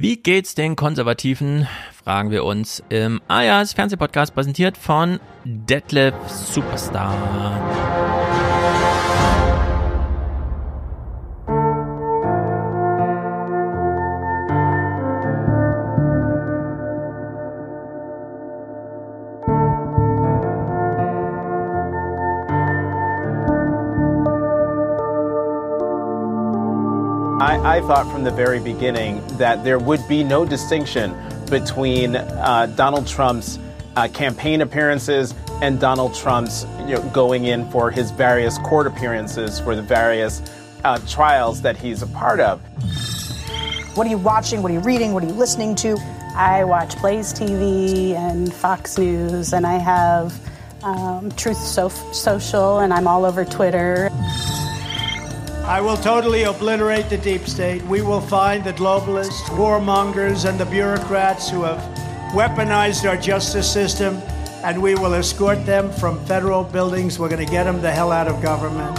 Wie geht's den Konservativen? Fragen wir uns im Ayas Fernsehpodcast präsentiert von Detlef Superstar. I, thought from the very beginning that there would be no distinction between uh, Donald Trump's uh, campaign appearances and Donald Trump's you know, going in for his various court appearances for the various uh, trials that he's a part of. What are you watching? What are you reading? What are you listening to? I watch Blaze TV and Fox News, and I have um, Truth so- Social, and I'm all over Twitter. I will totally obliterate the deep state. We will find the globalists, warmongers, and the bureaucrats who have weaponized our justice system, and we will escort them from federal buildings. We're going to get them the hell out of government.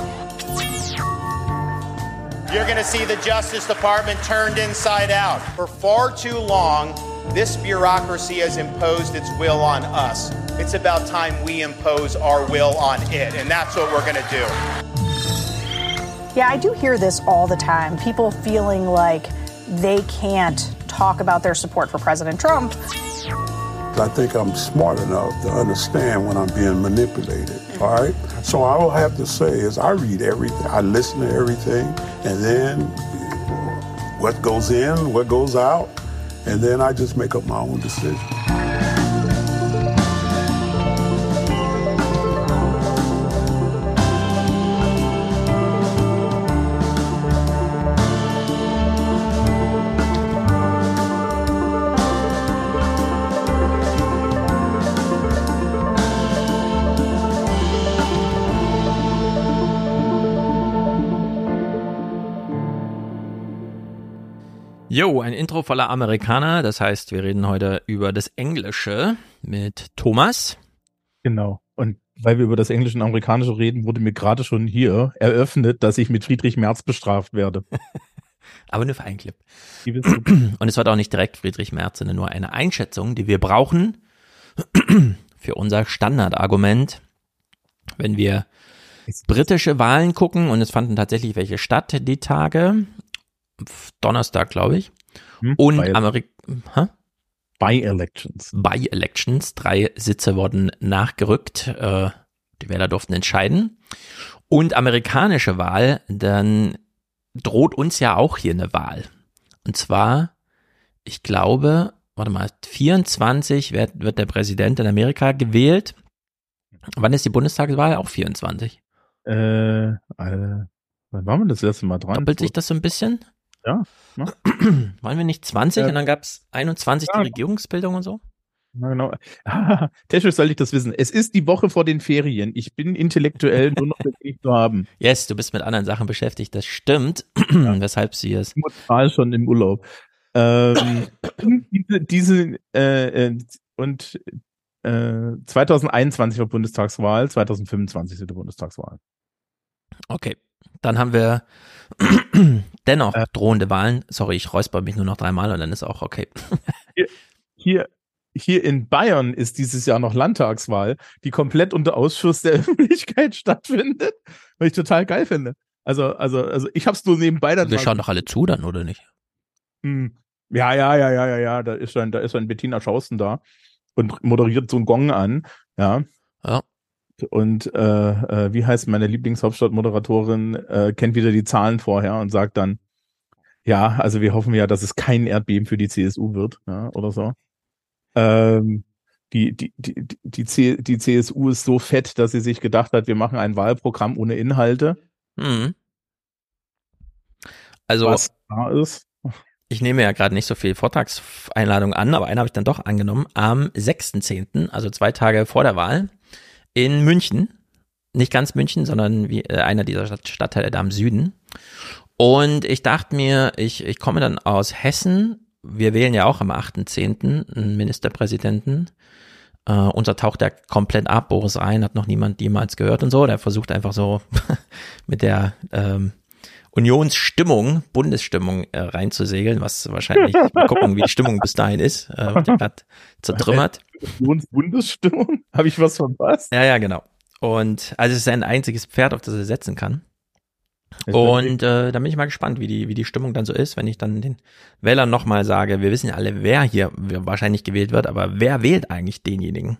You're going to see the Justice Department turned inside out. For far too long, this bureaucracy has imposed its will on us. It's about time we impose our will on it, and that's what we're going to do. Yeah, I do hear this all the time. People feeling like they can't talk about their support for President Trump. I think I'm smart enough to understand when I'm being manipulated. All right. So I have to say is I read everything, I listen to everything, and then what goes in, what goes out, and then I just make up my own decision. Jo, ein Intro voller Amerikaner. Das heißt, wir reden heute über das Englische mit Thomas. Genau. Und weil wir über das Englische und Amerikanische reden, wurde mir gerade schon hier eröffnet, dass ich mit Friedrich Merz bestraft werde. Aber nur für einen Clip. Und es wird auch nicht direkt Friedrich Merz, sondern nur eine Einschätzung, die wir brauchen für unser Standardargument, wenn wir britische Wahlen gucken und es fanden tatsächlich welche statt die Tage Donnerstag, glaube ich. Hm, und Amerika. By-Elections. By-Elections. Drei Sitze wurden nachgerückt. Äh, die Wähler durften entscheiden. Und amerikanische Wahl, dann droht uns ja auch hier eine Wahl. Und zwar, ich glaube, warte mal, 24 wird, wird der Präsident in Amerika gewählt. Wann ist die Bundestagswahl? Auch 24. Äh, äh wann waren wir das erste Mal dran? Doppelt sich das so ein bisschen? Ja. Ne? Waren wir nicht 20 äh, und dann gab es 21 ja. die Regierungsbildung und so? Na genau. Technisch soll ich das wissen. Es ist die Woche vor den Ferien. Ich bin intellektuell nur noch wenig zu haben. Yes, du bist mit anderen Sachen beschäftigt. Das stimmt. Ja. Weshalb sie es. Emotional schon im Urlaub. Ähm, diese, diese äh, äh und äh, 2021 war Bundestagswahl, 2025 ist die Bundestagswahl. Okay, dann haben wir dennoch äh, drohende Wahlen. Sorry, ich räusper mich nur noch dreimal und dann ist auch okay. hier, hier, hier in Bayern ist dieses Jahr noch Landtagswahl, die komplett unter Ausschuss der Öffentlichkeit stattfindet, was ich total geil finde. Also, also, also ich hab's nur nebenbei dann. Wir schauen doch alle zu dann, oder nicht? Hm. Ja, ja, ja, ja, ja, ja. Da ist dann, da ist dann Bettina Schausten da und moderiert so einen Gong an. Ja. Ja. Und äh, äh, wie heißt meine Lieblingshauptstadtmoderatorin, äh, kennt wieder die Zahlen vorher und sagt dann, ja, also wir hoffen ja, dass es kein Erdbeben für die CSU wird, ja, oder so. Ähm, die, die, die, die, C, die CSU ist so fett, dass sie sich gedacht hat, wir machen ein Wahlprogramm ohne Inhalte. Mhm. Also, was da ist. Ich nehme ja gerade nicht so viel Vortragseinladungen an, aber eine habe ich dann doch angenommen. Am 6.10., also zwei Tage vor der Wahl, in München. Nicht ganz München, sondern wie, äh, einer dieser Stadtteile da im Süden. Und ich dachte mir, ich, ich komme dann aus Hessen. Wir wählen ja auch am 8.10. einen Ministerpräsidenten. Uh, unser taucht der komplett ab, Boris Rhein hat noch niemand jemals gehört und so. Der versucht einfach so mit der ähm, Unionsstimmung, Bundesstimmung äh, reinzusegeln, was wahrscheinlich, mal gucken, wie die Stimmung bis dahin ist, äh, wird ja gerade zertrümmert. Unionsbundesstimmung? Habe ich was verpasst? Ja, ja, genau. Und also es ist ein einziges Pferd, auf das er setzen kann. Und äh, da bin ich mal gespannt, wie die, wie die Stimmung dann so ist, wenn ich dann den Wählern nochmal sage, wir wissen ja alle, wer hier wahrscheinlich gewählt wird, aber wer wählt eigentlich denjenigen?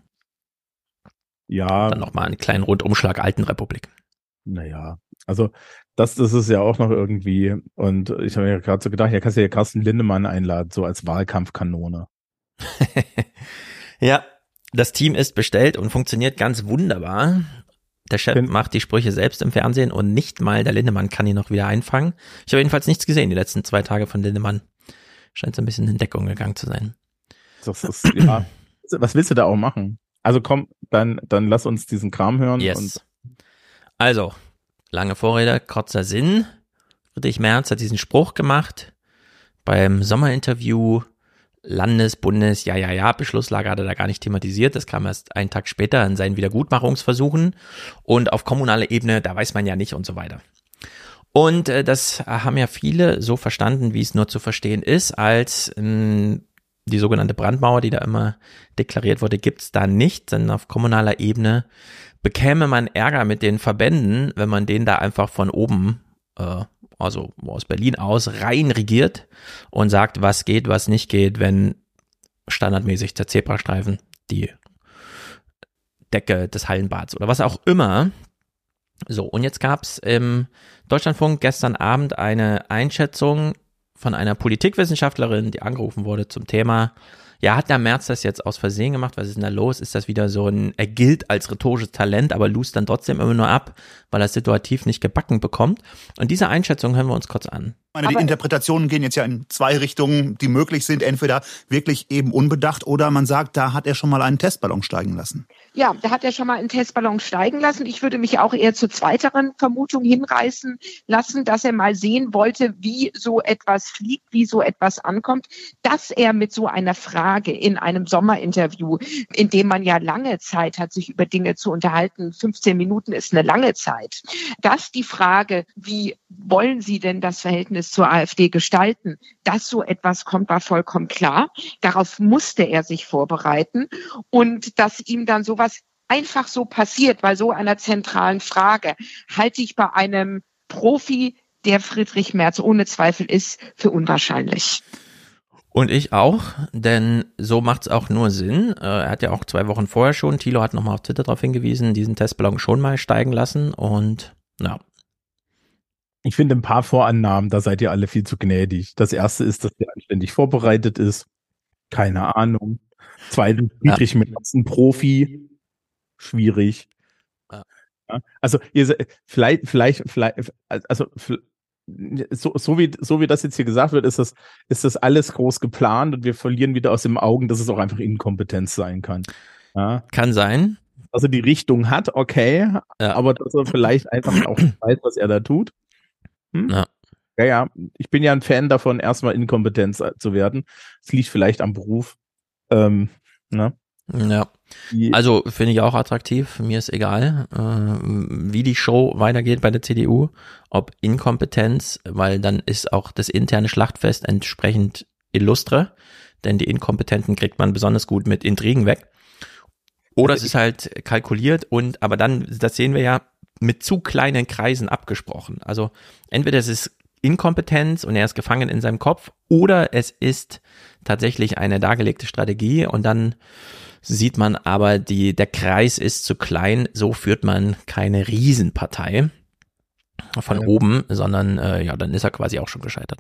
Ja. Dann nochmal einen kleinen Rundumschlag Alten Republik. Naja, also das, ist ja auch noch irgendwie, und ich habe mir gerade so gedacht, ja kannst du ja Carsten Lindemann einladen, so als Wahlkampfkanone. ja, das Team ist bestellt und funktioniert ganz wunderbar. Der Chef Bin macht die Sprüche selbst im Fernsehen und nicht mal der Lindemann kann ihn noch wieder einfangen. Ich habe jedenfalls nichts gesehen die letzten zwei Tage von Lindemann. Scheint so ein bisschen in Deckung gegangen zu sein. Das ist, ja, was willst du da auch machen? Also komm, dann, dann lass uns diesen Kram hören. Yes. also, lange Vorrede, kurzer Sinn. Friedrich Merz hat diesen Spruch gemacht beim Sommerinterview Landes-, Bundes-, ja, ja, ja, Beschlusslage hat er da gar nicht thematisiert. Das kam erst einen Tag später in seinen Wiedergutmachungsversuchen. Und auf kommunaler Ebene, da weiß man ja nicht und so weiter. Und äh, das haben ja viele so verstanden, wie es nur zu verstehen ist, als äh, die sogenannte Brandmauer, die da immer deklariert wurde, gibt's da nicht, denn auf kommunaler Ebene bekäme man Ärger mit den Verbänden, wenn man den da einfach von oben äh, also aus Berlin aus, rein regiert und sagt, was geht, was nicht geht, wenn standardmäßig der Zebrastreifen die Decke des Hallenbads oder was auch immer. So, und jetzt gab es im Deutschlandfunk gestern Abend eine Einschätzung von einer Politikwissenschaftlerin, die angerufen wurde zum Thema ja, hat der Merz das jetzt aus Versehen gemacht? Was ist denn da los? Ist das wieder so ein, er gilt als rhetorisches Talent, aber lust dann trotzdem immer nur ab, weil er situativ nicht gebacken bekommt? Und diese Einschätzung hören wir uns kurz an. Meine, die Interpretationen gehen jetzt ja in zwei Richtungen, die möglich sind. Entweder wirklich eben unbedacht oder man sagt, da hat er schon mal einen Testballon steigen lassen. Ja, da hat er schon mal einen Testballon steigen lassen. Ich würde mich auch eher zur zweiteren Vermutung hinreißen lassen, dass er mal sehen wollte, wie so etwas fliegt, wie so etwas ankommt, dass er mit so einer Frage in einem Sommerinterview, in dem man ja lange Zeit hat, sich über Dinge zu unterhalten, 15 Minuten ist eine lange Zeit, dass die Frage, wie wollen Sie denn das Verhältnis zur AfD gestalten, dass so etwas kommt, war vollkommen klar. Darauf musste er sich vorbereiten und dass ihm dann sowas einfach so passiert bei so einer zentralen Frage, halte ich bei einem Profi, der Friedrich Merz ohne Zweifel ist, für unwahrscheinlich. Und ich auch, denn so macht es auch nur Sinn. Äh, er hat ja auch zwei Wochen vorher schon, Thilo hat nochmal auf Twitter darauf hingewiesen, diesen Testballon schon mal steigen lassen und na, ich finde ein paar Vorannahmen, da seid ihr alle viel zu gnädig. Das erste ist, dass der anständig vorbereitet ist. Keine Ahnung. Zweitens, Friedrich ja. Merz, ein Profi. Schwierig. Ja. Also, ihr, vielleicht, vielleicht, vielleicht, also, so, so, wie, so wie das jetzt hier gesagt wird, ist das, ist das alles groß geplant und wir verlieren wieder aus dem Augen, dass es auch einfach Inkompetenz sein kann. Ja. Kann sein. Also die Richtung hat, okay, ja. aber dass er vielleicht einfach auch weiß, was er da tut. Hm? Ja. ja, ja. Ich bin ja ein Fan davon, erstmal Inkompetenz zu werden. Es liegt vielleicht am Beruf. Ähm, ne? Ja. Also finde ich auch attraktiv. Mir ist egal, äh, wie die Show weitergeht bei der CDU, ob Inkompetenz, weil dann ist auch das interne Schlachtfest entsprechend illustre, denn die Inkompetenten kriegt man besonders gut mit Intrigen weg. Oder es ist halt kalkuliert und, aber dann, das sehen wir ja, mit zu kleinen Kreisen abgesprochen. Also entweder es ist Inkompetenz und er ist gefangen in seinem Kopf oder es ist tatsächlich eine dargelegte Strategie und dann sieht man aber, die, der Kreis ist zu klein, so führt man keine Riesenpartei von ja. oben, sondern äh, ja, dann ist er quasi auch schon gescheitert.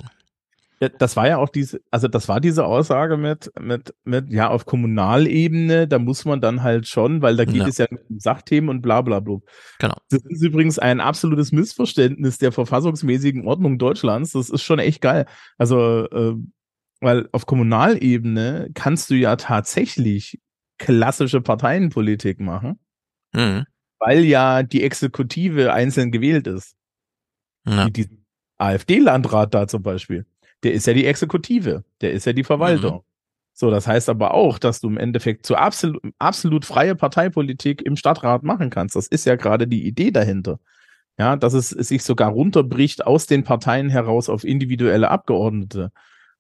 Das war ja auch diese, also das war diese Aussage mit, mit, mit, ja, auf Kommunalebene, da muss man dann halt schon, weil da geht ja. es ja um Sachthemen und bla bla bla. Genau. Das ist übrigens ein absolutes Missverständnis der verfassungsmäßigen Ordnung Deutschlands. Das ist schon echt geil. Also, äh, weil auf Kommunalebene kannst du ja tatsächlich klassische Parteienpolitik machen, mhm. weil ja die Exekutive einzeln gewählt ist. Ja. Wie die AfD-Landrat da zum Beispiel der ist ja die Exekutive, der ist ja die Verwaltung. Mhm. So, das heißt aber auch, dass du im Endeffekt zu absolut, absolut freie Parteipolitik im Stadtrat machen kannst. Das ist ja gerade die Idee dahinter. ja, dass es sich sogar runterbricht aus den Parteien heraus auf individuelle Abgeordnete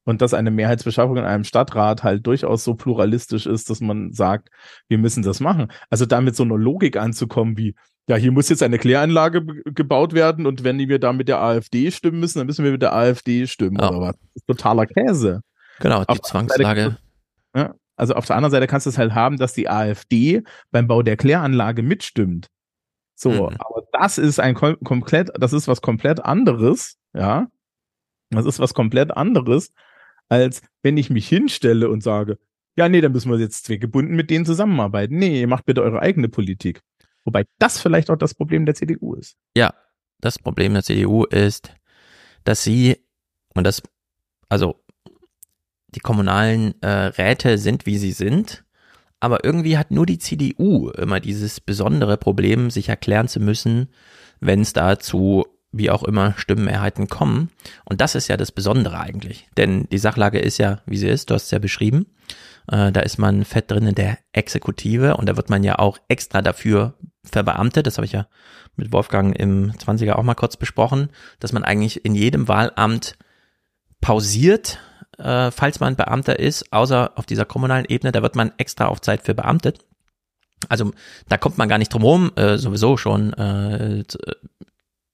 und dass eine Mehrheitsbeschaffung in einem Stadtrat halt durchaus so pluralistisch ist, dass man sagt, wir müssen das machen. Also damit so eine Logik anzukommen wie, ja, hier muss jetzt eine Kläranlage gebaut werden und wenn wir da mit der AfD stimmen müssen, dann müssen wir mit der AfD stimmen ja. oder was. Das ist totaler Käse. Genau, die Zwangslage. Ja, also auf der anderen Seite kannst du es halt haben, dass die AfD beim Bau der Kläranlage mitstimmt. So, mhm. aber das ist ein kom komplett, das ist was komplett anderes, ja. Das ist was komplett anderes, als wenn ich mich hinstelle und sage, ja, nee, dann müssen wir jetzt zweckgebunden mit denen zusammenarbeiten. Nee, ihr macht bitte eure eigene Politik. Wobei das vielleicht auch das Problem der CDU ist. Ja, das Problem der CDU ist, dass sie, und das, also die kommunalen äh, Räte sind, wie sie sind, aber irgendwie hat nur die CDU immer dieses besondere Problem, sich erklären zu müssen, wenn es dazu wie auch immer Stimmenmehrheiten kommen. Und das ist ja das Besondere eigentlich. Denn die Sachlage ist ja, wie sie ist, du hast es ja beschrieben. Äh, da ist man fett drin in der Exekutive und da wird man ja auch extra dafür verbeamtet. Das habe ich ja mit Wolfgang im 20er auch mal kurz besprochen, dass man eigentlich in jedem Wahlamt pausiert, äh, falls man Beamter ist, außer auf dieser kommunalen Ebene, da wird man extra auf Zeit für beamtet. Also da kommt man gar nicht drum herum, äh, sowieso schon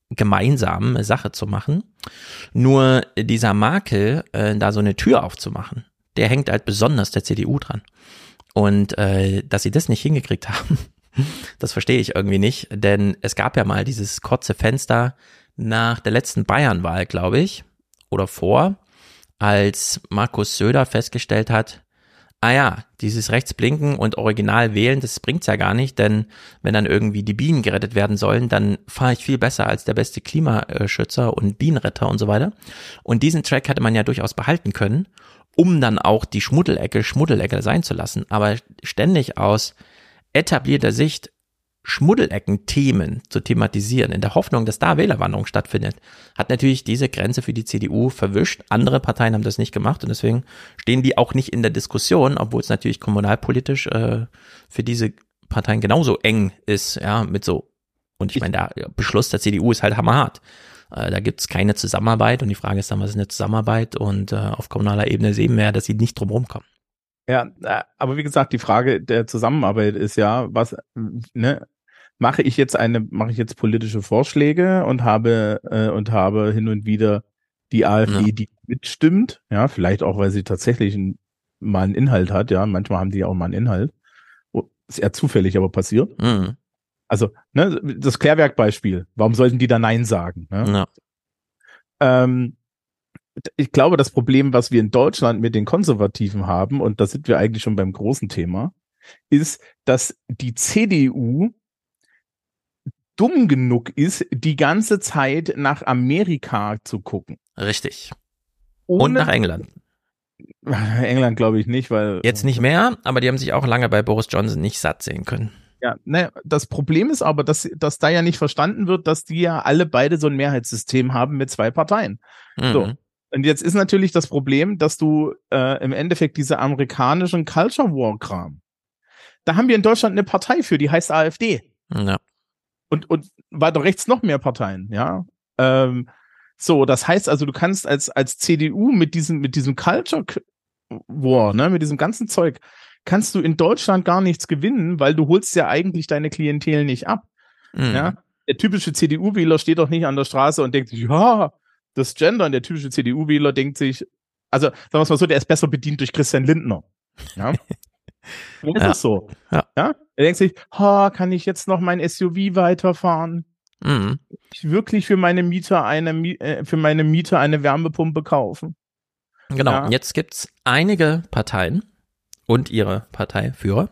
gemeinsam Sache zu machen. Nur dieser Makel, äh, da so eine Tür aufzumachen, der hängt halt besonders der CDU dran. Und äh, dass sie das nicht hingekriegt haben, das verstehe ich irgendwie nicht, denn es gab ja mal dieses kurze Fenster nach der letzten Bayernwahl, glaube ich, oder vor, als Markus Söder festgestellt hat, ah ja, dieses Rechtsblinken und Original wählen, das bringt's ja gar nicht, denn wenn dann irgendwie die Bienen gerettet werden sollen, dann fahre ich viel besser als der beste Klimaschützer und Bienenretter und so weiter. Und diesen Track hätte man ja durchaus behalten können, um dann auch die Schmuddelecke Schmuddelecke sein zu lassen. Aber ständig aus etablierter Sicht Schmuddelecken-Themen zu thematisieren, in der Hoffnung, dass da Wählerwanderung stattfindet, hat natürlich diese Grenze für die CDU verwischt. Andere Parteien haben das nicht gemacht und deswegen stehen die auch nicht in der Diskussion, obwohl es natürlich kommunalpolitisch äh, für diese Parteien genauso eng ist, ja, mit so. Und ich meine, der Beschluss der CDU ist halt hammerhart. Äh, da gibt's keine Zusammenarbeit und die Frage ist dann, was ist eine Zusammenarbeit? Und äh, auf kommunaler Ebene sehen wir ja, dass sie nicht drum rumkommen. Ja, äh, aber wie gesagt, die Frage der Zusammenarbeit ist ja, was, ne, mache ich jetzt eine, mache ich jetzt politische Vorschläge und habe äh, und habe hin und wieder die AfD, ja. die mitstimmt, ja, vielleicht auch, weil sie tatsächlich ein, mal einen Inhalt hat, ja, manchmal haben die auch mal einen Inhalt, ist eher zufällig aber passiert. Mhm. Also, ne, das Klärwerkbeispiel, warum sollten die da Nein sagen? Ne? Ja. Ähm, ich glaube, das Problem, was wir in Deutschland mit den Konservativen haben, und da sind wir eigentlich schon beim großen Thema, ist, dass die CDU dumm genug ist, die ganze Zeit nach Amerika zu gucken. Richtig. Ohne Und nach England. England glaube ich nicht, weil. Jetzt nicht mehr, aber die haben sich auch lange bei Boris Johnson nicht satt sehen können. Ja, ne, das Problem ist aber, dass, dass da ja nicht verstanden wird, dass die ja alle beide so ein Mehrheitssystem haben mit zwei Parteien. Mhm. So. Und jetzt ist natürlich das Problem, dass du äh, im Endeffekt diese amerikanischen Culture War Kram, da haben wir in Deutschland eine Partei für, die heißt AfD. Ja und, und weiter rechts noch mehr Parteien, ja. Ähm, so, das heißt also, du kannst als, als CDU mit diesem, mit diesem Culture War, ne, mit diesem ganzen Zeug, kannst du in Deutschland gar nichts gewinnen, weil du holst ja eigentlich deine Klientel nicht ab. Mhm. Ja. Der typische CDU-Wähler steht doch nicht an der Straße und denkt sich, ja, das Gender, und der typische CDU-Wähler denkt sich, also sagen wir es mal so, der ist besser bedient durch Christian Lindner. Ja. ist ja. es so. Ja. ja. Er denkt sich, ha, kann ich jetzt noch mein SUV weiterfahren? Mhm. Ich wirklich für meine Mieter eine äh, für meine Mieter eine Wärmepumpe kaufen. Genau. Ja. Jetzt gibt's einige Parteien und ihre Parteiführer,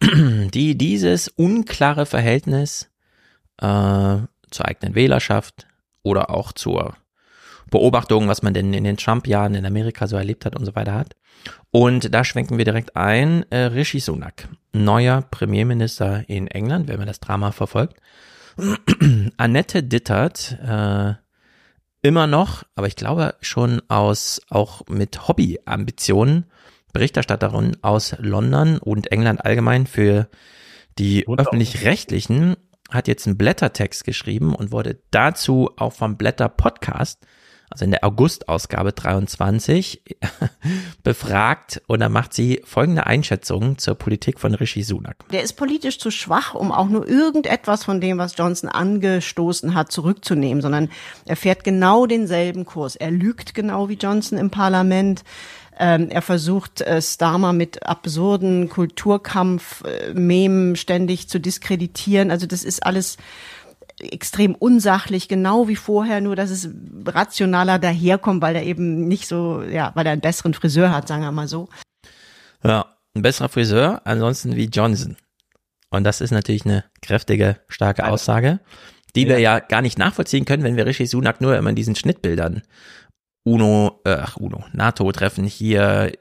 die dieses unklare Verhältnis äh, zur eigenen Wählerschaft oder auch zur Beobachtung, was man denn in den Trump-Jahren in Amerika so erlebt hat und so weiter hat. Und da schwenken wir direkt ein. Äh, Rishi Sunak, neuer Premierminister in England, wenn man das Drama verfolgt. Annette Dittert, äh, immer noch, aber ich glaube schon aus, auch mit Hobbyambitionen, Berichterstatterin aus London und England allgemein für die öffentlich-rechtlichen hat jetzt einen Blättertext geschrieben und wurde dazu auch vom Blätter Podcast also in der August-Ausgabe 23, befragt und da macht sie folgende Einschätzung zur Politik von Rishi Sunak. Der ist politisch zu schwach, um auch nur irgendetwas von dem, was Johnson angestoßen hat, zurückzunehmen, sondern er fährt genau denselben Kurs. Er lügt genau wie Johnson im Parlament. Ähm, er versucht, Starmer mit absurden Kulturkampf-Memen äh, ständig zu diskreditieren. Also das ist alles extrem unsachlich, genau wie vorher, nur dass es rationaler daherkommt, weil er eben nicht so, ja, weil er einen besseren Friseur hat, sagen wir mal so. Ja, ein besserer Friseur, ansonsten wie Johnson. Und das ist natürlich eine kräftige, starke Aussage, die ja. wir ja gar nicht nachvollziehen können, wenn wir Rishi Sunak nur immer in diesen Schnittbildern UNO, äh, ach UNO, NATO-Treffen hier,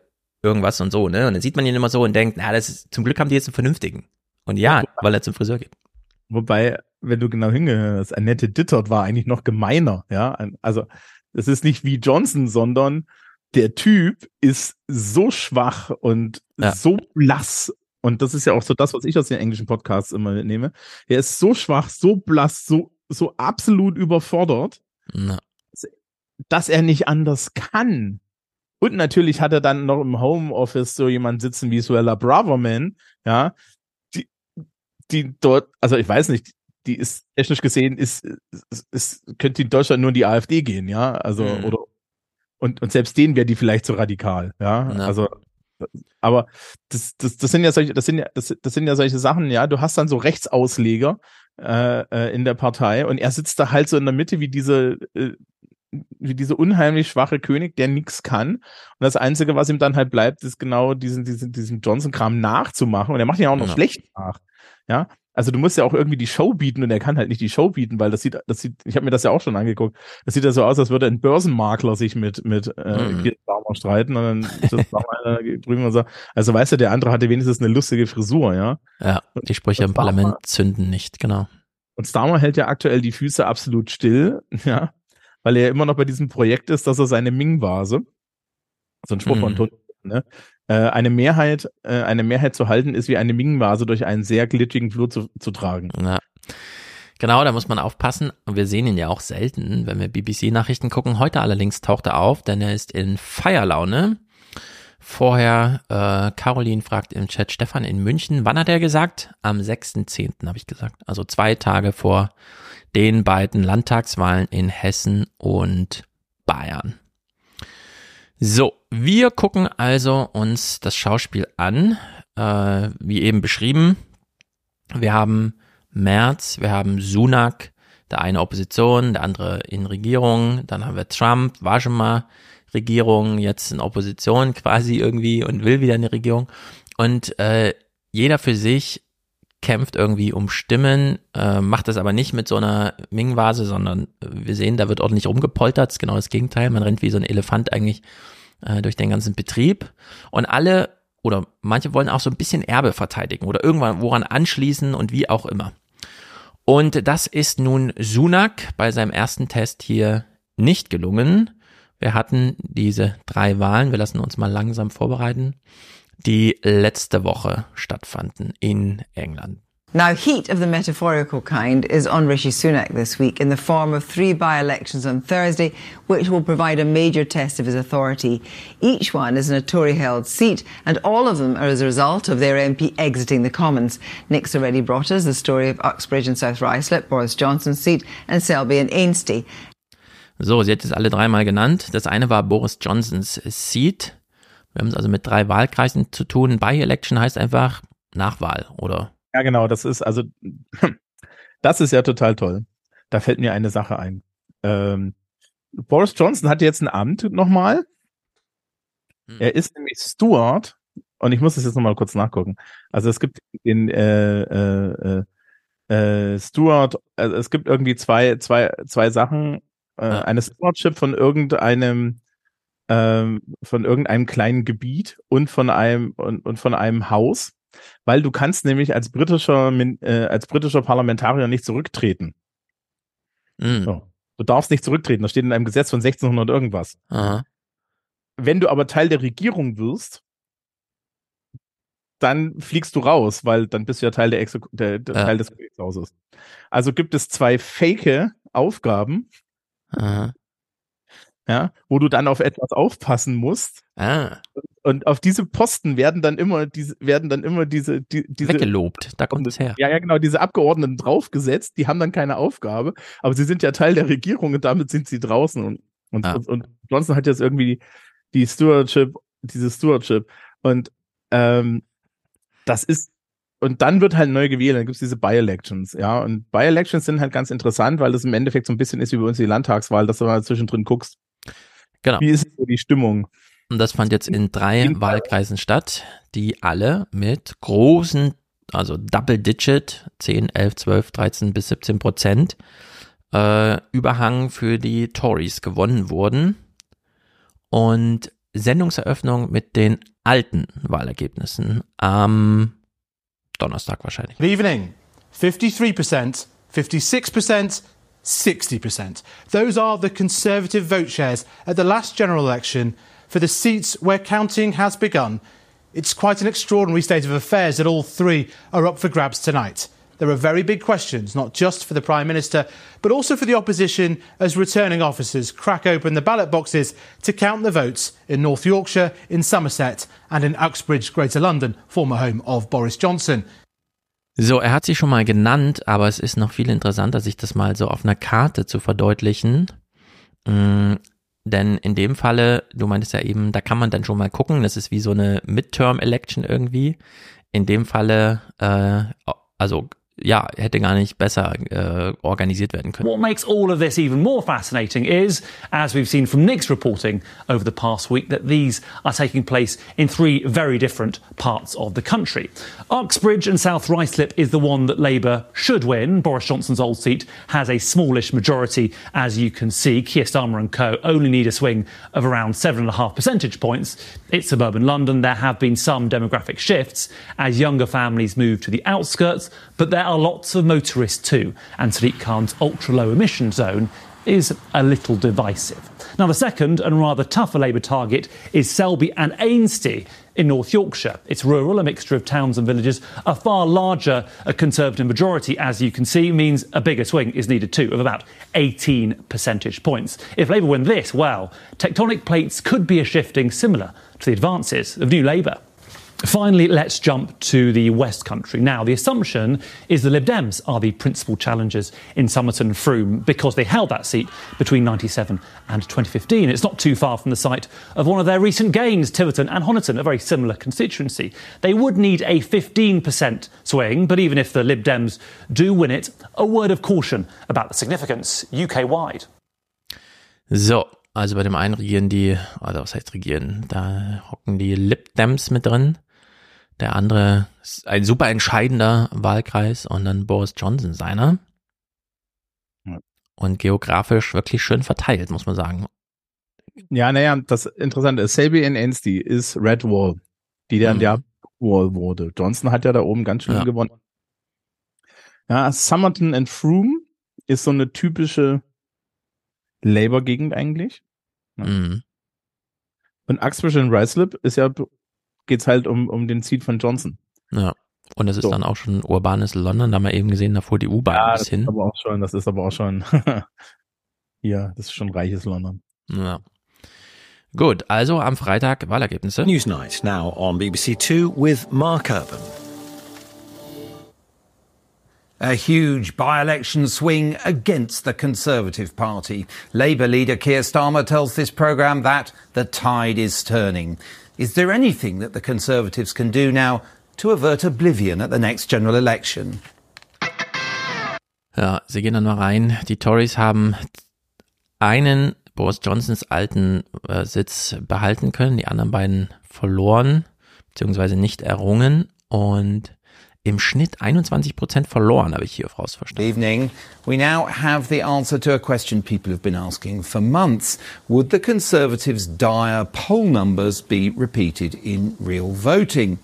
irgendwas und so, ne? Und dann sieht man ihn immer so und denkt, na, das ist, zum Glück haben die jetzt einen vernünftigen. Und ja, weil er zum Friseur geht. Wobei, wenn du genau hingehörst, Annette Dittert war eigentlich noch gemeiner, ja. Also, es ist nicht wie Johnson, sondern der Typ ist so schwach und ja. so blass. Und das ist ja auch so das, was ich aus den englischen Podcasts immer nehme. Er ist so schwach, so blass, so, so absolut überfordert, ja. dass er nicht anders kann. Und natürlich hat er dann noch im Homeoffice so jemand sitzen wie Suella Braverman, ja, die dort, also ich weiß nicht, die ist technisch gesehen, ist, ist, ist könnte in Deutschland nur in die AfD gehen, ja, also, mhm. oder, und, und selbst denen wäre die vielleicht zu radikal, ja, ja. also, aber das, das, das sind ja solche, das sind ja, das, das sind ja solche Sachen, ja, du hast dann so Rechtsausleger äh, äh, in der Partei und er sitzt da halt so in der Mitte wie diese, äh, wie diese unheimlich schwache König, der nichts kann. Und das Einzige, was ihm dann halt bleibt, ist genau diesen, diesen, diesen Johnson-Kram nachzumachen. Und er macht ihn auch noch ja. schlecht nach. Ja, also du musst ja auch irgendwie die Show bieten und er kann halt nicht die Show bieten, weil das sieht, das sieht, ich habe mir das ja auch schon angeguckt. Das sieht ja so aus, als würde ein Börsenmakler sich mit mit äh, mhm. streiten und dann ist das drüben und so. Also weißt du, der andere hatte wenigstens eine lustige Frisur, ja. Ja, die Sprüche im Parlament zünden nicht, genau. Und Starmer hält ja aktuell die Füße absolut still, ja, weil er ja immer noch bei diesem Projekt ist, dass er seine Ming-Vase, so ein Spruch mhm. von Tony, ne, äh, eine Mehrheit, äh, eine Mehrheit zu halten ist wie eine Ming-Vase durch einen sehr glitschigen Flur zu, zu tragen. Ja. Genau, da muss man aufpassen. Wir sehen ihn ja auch selten, wenn wir BBC-Nachrichten gucken. Heute allerdings taucht er auf, denn er ist in Feierlaune. Vorher, äh, Caroline fragt im Chat Stefan in München, wann hat er gesagt? Am 6.10. habe ich gesagt. Also zwei Tage vor den beiden Landtagswahlen in Hessen und Bayern. So, wir gucken also uns das Schauspiel an, äh, wie eben beschrieben. Wir haben Merz, wir haben Sunak, der eine Opposition, der andere in Regierung, dann haben wir Trump, war schon mal Regierung, jetzt in Opposition quasi irgendwie und will wieder eine Regierung. Und äh, jeder für sich kämpft irgendwie um Stimmen, äh, macht das aber nicht mit so einer Ming-Vase, sondern wir sehen, da wird ordentlich rumgepoltert, das ist genau das Gegenteil, man rennt wie so ein Elefant eigentlich äh, durch den ganzen Betrieb. Und alle oder manche wollen auch so ein bisschen Erbe verteidigen oder irgendwann woran anschließen und wie auch immer. Und das ist nun Sunak bei seinem ersten Test hier nicht gelungen. Wir hatten diese drei Wahlen, wir lassen uns mal langsam vorbereiten, die letzte Woche stattfanden in England. Now, heat of the metaphorical kind is on Rishi Sunak this week in the form of three by-elections on Thursday, which will provide a major test of his authority. Each one is in a Tory-held seat, and all of them are as a result of their MP exiting the Commons. Nick's already brought us the story of Uxbridge and South Ruislip, Boris Johnson's seat, and Selby and Ainsty. So, sie hat es alle dreimal genannt. Das eine war Boris Johnsons Seat. Wir haben es also mit drei Wahlkreisen zu tun. By-Election heißt einfach Nachwahl oder Ja, genau, das ist also, das ist ja total toll. Da fällt mir eine Sache ein. Ähm, Boris Johnson hat jetzt ein Amt nochmal. Hm. Er ist nämlich Steward und ich muss das jetzt nochmal kurz nachgucken. Also es gibt in äh, äh, äh, äh Steward, also es gibt irgendwie zwei, zwei, zwei Sachen. Äh, ja. Eine Stewardship von irgendeinem ähm, von irgendeinem kleinen Gebiet und von einem und, und von einem Haus weil du kannst nämlich als britischer, äh, als britischer Parlamentarier nicht zurücktreten. Mhm. So. Du darfst nicht zurücktreten, das steht in einem Gesetz von 1600 irgendwas. Aha. Wenn du aber Teil der Regierung wirst, dann fliegst du raus, weil dann bist du ja Teil der, Exek der, der Ja. Teil des Königshauses. Also gibt es zwei fake Aufgaben, Aha. Ja, wo du dann auf etwas aufpassen musst. Ah, Und auf diese Posten werden dann immer diese, werden dann immer diese, die, diese weggelobt. Da kommt es her. Ja, ja, genau, diese Abgeordneten draufgesetzt, die haben dann keine Aufgabe, aber sie sind ja Teil der Regierung und damit sind sie draußen. Und, und, Ah. und, und Johnson hat jetzt irgendwie die, die Stewardship, diese Stewardship. Und ähm, das ist, und dann wird halt neu gewählt, dann gibt's diese By-Elections, ja. Und By-Elections sind halt ganz interessant, weil das im Endeffekt so ein bisschen ist wie bei uns die Landtagswahl, dass du mal zwischendrin guckst, Genau. wie ist so die Stimmung. Und das fand jetzt in drei Wahlkreisen statt, die alle mit großen, also Double Digit, 10, 11, 12, 13 bis 17 Prozent äh, Überhang für die Tories gewonnen wurden. Und Sendungseröffnung mit den alten Wahlergebnissen am Donnerstag wahrscheinlich. Good evening. 53%, 56%, 60%. Those are the Conservative vote shares at the last general election for the seats where counting has begun. It's quite an extraordinary state of affairs that all three are up for grabs tonight. There are very big questions, not just for the Prime Minister, but also for the opposition as returning officers crack open the ballot boxes to count the votes in North Yorkshire, in Somerset, and in Uxbridge, Greater London, former home of Boris Johnson. So, er hat sie schon mal genannt, aber es ist noch viel interessanter, sich das mal so auf einer Karte zu verdeutlichen. Mm, denn in dem Falle, du meintest ja eben, da kann man dann schon mal gucken, das ist wie so eine Midterm-Election irgendwie. In dem Falle, äh, also ja, hätte gar nicht besser äh, organisiert werden können. What makes all of this even more fascinating is, as we've seen from Nick's reporting over the past week, that these are taking place in three very different parts of the country. Uxbridge and South Ruislip is the one that Labour should win. Boris Johnson's old seat has a smallish majority, as you can see. Keir Starmer and co only need a swing of around seven and a half percentage points. It's suburban London. There have been some demographic shifts as younger families move to the outskirts, but there are lots of motorists too, and Sadiq Khan's ultra low emission zone is a little divisive. Now, the second and rather tougher Labour target is Selby and Ainsty in North Yorkshire. It's rural, a mixture of towns and villages. A far larger a Conservative majority, as you can see, means a bigger swing is needed too, of about 18 percentage points. If Labour win this, well, tectonic plates could be a shifting similar to the advances of New Labour. Finally, let's jump to the West Country. Now, the assumption is the Lib Dems are the principal challengers in Somerton and Froome because they held that seat between 97 and 2015. It's not too far from the site of one of their recent gains, Tiverton and Honiton, a very similar constituency. They would need a 15% swing, but even if the Lib Dems do win it, a word of caution about the significance UK wide. So, also bei dem einen regieren die, oder was heißt regieren, da hocken die Lib Dems mit drin. Der andere ist ein super entscheidender Wahlkreis und dann Boris Johnson seiner. Und geografisch wirklich schön verteilt, muss man sagen. Ja, naja, das Interessante ist, Selby and Ainsty ist Red Wall, die dann Mhm. der Wall wurde. Johnson hat ja da oben ganz schön Ja. gewonnen. Ja, Somerton and Froome ist so eine typische Labour-Gegend eigentlich. Mhm. Und Uxbridge and Ruislip ist ja, geht's halt um, um den Seat von Johnson. Ja. Und es ist So. dann auch schon urbanes London, da haben wir eben gesehen, da fuhr die U-Bahn Ja, das bisschen. ist aber auch schon, das ist aber auch schon, ja, das ist schon reiches London. Ja. Gut, also am Freitag Wahlergebnisse. Newsnight now on BBC Two with Mark Urban. A huge by election swing against the Conservative Party. Labour leader Keir Starmer tells this programme that the tide is turning. Is there anything that the Conservatives can do now to avert oblivion at the next general election? Ja, sie gehen dann mal rein. Die Tories haben einen Boris Johnsons alten äh, Sitz behalten können, die anderen beiden verloren, beziehungsweise nicht errungen und im Schnitt 21 Prozent verloren, habe ich hier verstanden. Evening. We now have the answer to a question people have been asking for months. Would the Conservatives' dire poll numbers be repeated in real voting?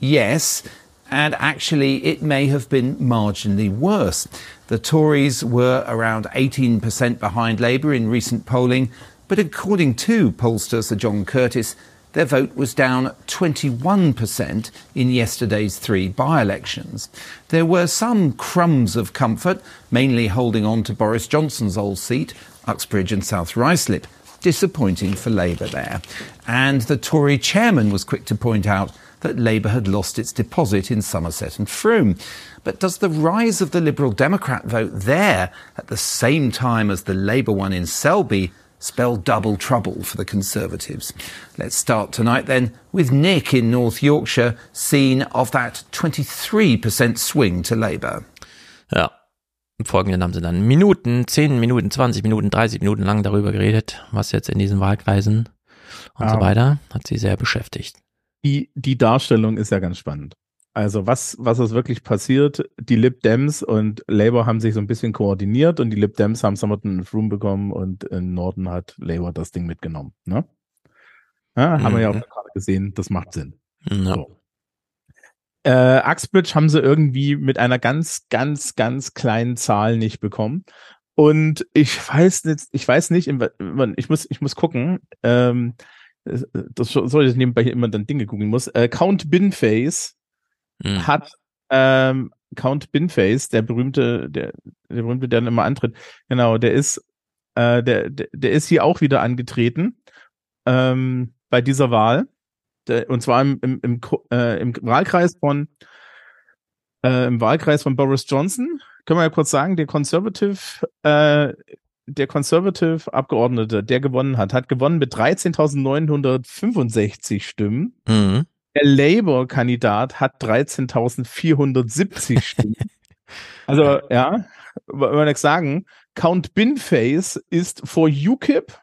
Yes, and actually it may have been marginally worse. The Tories were around 18% behind Labour in recent polling, but according to pollster Sir John Curtis, their vote was down 21% in yesterday's three by elections. There were some crumbs of comfort, mainly holding on to Boris Johnson's old seat, Uxbridge and South Ruislip. Disappointing for Labour there. And the Tory chairman was quick to point out that Labour had lost its deposit in Somerset and Frome. But does the rise of the Liberal Democrat vote there at the same time as the Labour one in Selby spell double trouble for the Conservatives? Let's start tonight then with Nick in North Yorkshire, scene of that 23% swing to Labour. Ja. Im Folgenden haben sie dann Minuten, 10 Minuten, 20 Minuten, 30 Minuten lang darüber geredet, was jetzt in diesen Wahlkreisen und Ah. so weiter. Hat sie sehr beschäftigt. Die, die Darstellung ist ja ganz spannend. Also was, was ist wirklich passiert? Die Lib Dems und Labour haben sich so ein bisschen koordiniert und die Lib Dems haben Somerton und Froome bekommen und im Norden hat Labour das Ding mitgenommen. Ne? Ja, haben wir ja auch Mhm. gerade gesehen, das macht Sinn. Ja. So. Äh, Uxbridge haben sie irgendwie mit einer ganz, ganz, ganz kleinen Zahl nicht bekommen. Und ich weiß nicht, ich weiß nicht, in ich muss, ich muss gucken. Ähm, das- das soll ich nebenbei hier immer dann Dinge googeln muss. Äh, Count Binface Hm. hat ähm, Count Binface, der berühmte, der, der berühmte, der dann immer antritt, genau, der ist, äh, der, der, der ist hier auch wieder angetreten ähm, bei dieser Wahl. Der, und zwar im, im, im, äh, im Wahlkreis von äh, im Wahlkreis von Boris Johnson. Können wir ja kurz sagen, der Conservative, äh, der Conservative Abgeordnete, der gewonnen hat, hat gewonnen mit 13.965 Stimmen. Mhm. Der Labour-Kandidat hat 13.470 Stimmen. Also, ja, wollen wir nichts sagen. Count Binface ist vor UKIP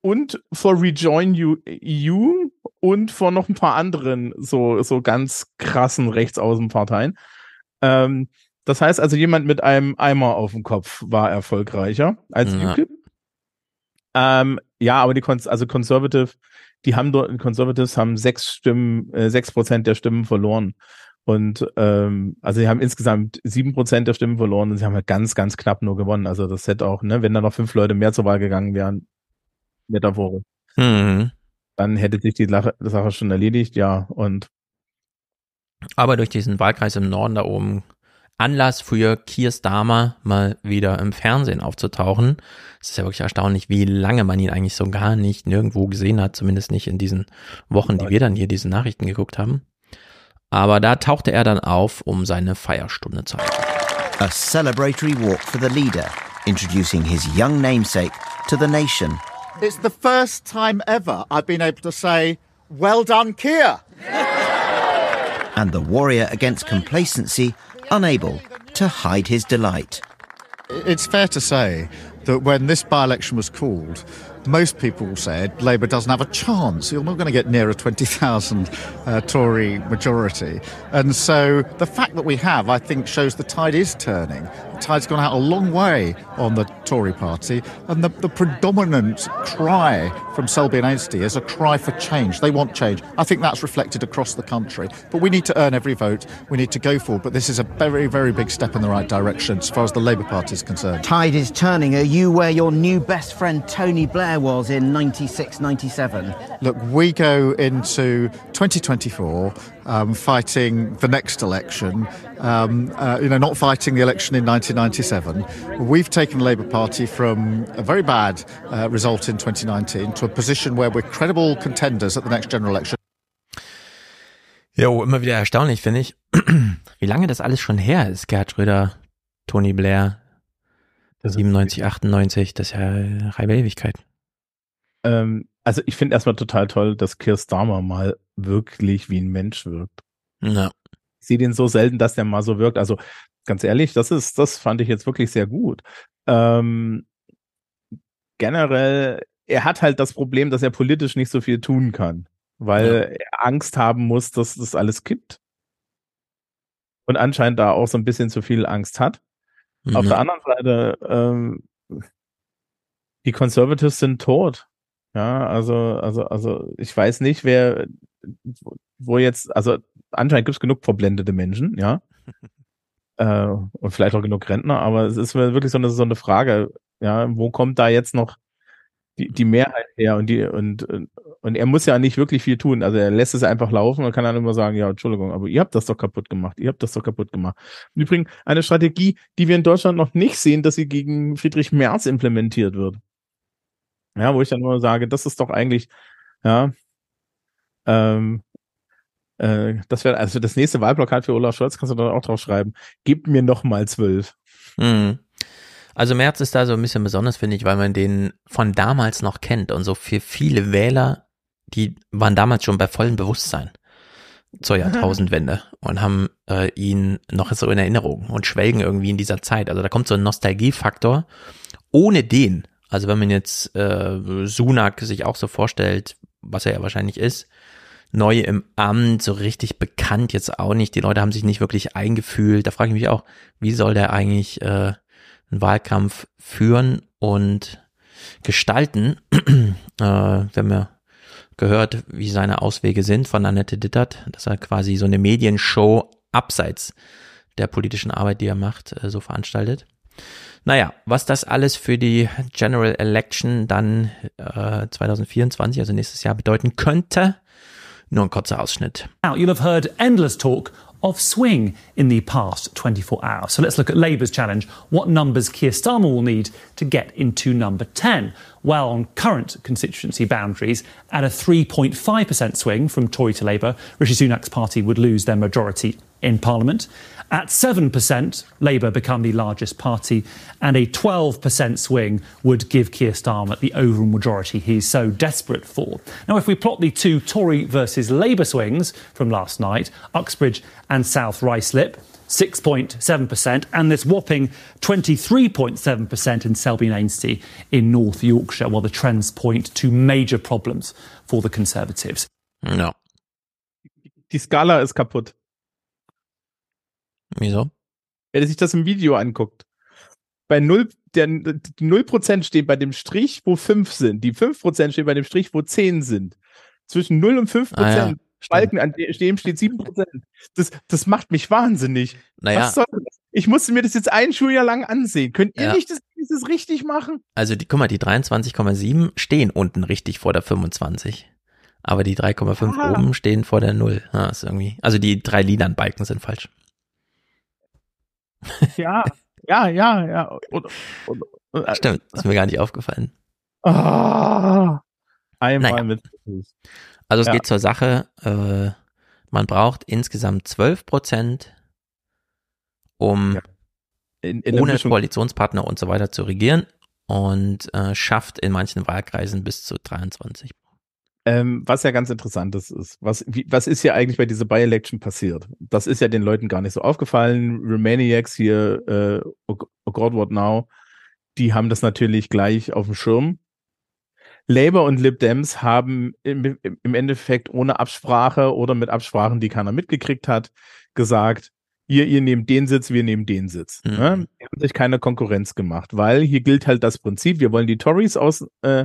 und vor Rejoin EU und vor noch ein paar anderen so, so ganz krassen Rechtsaußenparteien. Ähm, das heißt also, jemand mit einem Eimer auf dem Kopf war erfolgreicher als Ja. UKIP. Ähm, ja, aber die Cons also Conservative, die haben dort, die Conservatives haben sechs Stimmen, äh, sechs Prozent der Stimmen verloren. Und ähm, also sie haben insgesamt sieben Prozent der Stimmen verloren und sie haben halt ganz, ganz knapp nur gewonnen. Also das hätte auch, ne, wenn da noch fünf Leute mehr zur Wahl gegangen wären, Metaphore, Mhm. dann hätte sich die Sache, die Sache schon erledigt, ja. Und Aber durch diesen Wahlkreis im Norden da oben Anlass für Keir Starmer mal wieder im Fernsehen aufzutauchen. Es ist ja wirklich erstaunlich, wie lange man ihn eigentlich so gar nicht nirgendwo gesehen hat, zumindest nicht in diesen Wochen, die wir dann hier diese Nachrichten geguckt haben. Aber da tauchte er dann auf, um seine Feierstunde zu halten. A celebratory walk for the leader, introducing his young namesake to the nation. It's the first time ever I've been able to say, well done, Keir. And the warrior against complacency, unable to hide his delight. It's fair to say that when this by election was called, most people said Labour doesn't have a chance. You're not going to get near a 20,000 uh, Tory majority. And so the fact that we have, I think, shows the tide is turning. The tide's gone out a long way on the Tory party. And the, the predominant cry from Selby and Ainsty is a cry for change. They want change. I think that's reflected across the country. But we need to earn every vote. We need to go forward. But this is a very, very big step in the right direction as far as the Labour Party is concerned. Tide is turning. Are you where your new best friend Tony Blair was in 96 97? Look, we go into 2024 um, fighting the next election, um, uh, you know, not fighting the election in 1997. We've taken the Labour Party from a very bad uh, result in 2019 to a position where we're credible contenders at the next general election. Jo, immer wieder erstaunlich, finde ich, wie lange das alles schon her ist. Gerhard Schröder, Tony Blair, 97, 98, das ist ja halbe Ewigkeit. Ähm, also ich finde erstmal total toll, dass Keir Starmer mal wirklich wie ein Mensch wirkt. Ja. Ich sehe den so selten, dass der mal so wirkt. Also ganz ehrlich, das ist, das fand ich jetzt wirklich sehr gut. Ähm, generell, er hat halt das Problem, dass er politisch nicht so viel tun kann, weil er Angst haben muss, dass das alles kippt. Und anscheinend da auch so ein bisschen zu viel Angst hat. Auf Mhm. der anderen Seite, ähm, die Conservatives sind tot. Ja, also, also, also ich weiß nicht, wer, wo jetzt, also anscheinend gibt es genug verblendete Menschen, ja. äh, und vielleicht auch genug Rentner, aber es ist wirklich so eine, so eine Frage, ja, wo kommt da jetzt noch die, die Mehrheit her und die, und, und, Und er muss ja nicht wirklich viel tun. Also er lässt es einfach laufen und kann dann immer sagen, ja, Entschuldigung, aber ihr habt das doch kaputt gemacht. Ihr habt das doch kaputt gemacht. Im Übrigen eine Strategie, die wir in Deutschland noch nicht sehen, dass sie gegen Friedrich Merz implementiert wird. Ja, wo ich dann nur sage, das ist doch eigentlich, ja, ähm, äh, das wäre also das nächste Wahlplakat für Olaf Scholz, kannst du dann auch drauf schreiben. Gebt mir noch mal zwölf. Mhm. Also Merz ist da so ein bisschen besonders, finde ich, weil man den von damals noch kennt und so für viele Wähler, die waren damals schon bei vollem Bewusstsein zur Jahrtausendwende und haben äh, ihn noch so in Erinnerung und schwelgen irgendwie in dieser Zeit. Also da kommt so ein Nostalgiefaktor. Ohne den, also wenn man jetzt äh, Sunak sich auch so vorstellt, was er ja wahrscheinlich ist, neu im Amt, so richtig bekannt jetzt auch nicht. Die Leute haben sich nicht wirklich eingefühlt. Da frage ich mich auch, wie soll der eigentlich äh, einen Wahlkampf führen und gestalten? äh, wir haben ja gehört, wie seine Auswege sind von Annette Dittert, dass er quasi so eine Medienshow abseits der politischen Arbeit, die er macht, äh, so veranstaltet. Naja, was das alles für die General Election dann äh, 2024, also nächstes Jahr bedeuten könnte, nur ein kurzer Ausschnitt. Now, you'll have heard endless talk of swing in the past 24 hours. So let's look at Labour's challenge. What numbers Keir Starmer will need to get into number 10? Well, on current constituency boundaries, at a 3.5% swing from Tory to Labour, Rishi Sunak's party would lose their majority in Parliament. At 7%, Labour become the largest party, and a 12% swing would give Keir Starmer the overall majority he's so desperate for. Now, if we plot the two Tory versus Labour swings from last night, Uxbridge and South Ruislip, 6.7%, and this whopping 23.7% in Selby and Ainsty in North Yorkshire, while the trends point to major problems for the Conservatives. No. Die Skala ist kaputt. Wieso? Wer sich das im Video anguckt. Bei 0, der, die 0% stehen bei dem Strich, wo 5 sind. Die 5% stehen bei dem Strich, wo 10 sind. Zwischen 0 und 5% Ah, ja. Balken, an dem steht 7%. Das, das macht mich wahnsinnig. Naja. Was soll das? Ich musste mir das jetzt ein Schuljahr lang ansehen. Könnt ihr Ja. nicht das, dieses richtig machen? Also die, guck mal, die 23,7 stehen unten richtig vor der 25. Aber die 3,5 Ah. oben stehen vor der 0. Ja, ist irgendwie, also die drei lilanen Balken sind falsch. Ja, ja, ja, ja. Und, und, und, Stimmt, ist mir gar nicht aufgefallen. Ah, einmal Naja. mit. Also es Ja. geht zur Sache, äh, man braucht insgesamt 12 Prozent, um In, in der ohne Koalitionspartner und so weiter zu regieren und äh, schafft in manchen Wahlkreisen bis zu 23. Ähm, was ja ganz interessant ist, ist, was, wie, was ist hier eigentlich bei dieser By-Election passiert? Das ist ja den Leuten gar nicht so aufgefallen. Romaniacs hier, äh, oh, God, what now? Die haben das natürlich gleich auf dem Schirm. Labour und Lib Dems haben im, im im Endeffekt ohne Absprache oder mit Absprachen, die keiner mitgekriegt hat, gesagt, ihr, ihr nehmt den Sitz, wir nehmen den Sitz. Mhm. Ne? Die haben sich keine Konkurrenz gemacht, weil hier gilt halt das Prinzip, wir wollen die Tories aus, äh,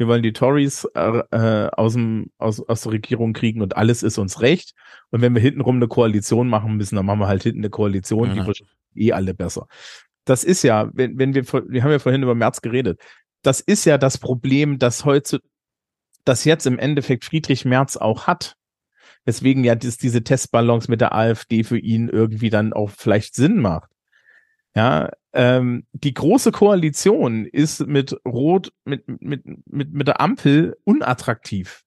wir wollen die Tories äh, äh, aus, dem, aus, aus der Regierung kriegen und alles ist uns recht. Und wenn wir hintenrum eine Koalition machen müssen, dann machen wir halt hinten eine Koalition, die Ja. verstehen eh alle besser. Das ist ja, wenn, wenn wir, wir haben ja vorhin über März geredet, das ist ja das Problem, das heute, das jetzt im Endeffekt Friedrich Merz auch hat. Weswegen ja dies, diese Testballons mit der AfD für ihn irgendwie dann auch vielleicht Sinn macht. Ja, ähm, die große Koalition ist mit Rot, mit, mit, mit, mit der Ampel unattraktiv.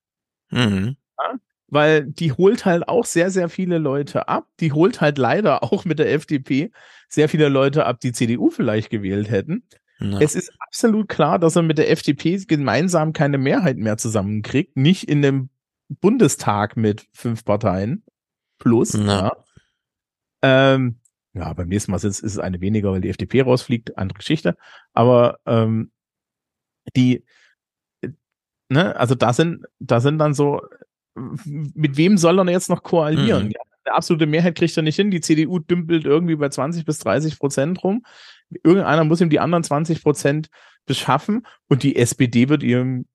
Mhm. Ja? Weil die holt halt auch sehr, sehr viele Leute ab. Die holt halt leider auch mit der FDP sehr viele Leute ab, die CDU vielleicht gewählt hätten. Ja. Es ist absolut klar, dass er mit der FDP gemeinsam keine Mehrheit mehr zusammenkriegt. Nicht in dem Bundestag mit fünf Parteien plus. Ja. Ähm, ja beim nächsten Mal ist, ist es eine weniger, weil die FDP rausfliegt. Andere Geschichte. Aber ähm, die, ne, also da sind, da sind dann so, mit wem soll er jetzt noch koalieren? Mhm. Ja, eine absolute Mehrheit kriegt er nicht hin. Die CDU dümpelt irgendwie bei 20 bis 30 Prozent rum. Irgendeiner muss ihm die anderen 20 Prozent beschaffen und die SPD wird ihm,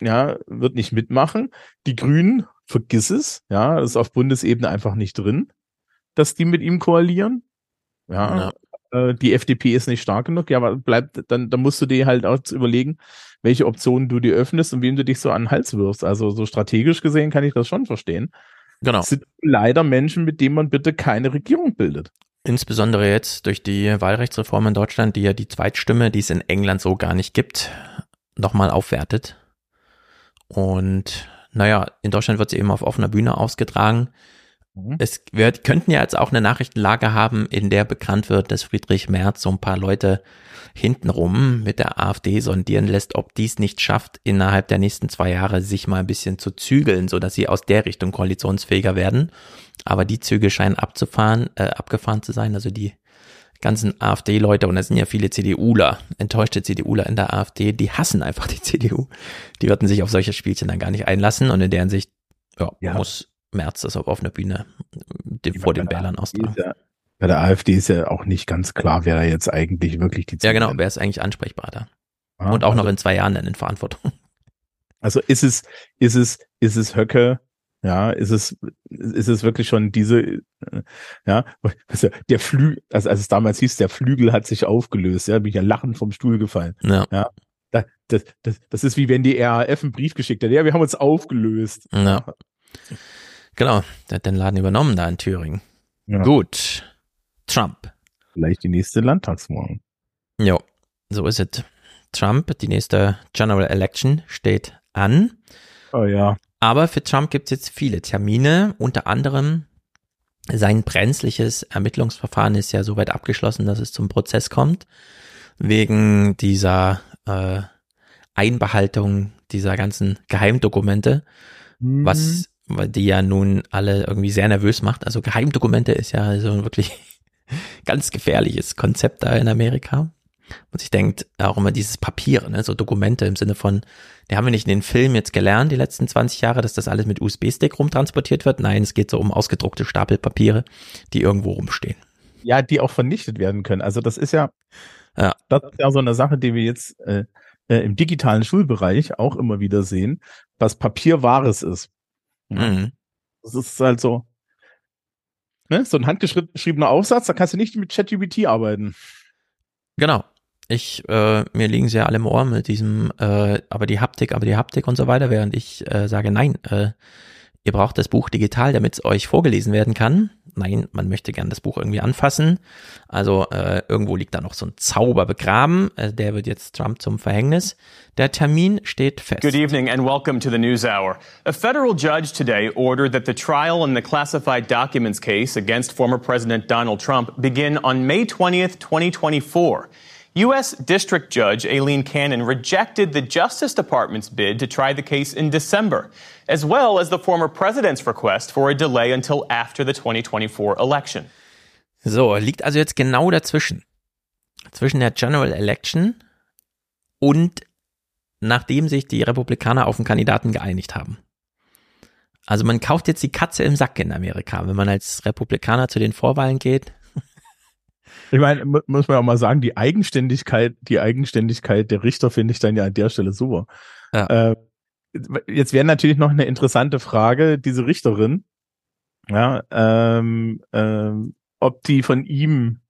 ja, wird nicht mitmachen. Die Grünen, vergiss es, ja, ist auf Bundesebene einfach nicht drin, dass die mit ihm koalieren. Ja, Ja. äh, die FDP ist nicht stark genug, ja, aber bleibt, dann, dann musst du dir halt auch überlegen, welche Optionen du dir öffnest und wem du dich so an den Hals wirfst. Also so strategisch gesehen kann ich das schon verstehen. Genau. Es sind leider Menschen, mit denen man bitte keine Regierung bildet. Insbesondere jetzt durch die Wahlrechtsreform in Deutschland, die ja die Zweitstimme, die es in England so gar nicht gibt, nochmal aufwertet. Und naja, in Deutschland wird sie eben auf offener Bühne ausgetragen. Mhm. Es, wir könnten ja jetzt auch eine Nachrichtenlage haben, in der bekannt wird, dass Friedrich Merz so ein paar Leute hintenrum mit der AfD sondieren lässt, ob dies nicht schafft, innerhalb der nächsten zwei Jahre sich mal ein bisschen zu zügeln, so dass sie aus der Richtung koalitionsfähiger werden. Aber die Züge scheinen abzufahren, äh, abgefahren zu sein. Also die ganzen AfD-Leute, und da sind ja viele CDUler, enttäuschte CDUler in der AfD, die hassen einfach die CDU. Die würden sich auf solche Spielchen dann gar nicht einlassen und in deren Sicht ja, Ja. muss Merz das auf offener Bühne dem, vor den Wählern austragen. Ja, bei der AfD ist ja auch nicht ganz klar, wer da jetzt eigentlich wirklich die Ja, genau, wer ist eigentlich ansprechbar da? Ja, und auch noch also- in zwei Jahren dann in Verantwortung. Also ist es, ist es, ist es Höcke, ja, ist es, ist es wirklich schon diese, ja, also der Flügel, also als es damals hieß, der Flügel hat sich aufgelöst, ja, bin ich ja lachend vom Stuhl gefallen. Ja. ja da, das, das, das ist wie wenn die RAF einen Brief geschickt hat, ja, wir haben uns aufgelöst. Ja. Genau, der hat den Laden übernommen da in Thüringen. Ja. Gut. Trump. Vielleicht die nächste Landtagswahl. Jo, so ist es. Trump, die nächste General Election steht an. Oh ja. Aber für Trump gibt es jetzt viele Termine, unter anderem sein brenzliches Ermittlungsverfahren ist ja soweit abgeschlossen, dass es zum Prozess kommt, wegen dieser äh, Einbehaltung dieser ganzen Geheimdokumente, was weil die ja nun alle irgendwie sehr nervös macht. Also Geheimdokumente ist ja so ein wirklich ganz gefährliches Konzept da in Amerika. Und sich denkt auch immer dieses Papier, ne, so Dokumente im Sinne von, die haben wir nicht in den Filmen jetzt gelernt, die letzten 20 Jahre, dass das alles mit USB-Stick rumtransportiert wird. Nein, es geht so um ausgedruckte Stapelpapiere, die irgendwo rumstehen. Ja, die auch vernichtet werden können. Also das ist ja, ja. das ist ja so eine Sache, die wir jetzt äh, äh, im digitalen Schulbereich auch immer wieder sehen, dass Papier Wahres ist. Mhm. Das ist halt so, ne, so ein handgeschriebener Aufsatz, da kannst du nicht mit ChatGPT arbeiten. Genau. Ich, äh, mir liegen sie ja alle im Ohr mit diesem, äh, aber die Haptik, aber die Haptik und so weiter, während ich äh, sage, nein, äh, ihr braucht das Buch digital, damit es euch vorgelesen werden kann. Nein, man möchte gern das Buch irgendwie anfassen. Also äh, irgendwo liegt da noch so ein Zauber begraben. Äh, der wird jetzt Trump zum Verhängnis. Der Termin steht fest. Good evening and welcome to the News Hour. A federal judge today ordered that the trial in the classified documents case against former President Donald Trump begin on May 20th, 2024. U.S. District Judge Aileen Cannon rejected the Justice Department's bid to try the case in December, as well as the former president's request for a delay until after the 2024 election. So, liegt also jetzt genau dazwischen. Zwischen der General Election und nachdem sich die Republikaner auf einen Kandidaten geeinigt haben. Also man kauft jetzt die Katze im Sack in Amerika, wenn man als Republikaner zu den Vorwahlen geht. Ich meine, mu- muss man auch mal sagen, die Eigenständigkeit, die Eigenständigkeit der Richter finde ich dann ja an der Stelle super. Ja. Äh, jetzt wäre natürlich noch eine interessante Frage, diese Richterin, ja, ähm, ähm, ob die von ihm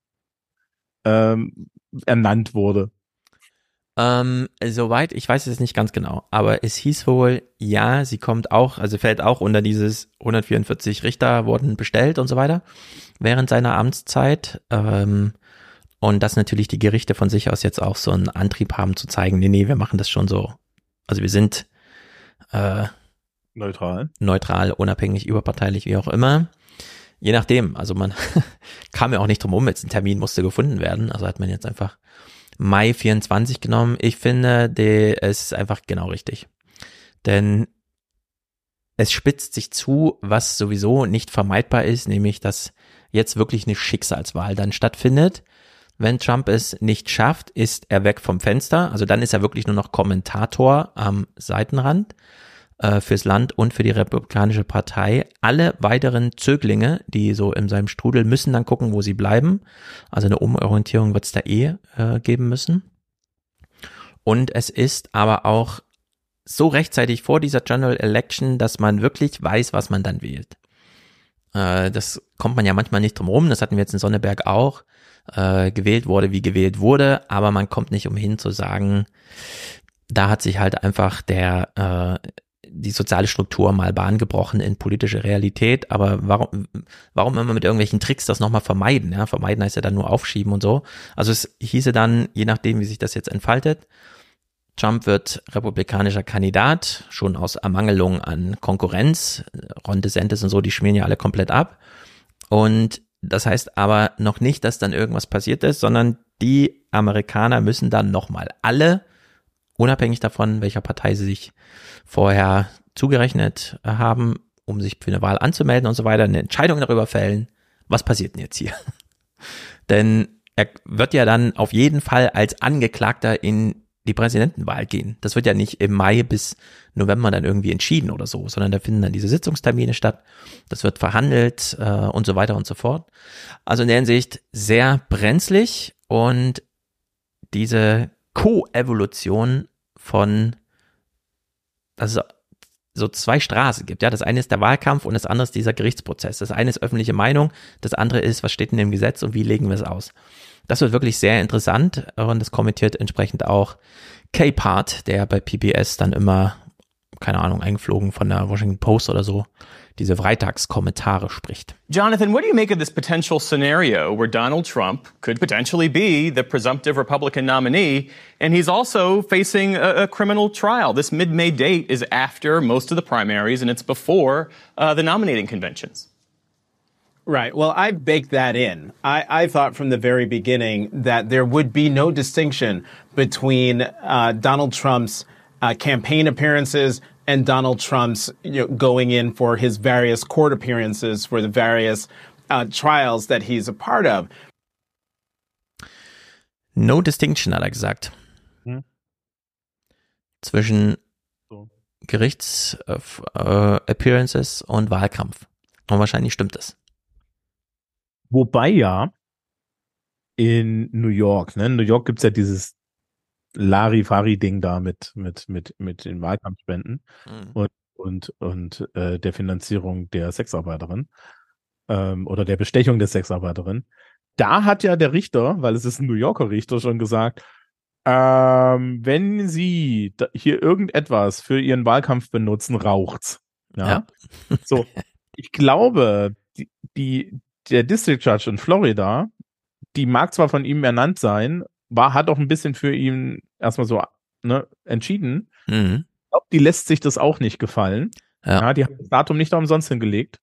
ähm, ernannt wurde. Ähm, soweit, ich weiß es nicht ganz genau, aber es hieß wohl, ja, sie kommt auch, also fällt auch unter dieses 144 Richter wurden bestellt und so weiter während seiner Amtszeit. Ähm, und dass natürlich die Gerichte von sich aus jetzt auch so einen Antrieb haben zu zeigen, nee, nee, wir machen das schon so. Also wir sind äh, Neutral. neutral, unabhängig, überparteilich, wie auch immer. Je nachdem, also man kam ja auch nicht drum um, jetzt ein Termin musste gefunden werden, also hat man jetzt einfach Mai 24 genommen. Ich finde, die, es ist einfach genau richtig. Denn es spitzt sich zu, was sowieso nicht vermeidbar ist, nämlich dass jetzt wirklich eine Schicksalswahl dann stattfindet. Wenn Trump es nicht schafft, ist er weg vom Fenster. Also dann ist er wirklich nur noch Kommentator am Seitenrand äh, fürs Land und für die Republikanische Partei. Alle weiteren Zöglinge, die so in seinem Strudel, müssen dann gucken, wo sie bleiben. Also eine Umorientierung wird es da eh äh, geben müssen. Und es ist aber auch so rechtzeitig vor dieser General Election, dass man wirklich weiß, was man dann wählt. Äh, das kommt man ja manchmal nicht drum rum. Das hatten wir jetzt in Sonneberg auch. Äh, gewählt wurde, wie gewählt wurde, aber man kommt nicht umhin zu sagen, da hat sich halt einfach der äh, die soziale Struktur mal Bahn gebrochen in politische Realität, aber warum, warum immer mit irgendwelchen Tricks das nochmal vermeiden? Ja, vermeiden heißt ja dann nur aufschieben und so. Also es hieße dann, je nachdem, wie sich das jetzt entfaltet, Trump wird republikanischer Kandidat, schon aus Ermangelung an Konkurrenz. Ron DeSantis und so, die schmieren ja alle komplett ab. Und das heißt aber noch nicht, dass dann irgendwas passiert ist, sondern die Amerikaner müssen dann nochmal alle, unabhängig davon, welcher Partei sie sich vorher zugerechnet haben, um sich für eine Wahl anzumelden und so weiter, eine Entscheidung darüber fällen, was passiert denn jetzt hier? Denn er wird ja dann auf jeden Fall als Angeklagter in die Präsidentenwahl gehen. Das wird ja nicht im Mai bis November dann irgendwie entschieden oder so, sondern da finden dann diese Sitzungstermine statt. Das wird verhandelt äh, und so weiter und so fort. Also in der Hinsicht sehr brenzlig und diese Co-Evolution von, dass es so zwei Straßen gibt. Ja, das eine ist der Wahlkampf und das andere ist dieser Gerichtsprozess. Das eine ist öffentliche Meinung, das andere ist, was steht in dem Gesetz und wie legen wir es aus. Das wird wirklich sehr interessant und das kommentiert entsprechend auch K-Part, der bei PBS dann immer, keine Ahnung, eingeflogen von der Washington Post oder so, diese Freitagskommentare spricht. Jonathan, what do you make of this potential scenario where Donald Trump could potentially be the presumptive Republican nominee, and he's also facing a, a criminal trial? This mid-May date is after most of the primaries, and it's before uh, the nominating conventions. Right. Well, I baked that in. I, I, thought from the very beginning that there would be no distinction between uh, Donald Trump's uh, campaign appearances and Donald Trump's you know, going in for his various court appearances for the various uh, trials that he's a part of. No distinction, hat er gesagt. Hm. Zwischen so. Gerichtsappearances äh, und Wahlkampf. Und wahrscheinlich stimmt das. Wobei ja in New York, ne? In New York gibt's ja dieses Larifari-Ding da mit, mit, mit, mit den Wahlkampfspenden mhm. und, und, und äh, der Finanzierung der Sexarbeiterin ähm, oder der Bestechung der Sexarbeiterin. Da hat ja der Richter, weil es ist ein New Yorker Richter, schon gesagt, ähm, wenn Sie hier irgendetwas für Ihren Wahlkampf benutzen, raucht's. Ja. ja. so, ich glaube, die, die, der District Judge in Florida, die mag zwar von ihm ernannt sein, war, hat auch ein bisschen für ihn erstmal so ne, entschieden. Mhm. Ich glaube, die lässt sich das auch nicht gefallen. Ja. ja. die hat das Datum nicht umsonst hingelegt.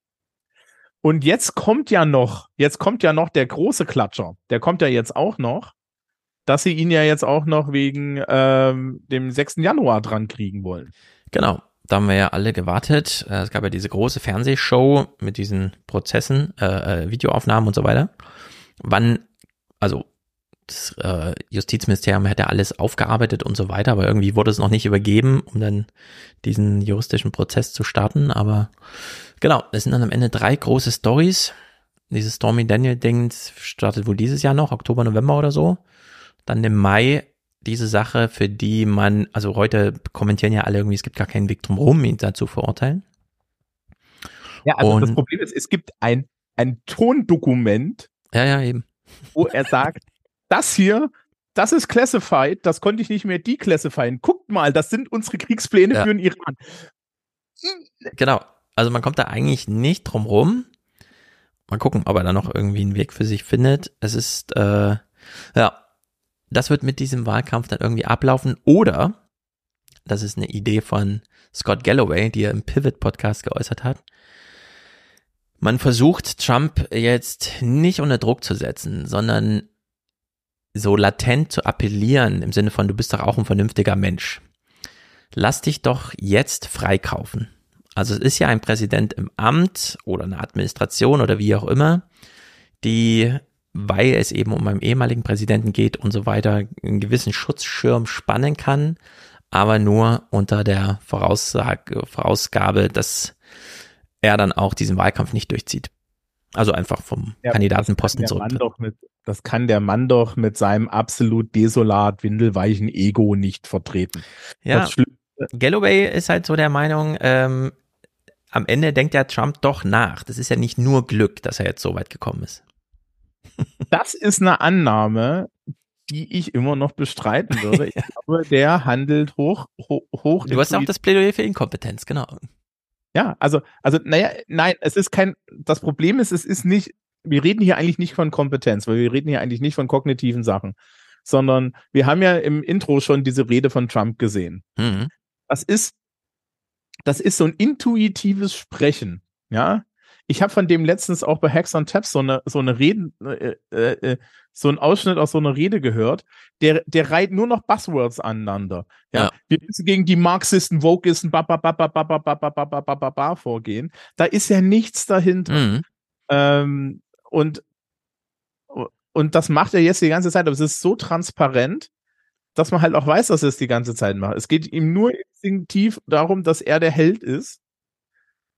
Und jetzt kommt ja noch, jetzt kommt ja noch der große Klatscher. Der kommt ja jetzt auch noch, dass sie ihn ja jetzt auch noch wegen ähm, dem 6. Januar dran kriegen wollen. Genau da haben wir ja alle gewartet. Äh, es gab ja diese große Fernsehshow mit diesen Prozessen, äh, äh, Videoaufnahmen und so weiter. Wann, also das äh, Justizministerium hätte alles aufgearbeitet und so weiter, aber irgendwie wurde es noch nicht übergeben, um dann diesen juristischen Prozess zu starten. Aber genau, es sind dann am Ende drei große Stories. Dieses Stormy Daniel-Ding startet wohl dieses Jahr noch, Oktober, November oder so. Dann im Mai diese Sache, für die man, also heute kommentieren ja alle irgendwie, es gibt gar keinen Weg drum rum, ihn dazu verurteilen. Ja, also Und, das Problem ist, es gibt ein, ein Tondokument. Ja, ja, eben. Wo er sagt, das hier, das ist classified, das konnte ich nicht mehr declassifieren. Guckt mal, das sind unsere Kriegspläne ja. für den Iran. Genau. Also man kommt da eigentlich nicht drum rum. Mal gucken, ob er da noch irgendwie einen Weg für sich findet. Es ist, äh, ja, das wird mit diesem Wahlkampf dann irgendwie ablaufen oder, das ist eine Idee von Scott Galloway, die er im Pivot Podcast geäußert hat, man versucht Trump jetzt nicht unter Druck zu setzen, sondern so latent zu appellieren im Sinne von, du bist doch auch ein vernünftiger Mensch. Lass dich doch jetzt freikaufen. Also es ist ja ein Präsident im Amt oder eine Administration oder wie auch immer, die weil es eben um einen ehemaligen Präsidenten geht und so weiter, einen gewissen Schutzschirm spannen kann, aber nur unter der Voraussage, Vorausgabe, dass er dann auch diesen Wahlkampf nicht durchzieht. Also einfach vom ja, Kandidatenposten zurück. das kann der Mann doch mit seinem absolut desolat windelweichen Ego nicht vertreten. Ja, Galloway ist halt so der Meinung, ähm, am Ende denkt ja Trump doch nach. Das ist ja nicht nur Glück, dass er jetzt so weit gekommen ist. Das ist eine Annahme, die ich immer noch bestreiten würde. Ich glaube, der handelt hoch, hoch, hoch. Du hast auch das Plädoyer für Inkompetenz, genau. Ja, also, also, naja, nein, es ist kein, das Problem ist, es ist nicht, wir reden hier eigentlich nicht von Kompetenz, weil wir reden hier eigentlich nicht von kognitiven Sachen, sondern wir haben ja im Intro schon diese Rede von Trump gesehen. Mhm. Das ist, das ist so ein intuitives Sprechen, ja. Ich habe von dem letztens auch bei Hacks on Taps so eine, so eine Rede, äh, äh, äh, so ein Ausschnitt aus so einer Rede gehört. Der, der reiht nur noch Buzzwords aneinander. Ja, Ja. wir müssen gegen die Marxisten, Vogisten, ba, ba, ba, ba, ba, ba, ba, ba, ba, ba, ba, ba, ba vorgehen. Da ist ja nichts dahinter. Mhm. Ähm, und, und das macht er jetzt die ganze Zeit, aber es ist so transparent, dass man halt auch weiß, dass er es die ganze Zeit macht. Es geht ihm nur instinktiv darum, dass er der Held ist.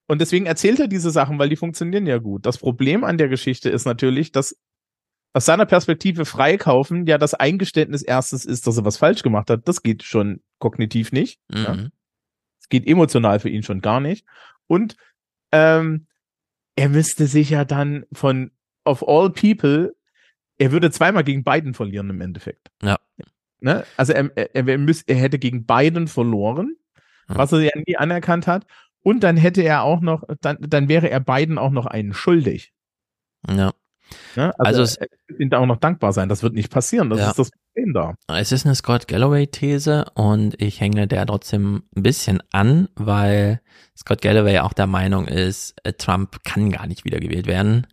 Und deswegen erzählt er diese Sachen, weil die funktionieren ja gut. Das Problem an der Geschichte ist natürlich, dass aus seiner Perspektive freikaufen ja das Eingeständnis erstens ist, dass er was falsch gemacht hat. Das geht schon kognitiv nicht. Ja. Mhm. Es geht emotional für ihn schon gar nicht. Und ähm, er müsste sich ja dann von of all people, er würde zweimal gegen Biden verlieren im Endeffekt. Ja. Ne? Also er, er, er, müß, er hätte gegen Biden verloren, was er ja nie anerkannt hat. Und dann hätte er auch noch, dann, dann wäre er Biden auch noch einen schuldig. Ja. Ne? Also, Also es- er wird auch noch dankbar sein. Das wird nicht passieren. Das Ja. ist das Problem da. Es ist eine Scott Galloway-These und ich hänge der trotzdem ein bisschen an, weil Scott Galloway auch der Meinung ist, äh, Trump kann gar nicht wiedergewählt werden.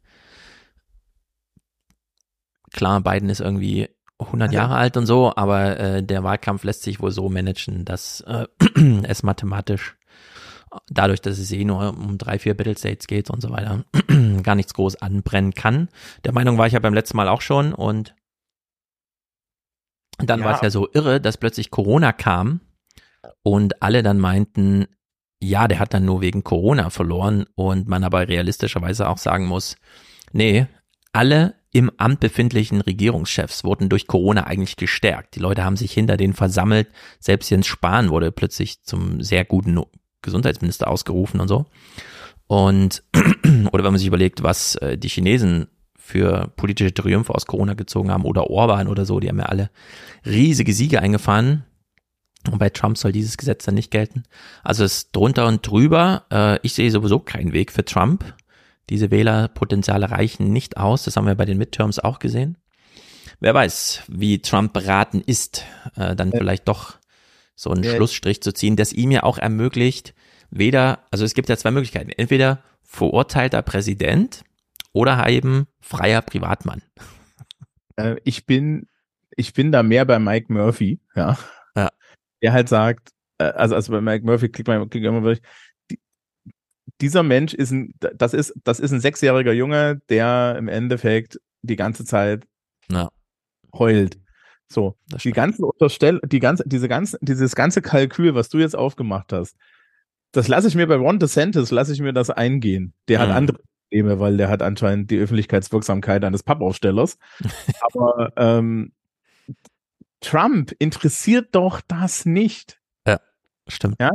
Klar, Biden ist irgendwie 100 Also- Jahre alt und so, aber äh, der Wahlkampf lässt sich wohl so managen, dass äh, es mathematisch dadurch, dass es eh nur um drei, vier Battle States geht und so weiter, gar nichts groß anbrennen kann. Der Meinung war ich ja beim letzten Mal auch schon und dann Ja. war es ja so irre, dass plötzlich Corona kam und alle dann meinten, ja, der hat dann nur wegen Corona verloren und man aber realistischerweise auch sagen muss, nee, alle im Amt befindlichen Regierungschefs wurden durch Corona eigentlich gestärkt. Die Leute haben sich hinter denen versammelt. Selbst Jens Spahn wurde plötzlich zum sehr guten Gesundheitsminister ausgerufen und so. Und, oder wenn man sich überlegt, was äh, die Chinesen für politische Triumphe aus Corona gezogen haben oder Orban oder so, die haben ja alle riesige Siege eingefahren. Und bei Trump soll dieses Gesetz dann nicht gelten. Also es ist drunter und drüber. Äh, ich sehe sowieso keinen Weg für Trump. Diese Wählerpotenziale reichen nicht aus. Das haben wir bei den Midterms auch gesehen. Wer weiß, wie Trump beraten ist, äh, dann vielleicht doch so einen Ja. Schlussstrich zu ziehen, das ihm ja auch ermöglicht, weder, also es gibt ja zwei Möglichkeiten. Entweder verurteilter Präsident oder eben freier Privatmann. Äh, ich bin, ich bin da mehr bei Mike Murphy, ja. Ja. Der halt sagt, äh, also, also bei Mike Murphy klickt man klickt immer wirklich, die, dieser Mensch ist ein, das ist, das ist ein sechsjähriger Junge, der im Endeffekt die ganze Zeit Ja. heult. So, die ganzen Unterstell, die ganze, diese ganze, dieses ganze Kalkül, was du jetzt aufgemacht hast, das lasse ich mir bei Ron DeSantis, lasse ich mir das eingehen. Der hat Mhm. andere Probleme, weil der hat anscheinend die Öffentlichkeitswirksamkeit eines Pappaufstellers. Aber ähm, Trump interessiert doch das nicht. Ja, stimmt. Ja,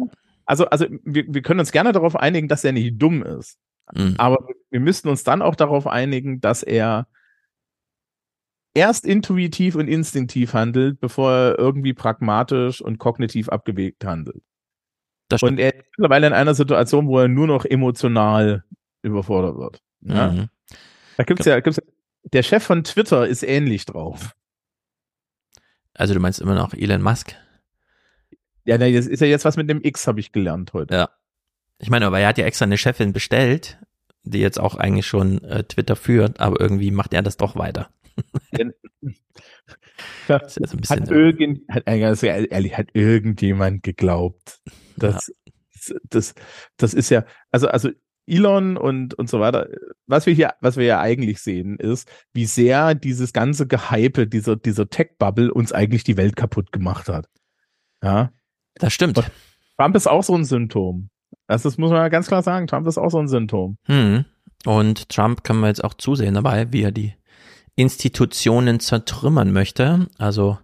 also, also wir, wir können uns gerne darauf einigen, dass er nicht dumm ist. Mhm. Aber wir müssten uns dann auch darauf einigen, dass er erst intuitiv und instinktiv handelt, bevor er irgendwie pragmatisch und kognitiv abgewegt handelt. Und er ist mittlerweile in einer Situation, wo er nur noch emotional überfordert wird. Ja? Mhm. Da gibt's ja, gibt's, der Chef von Twitter ist ähnlich drauf. Also du meinst immer noch Elon Musk? Ja, das ist ja jetzt was mit dem X, habe ich gelernt heute. Ja. Ich meine, aber er hat ja extra eine Chefin bestellt, die jetzt auch eigentlich schon äh, Twitter führt, aber irgendwie macht er das doch weiter. Ja, ja hat, so. irgend, hat, ehrlich, hat irgendjemand geglaubt. Das, das, das, das ist ja, also, also Elon und, und so weiter. Was wir hier, was wir ja eigentlich sehen, ist, wie sehr dieses ganze Gehype, dieser, dieser Tech-Bubble uns eigentlich die Welt kaputt gemacht hat. Ja. Das stimmt. Und Trump ist auch so ein Symptom. Also das muss man ja ganz klar sagen. Trump ist auch so ein Symptom. Hm. Und Trump können wir jetzt auch zusehen dabei, wie er die Institutionen zertrümmern möchte. Also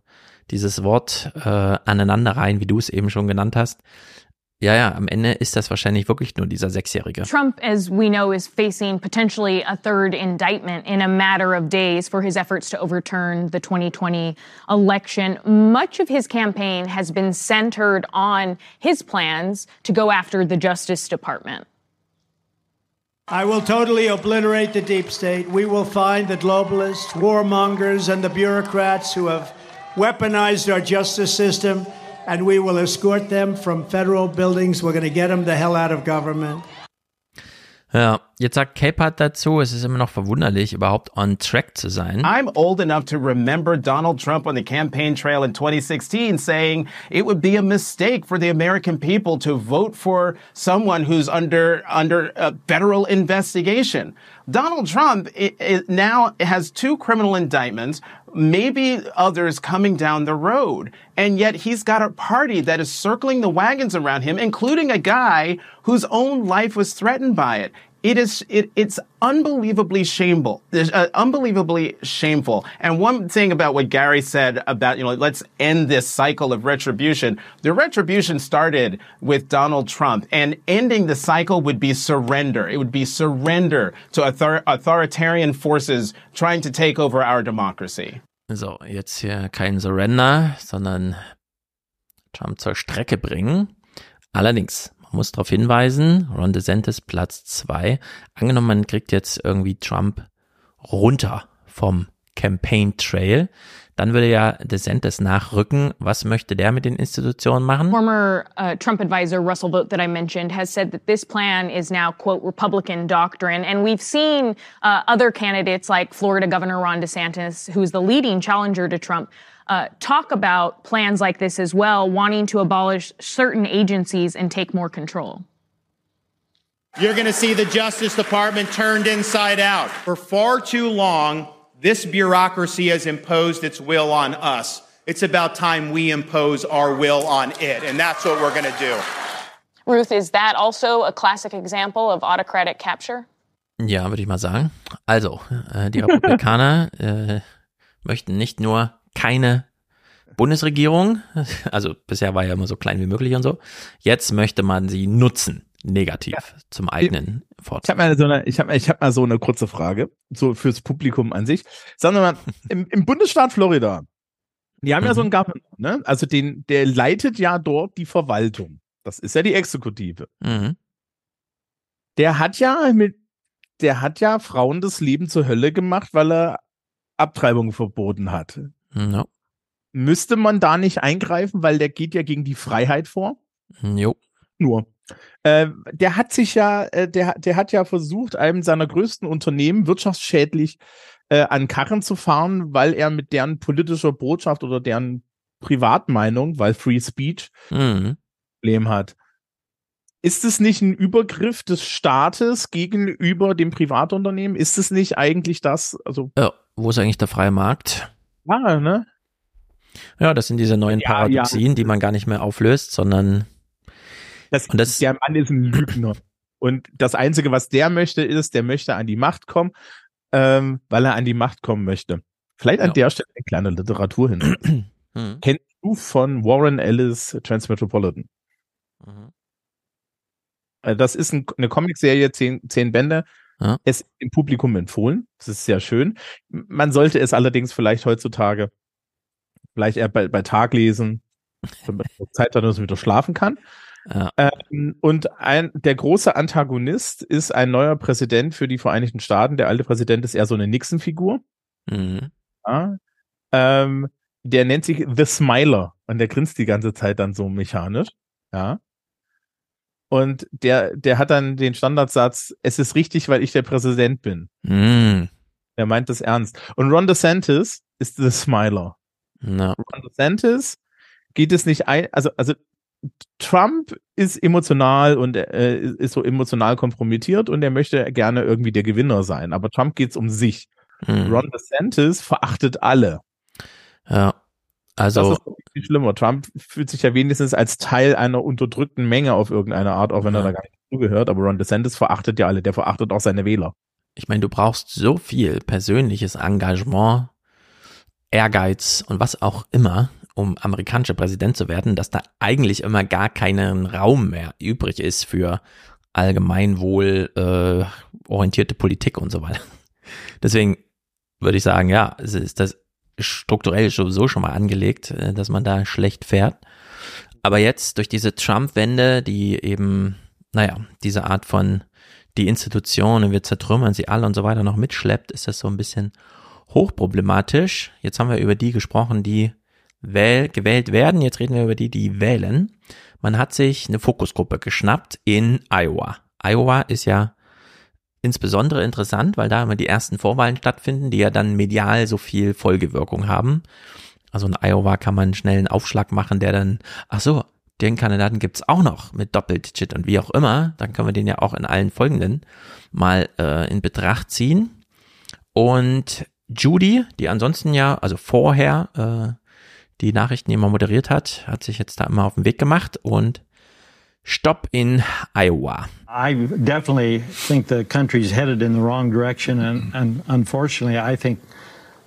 dieses Wort äh, aneinanderreihen, wie du es eben schon genannt hast. Ja, ja, am Ende ist das wahrscheinlich wirklich nur dieser Sechsjährige. Trump, as we know, is facing potentially a third indictment in a matter of days for his efforts to overturn the 2020 election. Much of his campaign has been centered on his plans to go after the Justice Department. I will totally obliterate the deep state. We will find the globalists, warmongers, and the bureaucrats who have weaponized our justice system and we will escort them from federal buildings. We're going to get them the hell out of government. Ja, jetzt sagt Capehart dazu, es ist immer noch verwunderlich, überhaupt on track zu sein. I'm old enough to remember Donald Trump on the campaign trail in 2016 saying it would be a mistake for the American people to vote for someone who's under under a federal investigation. Donald Trump it, it now has two criminal indictments, maybe others coming down the road. And yet he's got a party that is circling the wagons around him, including a guy whose own life was threatened by it. It is it, it's unbelievably shameful. Uh, unbelievably shameful. And one thing about what Gary said about you know let's end this cycle of retribution. The retribution started with Donald Trump, and ending the cycle would be surrender. It would be surrender to author authoritarian forces trying to take over our democracy. So, jetzt hier kein Surrender, sondern Trump zur Strecke bringen. Allerdings, muss darauf hinweisen, Ron DeSantis Platz zwei. Angenommen, man kriegt jetzt irgendwie Trump runter vom Campaign Trail, dann würde ja DeSantis nachrücken. Was möchte der mit den Institutionen machen? Former uh, Trump advisor Russell Vogt that I mentioned has said that this plan is now, quote, Republican doctrine. And we've seen uh, other candidates like Florida Governor Ron DeSantis, who's the leading challenger to Trump, uh, talk about plans like this as well, wanting to abolish certain agencies and take more control. You're going to see the Justice Department turned inside out. For far too long, this bureaucracy has imposed its will on us. It's about time we impose our will on it, and that's what we're going to do. Ruth, is that also a classic example of autocratic capture? Ja, würde ich mal sagen. Also, äh, die Republikaner äh, möchten nicht nur keine Bundesregierung, also bisher war ja immer so klein wie möglich und so, jetzt möchte man sie nutzen, negativ, ja. zum eigenen Vorteil. Ich habe mal, so eine, ich hab, ich hab mal so eine kurze Frage, so fürs Publikum an sich. Sagen wir mal, im, im Bundesstaat Florida, die haben mhm. ja so einen Governor, ne? Also den, der leitet ja dort die Verwaltung. Das ist ja die Exekutive. Mhm. Der hat ja mit, der hat ja Frauen das Leben zur Hölle gemacht, weil er Abtreibung verboten hat. No. Müsste man da nicht eingreifen, weil der geht ja gegen die Freiheit vor? Jo. Nur. Äh, der hat sich ja, äh, der, der hat ja versucht, einem seiner größten Unternehmen wirtschaftsschädlich äh, an Karren zu fahren, weil er mit deren politischer Botschaft oder deren Privatmeinung, weil Free Speech, mhm. Problem hat. Ist es nicht ein Übergriff des Staates gegenüber dem Privatunternehmen? Ist es nicht eigentlich das? Also ja, wo ist eigentlich der freie Markt? Ja, ne? Ja, das sind diese neuen ja, Paradoxien, ja. die man gar nicht mehr auflöst, sondern das, und das, der Mann ist ein Lügner. Und das Einzige, was der möchte, ist, der möchte an die Macht kommen, ähm, weil er an die Macht kommen möchte. Vielleicht an ja. der Stelle eine kleine Literatur hin. hm. Kennst du von Warren Ellis Transmetropolitan? Mhm. Äh, das ist ein, eine Comicserie, zehn, zehn Bände. Ja. Es ist im Publikum empfohlen. Das ist sehr schön. Man sollte es allerdings vielleicht heutzutage vielleicht eher bei, bei Tag lesen, damit man Zeit hat, dass man wieder schlafen kann. Ja. Ähm, und ein, der große Antagonist ist ein neuer Präsident für die Vereinigten Staaten. Der alte Präsident ist eher so eine Nixon-Figur. Mhm. Ja. Ähm, der nennt sich The Smiler und der grinst die ganze Zeit dann so mechanisch. Ja. Und der, der hat dann den Standardsatz, es ist richtig, weil ich der Präsident bin. Mhm. Er meint das ernst. Und Ron DeSantis ist The Smiler. No. Ron DeSantis geht es nicht ein, also, also Trump ist emotional und äh, ist so emotional kompromittiert und er möchte gerne irgendwie der Gewinner sein. Aber Trump geht es um sich. Mhm. Ron DeSantis verachtet alle. Ja. Also. Viel schlimmer. Trump fühlt sich ja wenigstens als Teil einer unterdrückten Menge auf irgendeine Art, auch wenn ja. er da gar nicht zugehört. Aber Ron DeSantis verachtet ja alle. Der verachtet auch seine Wähler. Ich meine, du brauchst so viel persönliches Engagement, Ehrgeiz und was auch immer, um amerikanischer Präsident zu werden, dass da eigentlich immer gar keinen Raum mehr übrig ist für allgemeinwohl äh, orientierte Politik und so weiter. Deswegen würde ich sagen, ja, es ist das strukturell sowieso schon mal angelegt, äh, dass man da schlecht fährt. Aber jetzt durch diese Trump-Wende, die eben, naja, diese Art von die Institutionen, wir zertrümmern sie alle und so weiter noch mitschleppt, ist das so ein bisschen hochproblematisch. Jetzt haben wir über die gesprochen, die wähl gewählt werden. Jetzt reden wir über die, die wählen. Man hat sich eine Fokusgruppe geschnappt in Iowa. Iowa ist ja insbesondere interessant, weil da immer die ersten Vorwahlen stattfinden, die ja dann medial so viel Folgewirkung haben. Also in Iowa kann man schnell einen Aufschlag machen, der dann, ach so, den Kandidaten gibt's auch noch mit Doppeldigit und wie auch immer. Dann können wir den ja auch in allen folgenden mal äh, in Betracht ziehen. Und Judy, die ansonsten ja, also vorher äh, die Nachrichten immer moderiert hat, hat sich jetzt da immer auf den Weg gemacht und Stopp in Iowa. I definitely think the country's headed in the wrong direction, and, and unfortunately, I think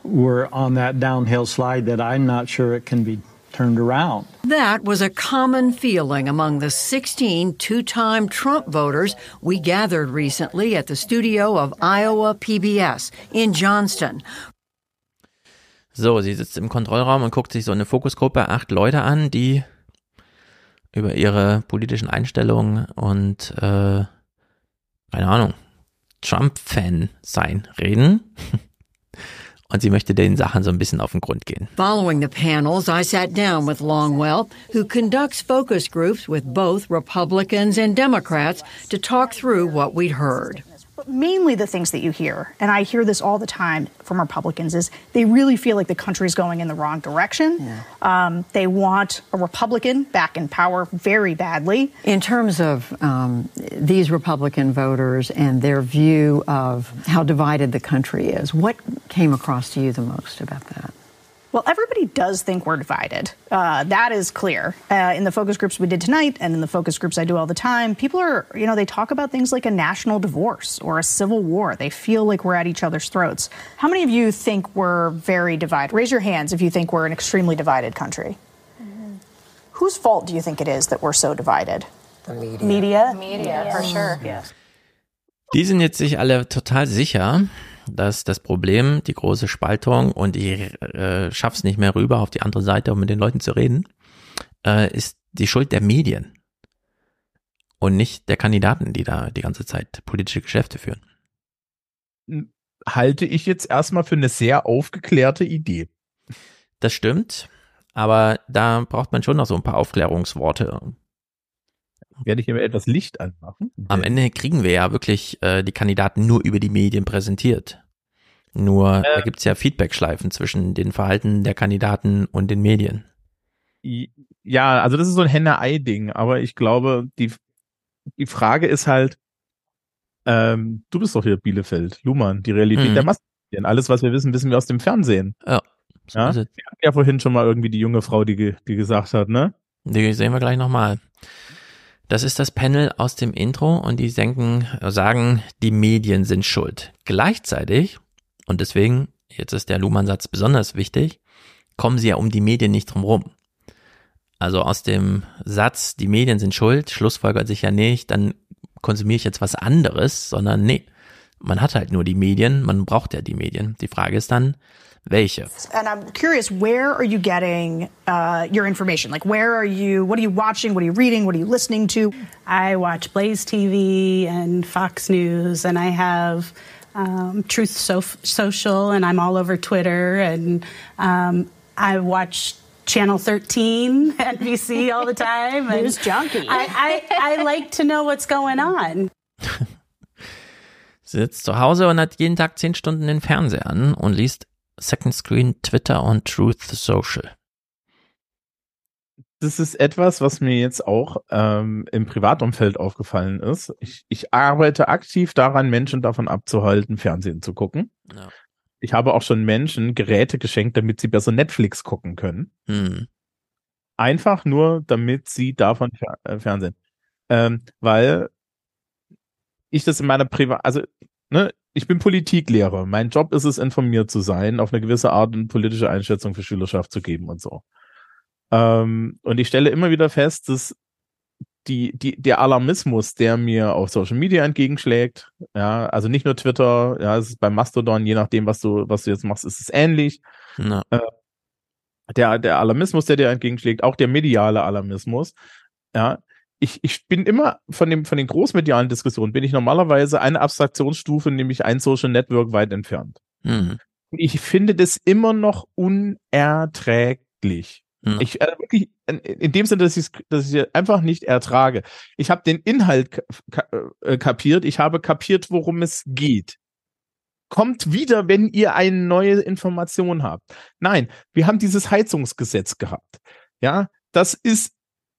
we're on that downhill slide that I'm not sure it can be turned around. That was a common feeling among the 16 two time Trump voters we gathered recently at the studio of Iowa PBS in Johnston. So, sie sitzt im Kontrollraum und guckt sich so eine Fokusgruppe, acht Leute an, die über ihre politischen Einstellungen und, äh, keine Ahnung, Trump-Fan sein reden. und sie möchte den Sachen so ein bisschen auf den Grund gehen. Following the panels, I sat down with Longwell, who conducts focus groups with both Republicans and Democrats to talk through what we'd heard. But mainly the things that you hear, and I hear this all the time from Republicans, is they really feel like the country's going in the wrong direction. Yeah. Um, they want a Republican back in power very badly. In terms of um, these Republican voters and their view of how divided the country is, what came across to you the most about that? Well, everybody does think we're divided. Uh, that is clear. Uh, in the focus groups we did tonight and in the focus groups I do all the time, people are, you know, they talk about things like a national divorce or a civil war. They feel like we're at each other's throats. How many of you think we're very divided? Raise your hands if you think we're an extremely divided country. Mm-hmm. Whose fault do you think it is that we're so divided? The media. Media? Media, for sure. Yes. Die sind jetzt sich alle total sicher, dass das Problem, die große Spaltung und ich äh, schaff's nicht mehr rüber auf die andere Seite, um mit den Leuten zu reden, äh, ist die Schuld der Medien und nicht der Kandidaten, die da die ganze Zeit politische Geschäfte führen. Halte ich jetzt erstmal für eine sehr aufgeklärte Idee. Das stimmt, aber da braucht man schon noch so ein paar Aufklärungsworte. Werde ich immer etwas Licht anmachen? Am Ende kriegen wir ja wirklich äh, die Kandidaten nur über die Medien präsentiert. Nur äh, da gibt's ja Feedbackschleifen zwischen den Verhalten der Kandidaten und den Medien. Ja, also das ist so ein Henne-Ei-Ding, aber ich glaube, die, die Frage ist halt, ähm, du bist doch hier Bielefeld, Luhmann, die Realität Mhm. der Massenmedien. Alles, was wir wissen, wissen wir aus dem Fernsehen. Ja. so Ja, wir es. hatten ja vorhin schon mal irgendwie die junge Frau, die, die gesagt hat, ne? Die sehen wir gleich nochmal. Das ist das Panel aus dem Intro und die denken, sagen, die Medien sind schuld. Gleichzeitig, und deswegen, jetzt ist der Luhmann-Satz besonders wichtig, kommen sie ja um die Medien nicht drum rum. Also aus dem Satz, die Medien sind schuld, schlussfolgert sich ja nicht, dann konsumiere ich jetzt was anderes, sondern nee, man hat halt nur die Medien, man braucht ja die Medien. Die Frage ist dann, welche? And I'm curious, where are you getting uh, your information? Like, where are you? What are you watching? What are you reading? What are you listening to? I watch Blaze TV and Fox News, and I have um, Truth so- Social, and I'm all over Twitter, and um, I watch Channel 13, NBC all the time. and News junkie. I, I, I like to know what's going on. sitzt zu Hause und hat jeden Tag zehn Stunden den Fernseher an und liest Second Screen, Twitter und Truth Social. Das ist etwas, was mir jetzt auch ähm, im Privatumfeld aufgefallen ist. Ich, ich arbeite aktiv daran, Menschen davon abzuhalten, Fernsehen zu gucken. Ja. Ich habe auch schon Menschen Geräte geschenkt, damit sie besser Netflix gucken können. Hm. Einfach nur, damit sie davon fer äh, Fernsehen. Ähm, weil ich das in meiner Privat, also, ne, ich bin Politiklehrer. Mein Job ist es, informiert zu sein, auf eine gewisse Art und politische Einschätzung für Schülerschaft zu geben und so. Ähm, und ich stelle immer wieder fest, dass die, die, der Alarmismus, der mir auf Social Media entgegenschlägt, ja, also nicht nur Twitter, ja, es ist beim Mastodon, je nachdem, was du, was du jetzt machst, ist es ähnlich. Ja. Äh, der, der Alarmismus, der dir entgegenschlägt, auch der mediale Alarmismus, ja, ich, ich bin immer von dem, von den großmedialen Diskussionen bin ich normalerweise eine Abstraktionsstufe, nämlich ein Social Network weit entfernt. Mhm. Ich finde das immer noch unerträglich. Mhm. Ich äh, wirklich in, in dem Sinne, dass ich dass ich einfach nicht ertrage. Ich habe den Inhalt ka äh, kapiert, ich habe kapiert, worum es geht. Kommt wieder, wenn ihr eine neue Information habt. Nein, wir haben dieses Heizungsgesetz gehabt. Ja, das ist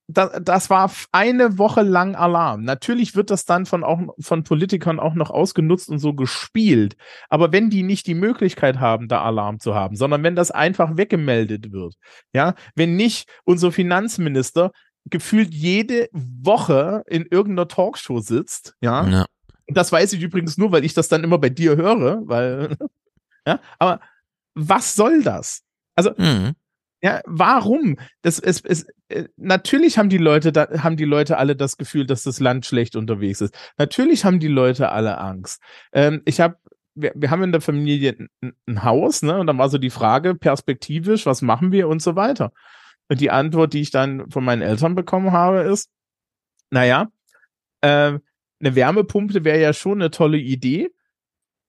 das, war eine Woche lang Alarm. Natürlich wird das dann von auch von Politikern auch noch ausgenutzt und so gespielt. Aber wenn die nicht die Möglichkeit haben, da Alarm zu haben, sondern wenn das einfach weggemeldet wird, ja, wenn nicht unser Finanzminister gefühlt jede Woche in irgendeiner Talkshow sitzt, ja. Ja. Das weiß ich übrigens nur, weil ich das dann immer bei dir höre, weil, ja, aber was soll das? Also, Mhm. Ja, warum? Das, es, es, äh, natürlich haben die Leute da, haben die Leute alle das Gefühl, dass das Land schlecht unterwegs ist. Natürlich haben die Leute alle Angst. Ähm, ich habe, wir, wir haben in der Familie ein, ein Haus, ne? Und dann war so die Frage perspektivisch, was machen wir und so weiter. Und die Antwort, die ich dann von meinen Eltern bekommen habe, ist, naja, äh, eine Wärmepumpe wäre ja schon eine tolle Idee,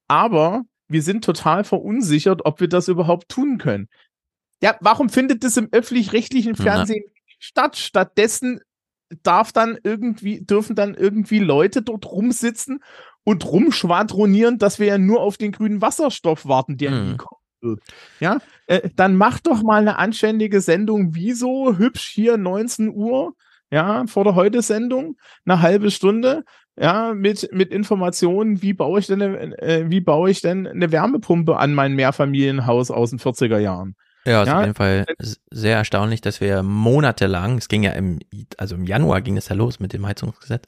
aber wir sind total verunsichert, ob wir das überhaupt tun können. Ja, warum findet das im öffentlich-rechtlichen. Fernsehen statt? Stattdessen darf dann irgendwie, dürfen dann irgendwie Leute dort rumsitzen und rumschwadronieren, dass wir ja nur auf den grünen Wasserstoff warten, der nie kommen wird. Ja, äh, dann mach doch mal eine anständige Sendung, wie so hübsch hier 19 Uhr, ja, vor der Heute-Sendung, eine halbe Stunde, ja, mit, mit Informationen, wie baue ich denn, eine, äh, wie baue ich denn eine Wärmepumpe an mein Mehrfamilienhaus aus den 40er Jahren? Ja, ist Ja, auf jeden Fall sehr erstaunlich, dass wir monatelang, es ging ja im, also im Januar ging es ja los mit dem Heizungsgesetz,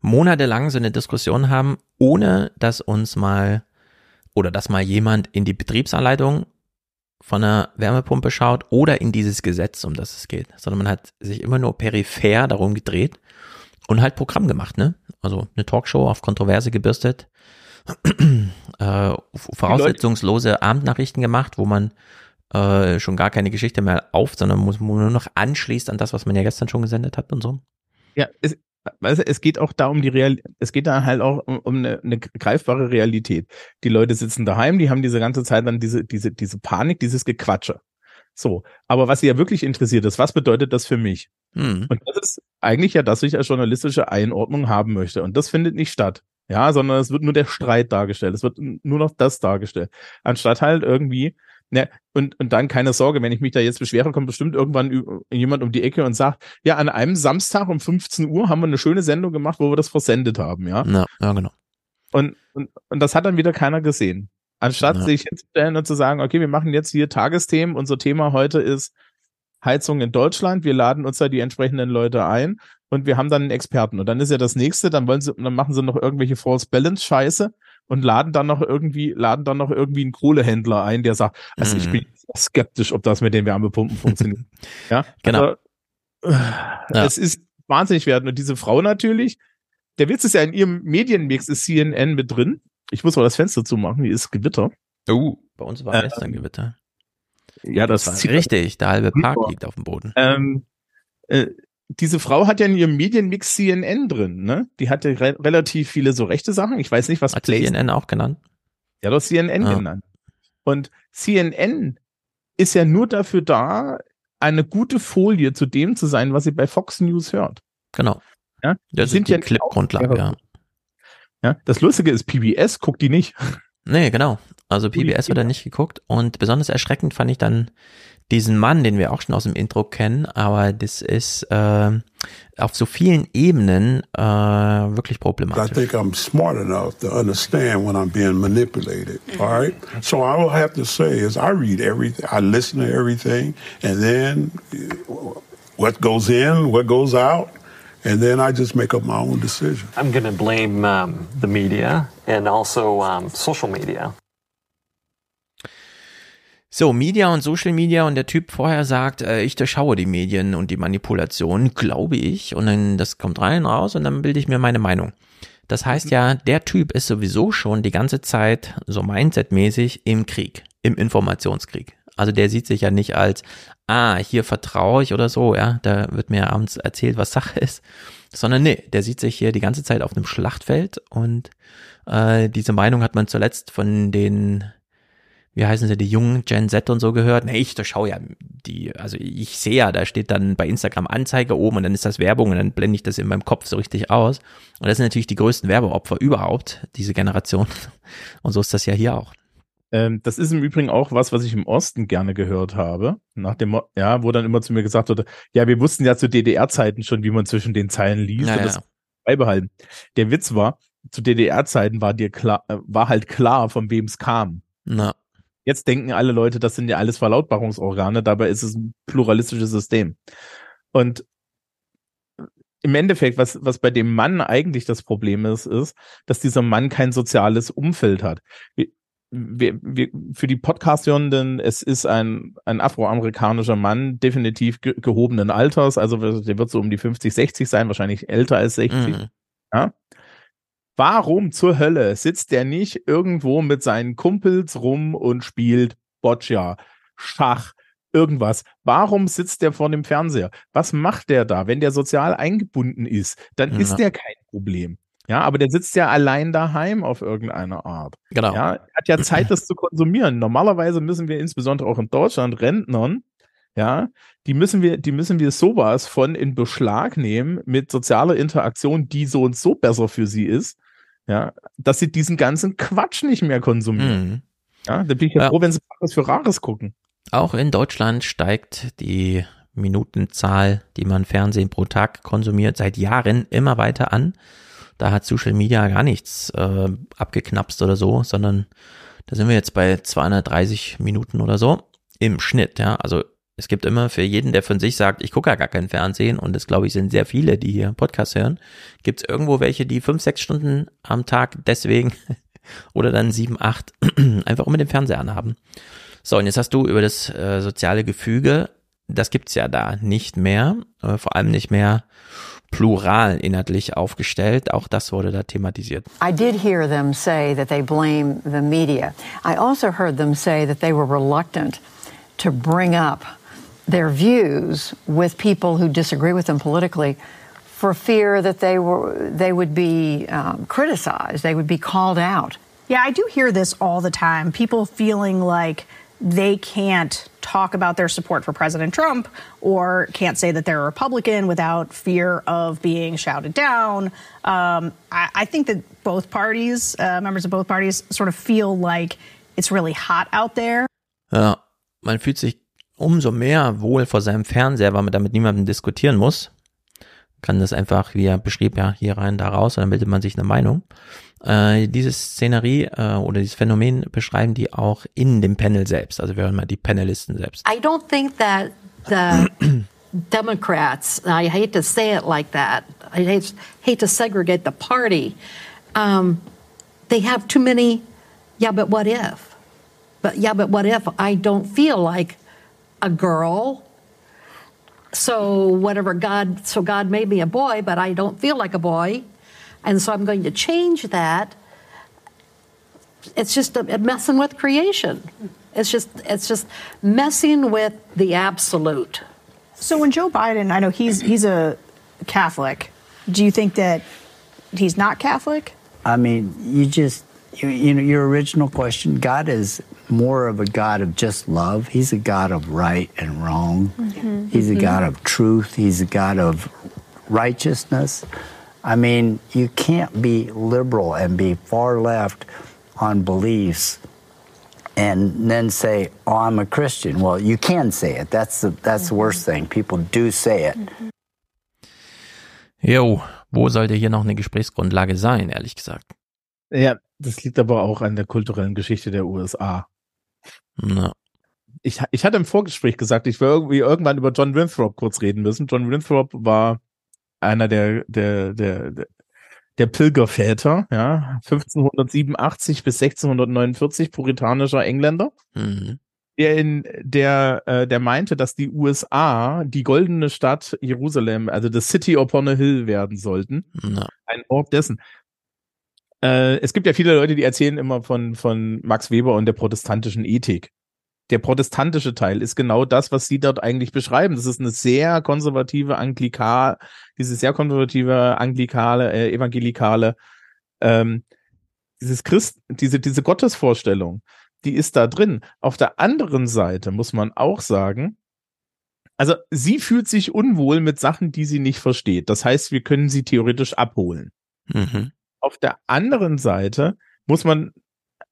monatelang so eine Diskussion haben, ohne dass uns mal oder dass mal jemand in die Betriebsanleitung von einer Wärmepumpe schaut oder in dieses Gesetz, um das es geht, sondern man hat sich immer nur peripher darum gedreht und halt Programm gemacht, ne? Also eine Talkshow auf Kontroverse gebürstet, äh, voraussetzungslose Abendnachrichten gemacht, wo man äh, schon gar keine Geschichte mehr auf, sondern muss man nur noch anschließt an das, was man ja gestern schon gesendet hat und so. Ja, es, du, es geht auch da um die Real, es geht da halt auch um, um eine, eine greifbare Realität. Die Leute sitzen daheim, die haben diese ganze Zeit dann diese, diese, diese Panik, dieses Gequatsche. So. Aber was sie ja wirklich interessiert ist, was bedeutet das für mich? Hm. Und das ist eigentlich ja, dass ich als journalistische Einordnung haben möchte. Und das findet nicht statt. Ja, sondern es wird nur der Streit dargestellt. Es wird nur noch das dargestellt. Anstatt halt irgendwie, ne, und, und dann keine Sorge, wenn ich mich da jetzt beschwere, kommt bestimmt irgendwann jemand um die Ecke und sagt, ja, an einem Samstag um 15 Uhr haben wir eine schöne Sendung gemacht, wo wir das versendet haben, ja. Ja, ja genau. Und, und, und das hat dann wieder keiner gesehen. Anstatt Ja. sich hinzustellen und zu sagen, okay, wir machen jetzt hier Tagesthemen, unser Thema heute ist Heizung in Deutschland, wir laden uns da die entsprechenden Leute ein und wir haben dann einen Experten. Und dann ist ja das nächste, dann wollen sie, dann machen sie noch irgendwelche False Balance Scheiße und laden dann noch irgendwie, laden dann noch irgendwie einen Kohlehändler ein, der sagt, also ich Mhm. bin skeptisch, ob das mit den Wärmepumpen funktioniert. ja, Genau. Also, äh, Es ist wahnsinnig werden. Und diese Frau natürlich, der Witz ist ja in ihrem Medienmix ist CNN mit drin. Ich muss mal das Fenster zumachen, hier ist Gewitter. Uh, bei uns war Ähm, gestern Gewitter. Ja, das, Das war richtig, der halbe Park liegt auf dem Boden. Ähm, äh, diese Frau hat ja in ihrem Medienmix CNN drin, ne? Die hatte re relativ viele so rechte Sachen. Ich weiß nicht, was Hat CNN auch genannt? Ja, doch CNN Ah. genannt. Und CNN ist ja nur dafür da, eine gute Folie zu dem zu sein, was sie bei Fox News hört. Genau. Ja, Das sind die ja Clip-Grundlage, ja. Ja, das Lustige ist, PBS guckt die nicht. Nee, genau. Also PBS wird er nicht geguckt und besonders erschreckend fand ich dann diesen Mann, den wir auch schon aus dem Intro kennen, aber das ist äh, auf so vielen Ebenen äh, wirklich I problematisch. think I'm smart enough to understand when I'm being manipulated. All right. So I will have to say is I read everything, I listen to everything, and then uh, what goes in, what goes out, and then I just make up my own decision. I'm going to blame um, the media and also um, social media. So, Media und Social Media und der Typ vorher sagt, äh, ich durchschaue die Medien und die Manipulation, glaube ich, und dann das kommt rein raus und dann bilde ich mir meine Meinung. Das heißt ja, der Typ ist sowieso schon die ganze Zeit so mindsetmäßig im Krieg, im Informationskrieg. Also der sieht sich ja nicht als, ah, hier vertraue ich oder so, ja, da wird mir abends erzählt, was Sache ist, sondern nee, der sieht sich hier die ganze Zeit auf einem Schlachtfeld und äh, diese Meinung hat man zuletzt von den wie heißen sie, die jungen Gen Z und so gehört. Nee, ich durchschaue ja die, also ich sehe ja, da steht dann bei Instagram Anzeige oben und dann ist das Werbung und dann blende ich das in meinem Kopf so richtig aus. Und das sind natürlich die größten Werbeopfer überhaupt, diese Generation. Und so ist das ja hier auch. Ähm, das ist im Übrigen auch was, was ich im Osten gerne gehört habe. Nach dem, ja, wo dann immer zu mir gesagt wurde, ja, wir wussten ja zu DDR-Zeiten schon, wie man zwischen den Zeilen liest Ja, und ja. das beibehalten. Der Witz war, zu DDR-Zeiten war dir klar, äh, war halt klar, von wem es kam. Na. Jetzt denken alle Leute, das sind ja alles Verlautbarungsorgane, dabei ist es ein pluralistisches System. Und im Endeffekt, was, was bei dem Mann eigentlich das Problem ist, ist, dass dieser Mann kein soziales Umfeld hat. Wir, wir, wir, für die Podcast-Hörenden, es ist ein, ein afroamerikanischer Mann, definitiv ge gehobenen Alters, also der wird so um die 50, 60 sein, wahrscheinlich älter als 60. Mhm. Ja? Warum zur Hölle sitzt der nicht irgendwo mit seinen Kumpels rum und spielt Boccia, Schach, irgendwas? Warum sitzt der vor dem Fernseher? Was macht der da? Wenn der sozial eingebunden ist, dann Ja. ist der kein Problem. Ja, aber der sitzt ja allein daheim auf irgendeine Art. Genau. Ja, er hat ja Zeit, das zu konsumieren. Normalerweise müssen wir insbesondere auch in Deutschland Rentnern, ja, die müssen wir, die müssen wir sowas von in Beschlag nehmen mit sozialer Interaktion, die so und so besser für sie ist, ja, dass sie diesen ganzen Quatsch nicht mehr konsumieren. Mhm. Ja, da bin ich ja, Ja. froh, wenn sie Rares für Rares gucken. Auch in Deutschland steigt die Minutenzahl, die man Fernsehen pro Tag konsumiert, seit Jahren immer weiter an. Da hat Social Media gar nichts äh, abgeknapst oder so, sondern da sind wir jetzt bei 230 Minuten oder so im Schnitt. Ja, also es gibt immer für jeden, der von sich sagt, ich gucke ja gar kein Fernsehen und das glaube ich sind sehr viele, die hier Podcast hören, gibt es irgendwo welche, die fünf, sechs Stunden am Tag deswegen oder dann sieben, acht einfach immer den Fernseher anhaben. So, und jetzt hast du über das äh, soziale Gefüge, das gibt's ja da nicht mehr, äh, vor allem nicht mehr plural inhaltlich aufgestellt. Auch das wurde da thematisiert. I did hear them say that they blame the media. I also heard them say that they were reluctant to bring up their views with people who disagree with them politically for fear that they were they would be um, criticized, they would be called out. Yeah, I do hear this all the time. People feeling like they can't talk about their support for President Trump or can't say that they're a Republican without fear of being shouted down. Um, I, I think that both parties, uh, members of both parties, sort of feel like it's really hot out there. Ja, man fühlt sich umso mehr wohl vor seinem Fernseher, weil man damit niemandem diskutieren muss. Kann das einfach, wie er beschrieb, ja, hier rein, da raus, und dann bildet man sich eine Meinung. Äh, diese Szenerie äh, oder dieses Phänomen beschreiben die auch in dem Panel selbst. Also wir hören mal die Panelisten selbst. I don't think that the Democrats, I hate to say it like that, I hate, hate to segregate the party, um, they have too many, yeah, but what if? But yeah, but what if I don't feel like a girl? So whatever God, so God made me a boy, but I don't feel like a boy. And so I'm going to change that. It's just a, messing with creation. It's just, it's just messing with the absolute. So when Joe Biden, I know he's he's a Catholic. Do you think that he's not Catholic? I mean, you just, you, you know, your original question, God is more of a God of just love. He's a God of right and wrong. Mhm. He's a Mhm. God of truth. He's a God of righteousness. I mean, you can't be liberal and be far left on beliefs and then say, "Oh, I'm a Christian." Well, you can say it. That's the that's the worst thing. People do say it. Jo, wo sollte hier noch eine Gesprächsgrundlage sein, ehrlich gesagt? Ja, das liegt aber auch an der kulturellen Geschichte der USA. Na. Ich, ich hatte im Vorgespräch gesagt, ich will irgendwie irgendwann über John Winthrop kurz reden müssen. John Winthrop war einer der, der, der, der, der Pilgerväter, ja, 1587 bis 1649 puritanischer Engländer. Mhm. der in der äh, der meinte, dass die USA die goldene Stadt Jerusalem, also the City upon a Hill werden sollten, Ja. ein Ort dessen. Äh, es gibt ja viele Leute, die erzählen immer von von Max Weber und der protestantischen Ethik. Der protestantische Teil ist genau das, was sie dort eigentlich beschreiben. Das ist eine sehr konservative Anglikal, diese sehr konservative anglikale, äh, evangelikale, ähm, dieses Christ, diese diese Gottesvorstellung die ist da drin. Auf der anderen Seite muss man auch sagen, also sie fühlt sich unwohl mit Sachen, die sie nicht versteht. Das heißt, wir können sie theoretisch abholen. Mhm. Auf der anderen Seite muss man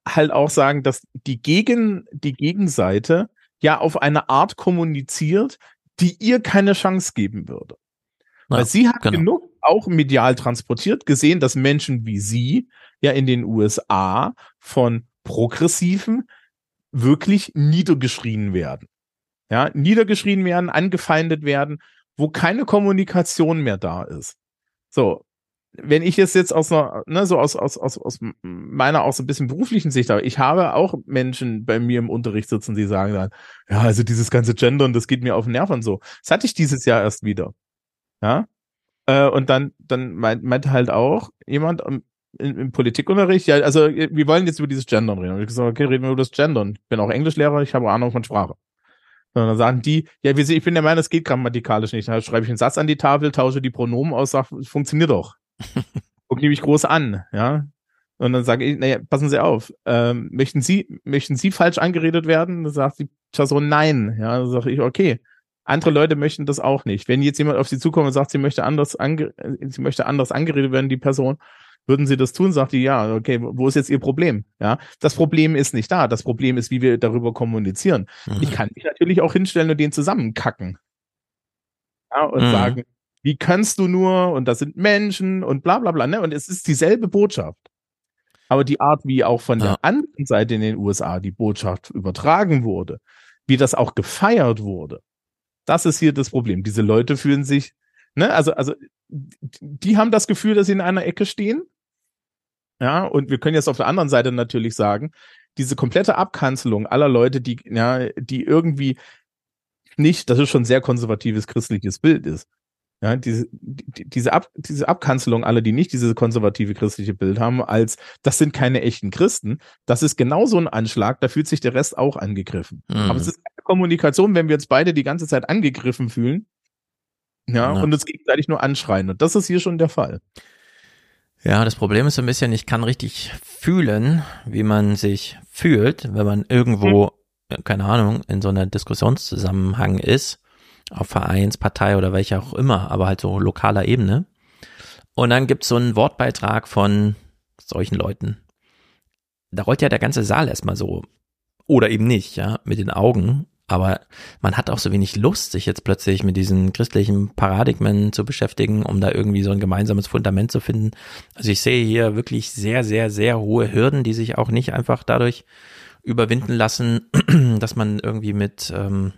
halt auch sagen, dass die Gegen, die Gegenseite ja auf eine Art kommuniziert, die ihr keine Chance geben würde. Ja, Weil sie hat genau. genug auch medial transportiert, gesehen, dass Menschen wie sie ja in den USA von Progressiven wirklich niedergeschrien werden. Ja, niedergeschrien werden, angefeindet werden, wo keine Kommunikation mehr da ist. So, wenn ich es jetzt aus einer, ne, so aus, aus, aus, aus meiner auch so ein bisschen beruflichen Sicht habe, ich habe auch Menschen bei mir im Unterricht sitzen, die sagen dann, ja, also dieses ganze Gendern, das geht mir auf den Nerv und so. Das hatte ich dieses Jahr erst wieder. Ja. Äh, und dann, dann meint, meinte halt auch jemand im, im Politikunterricht, ja, also äh, wir wollen jetzt über dieses Gendern reden. Und ich gesagt, okay, reden wir über das Gendern. Ich bin auch Englischlehrer, ich habe Ahnung von Sprache. Und dann sagen die, ja, ich bin der Meinung, das geht grammatikalisch nicht. Dann schreibe ich einen Satz an die Tafel, tausche die Pronomen aus, sag, funktioniert doch. Guck die mich groß an, ja. Und dann sage ich, naja, passen Sie auf, ähm, möchten Sie, möchten Sie falsch angeredet werden? Dann sagt die Person nein. Ja, dann sage ich, okay. Andere Leute möchten das auch nicht. Wenn jetzt jemand auf Sie zukommt und sagt, sie möchte anders, ange sie möchte anders angeredet werden, die Person, würden Sie das tun? Sagt die, ja, okay, wo ist jetzt Ihr Problem? Ja, das Problem ist nicht da. Das Problem ist, wie wir darüber kommunizieren. Ich kann mich natürlich auch hinstellen und den zusammenkacken. Ja, und Mhm. sagen, wie kannst du nur? Und das sind Menschen und bla bla bla. Ne? Und es ist dieselbe Botschaft. Aber die Art, wie auch von der anderen Seite in den USA die Botschaft übertragen wurde, wie das auch gefeiert wurde, das ist hier das Problem. Diese Leute fühlen sich, ne, also, also, die haben das Gefühl, dass sie in einer Ecke stehen. Ja, und wir können jetzt auf der anderen Seite natürlich sagen, diese komplette Abkanzelung aller Leute, die, ja, die irgendwie nicht, das ist schon ein sehr konservatives christliches Bild ist. Ja, diese, die, diese, Ab, diese Abkanzelung aller, die nicht diese konservative christliche Bild haben, als das sind keine echten Christen, das ist genauso ein Anschlag, da fühlt sich der Rest auch angegriffen. Mhm. Aber es ist keine Kommunikation, wenn wir uns beide die ganze Zeit angegriffen fühlen, ja, Ja. und uns gegenseitig nur anschreien. Und das ist hier schon der Fall. Ja, das Problem ist so ein bisschen, ich kann richtig fühlen, wie man sich fühlt, wenn man irgendwo, äh, keine Ahnung, in so einer Diskussionszusammenhang ist, auf Vereins, Partei oder welcher auch immer, aber halt so lokaler Ebene. Und dann gibt's so einen Wortbeitrag von solchen Leuten. Da rollt ja der ganze Saal erstmal so, oder eben nicht, ja, mit den Augen. Aber man hat auch so wenig Lust, sich jetzt plötzlich mit diesen christlichen Paradigmen zu beschäftigen, um da irgendwie so ein gemeinsames Fundament zu finden. Also ich sehe hier wirklich sehr, sehr, sehr hohe Hürden, die sich auch nicht einfach dadurch überwinden lassen, dass man irgendwie mit ähm,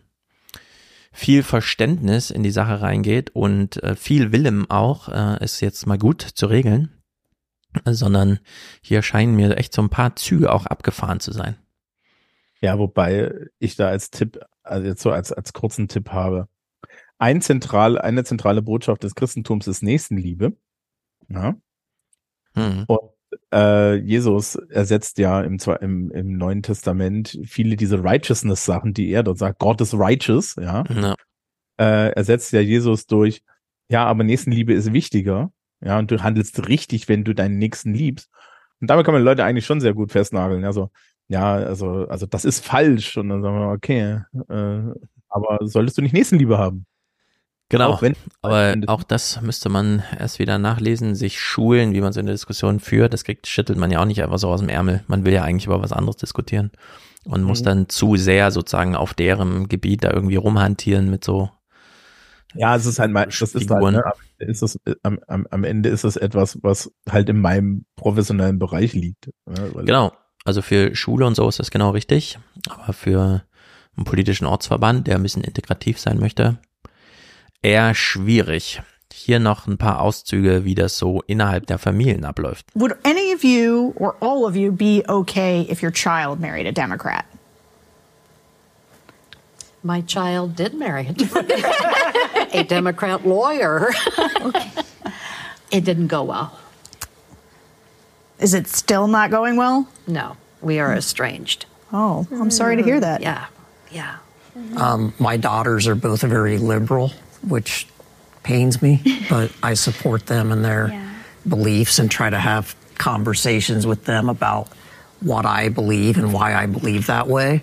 viel Verständnis in die Sache reingeht und äh, viel Willem auch, äh, es jetzt mal gut zu regeln, sondern hier scheinen mir echt so ein paar Züge auch abgefahren zu sein. Ja, wobei ich da als Tipp, also jetzt so als, als kurzen Tipp habe. Ein zentral, eine zentrale Botschaft des Christentums ist Nächstenliebe. Ja. Mhm. Und äh, Jesus ersetzt ja im, im, im Neuen Testament viele diese Righteousness-Sachen, die er dort sagt, Gott ist righteous, ja. Ja. Äh, ersetzt ja Jesus durch, ja, aber Nächstenliebe ist wichtiger, ja, und du handelst richtig, wenn du deinen Nächsten liebst. Und damit kann man Leute eigentlich schon sehr gut festnageln. Also, ja, also, also das ist falsch. Und dann sagen wir, okay, äh, aber solltest du nicht Nächstenliebe haben? Genau. Auch wenn- Aber auch das müsste man erst wieder nachlesen, sich schulen, wie man so eine Diskussion führt. Das kriegt, schüttelt man ja auch nicht einfach so aus dem Ärmel. Man will ja eigentlich über was anderes diskutieren und muss Mhm. dann zu sehr sozusagen auf deren Gebiet da irgendwie rumhantieren mit so. Ja, es ist halt mein, das ist halt, ne, am, Ende ist äh, am, am, am Ende ist es etwas, was halt in meinem professionellen Bereich liegt. Ne, Genau. Also für Schule und so ist das genau richtig. Aber für einen politischen Ortsverband, der ein bisschen integrativ sein möchte, eher schwierig. Hier noch ein paar Auszüge, wie das so innerhalb der Familien abläuft. Would any of you or all of you be okay if your child married a Democrat? My child did marry a Democrat, a Democrat lawyer. It didn't go well. Is it still not going well? No, we are estranged. Oh, I'm sorry to hear that. Yeah, yeah. Um, my daughters are both very liberal, which pains me, but I support them in their beliefs and try to have conversations with them about what I believe and why I believe that way.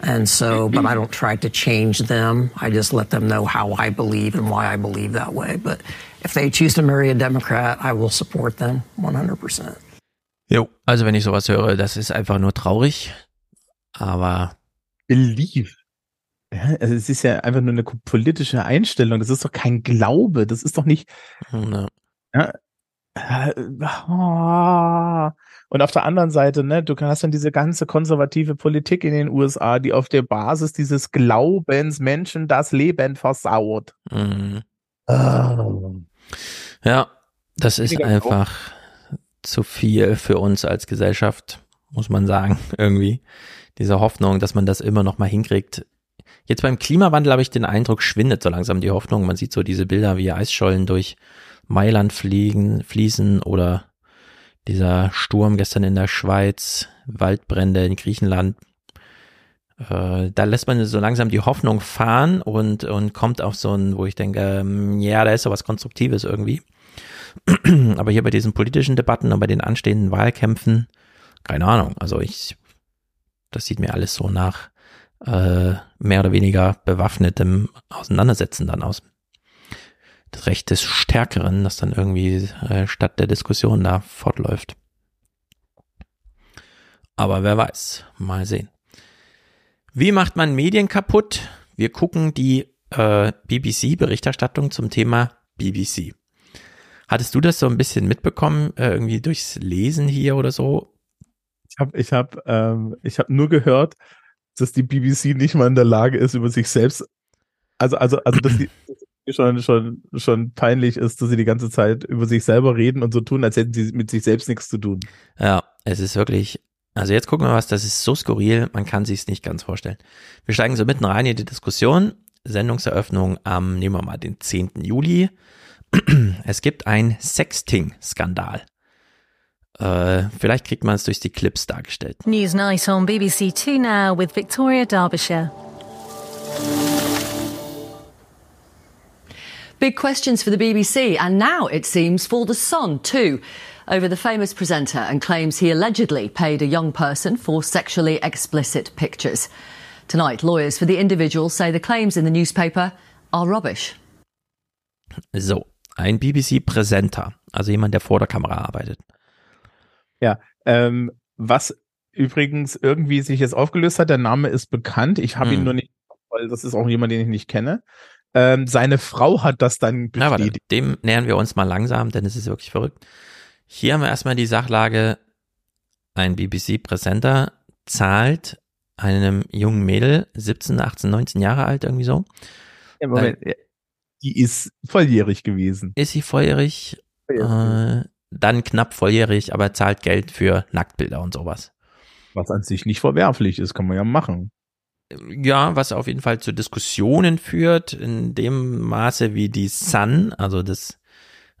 And so, but I don't try to change them. I just let them know how I believe and why I believe that way. But if they choose to marry a Democrat, I will support them 100%. Jo, also wenn ich sowas höre, das ist einfach nur traurig. Aber Belief. Ja, also es ist ja einfach nur eine politische Einstellung. Das ist doch kein Glaube. Das ist doch nicht. Ja. Ja. Äh. Und auf der anderen Seite, ne, du hast dann diese ganze konservative Politik in den USA, die auf der Basis dieses Glaubens Menschen das Leben versaut. Mhm. Ah. Ja, das ist einfach zu viel für uns als Gesellschaft, muss man sagen, irgendwie. Diese Hoffnung, dass man das immer noch mal hinkriegt. Jetzt beim Klimawandel habe ich den Eindruck, schwindet so langsam die Hoffnung. Man sieht so diese Bilder, wie Eisschollen durch Mailand fliegen, fließen oder dieser Sturm gestern in der Schweiz, Waldbrände in Griechenland. Äh, da lässt man so langsam die Hoffnung fahren und, und kommt auf so ein, wo ich denke, ähm, ja, da ist so was Konstruktives irgendwie. Aber hier bei diesen politischen Debatten und bei den anstehenden Wahlkämpfen, keine Ahnung. Also ich, das sieht mir alles so nach äh, mehr oder weniger bewaffnetem Auseinandersetzen dann aus. Das Recht des Stärkeren, das dann irgendwie äh, statt der Diskussion da fortläuft. Aber wer weiß, mal sehen. Wie macht man Medien kaputt? Wir gucken die äh, BBC-Berichterstattung zum Thema BBC. Hattest du das so ein bisschen mitbekommen, äh, irgendwie durchs Lesen hier oder so? Ich habe ich hab, ähm, ich hab nur gehört, dass die BBC nicht mal in der Lage ist, über sich selbst, also, also, also, dass sie schon, schon, schon peinlich ist, dass sie die ganze Zeit über sich selber reden und so tun, als hätten sie mit sich selbst nichts zu tun. Ja, es ist wirklich, also jetzt gucken wir was, das ist so skurril, man kann sich es nicht ganz vorstellen. Wir steigen so mitten rein in die Diskussion. Sendungseröffnung am, nehmen wir mal den 10. Juli. Es gibt ein Sexting-Skandal. Äh, vielleicht kriegt man es durch die Clips dargestellt. News Night on BBC Two now with Victoria Derbyshire. Big questions for the BBC, and now it seems for The Sun too, over the famous presenter and claims he allegedly paid a young person for sexually explicit pictures. Tonight, lawyers for the individual say the claims in the newspaper are rubbish. So, ein BBC-Präsenter, also jemand, der vor der Kamera arbeitet. Ja, ähm, was übrigens irgendwie sich jetzt aufgelöst hat, der Name ist bekannt. Ich habe ihn Hm. nur nicht, weil das ist auch jemand, den ich nicht kenne. Ähm, seine Frau hat das dann Na, warte, bestätigt. dem nähern wir uns mal langsam, denn es ist wirklich verrückt. Hier haben wir erstmal die Sachlage, ein BBC-Präsenter zahlt einem jungen Mädel, 17, 18, 19 Jahre alt, irgendwie so. Ja, Moment, die ist volljährig gewesen. Ist sie volljährig? Äh, dann knapp volljährig, aber zahlt Geld für Nacktbilder und sowas. Was an sich nicht verwerflich ist, kann man ja machen. Ja, was auf jeden Fall zu Diskussionen führt, in dem Maße, wie die Sun, also das,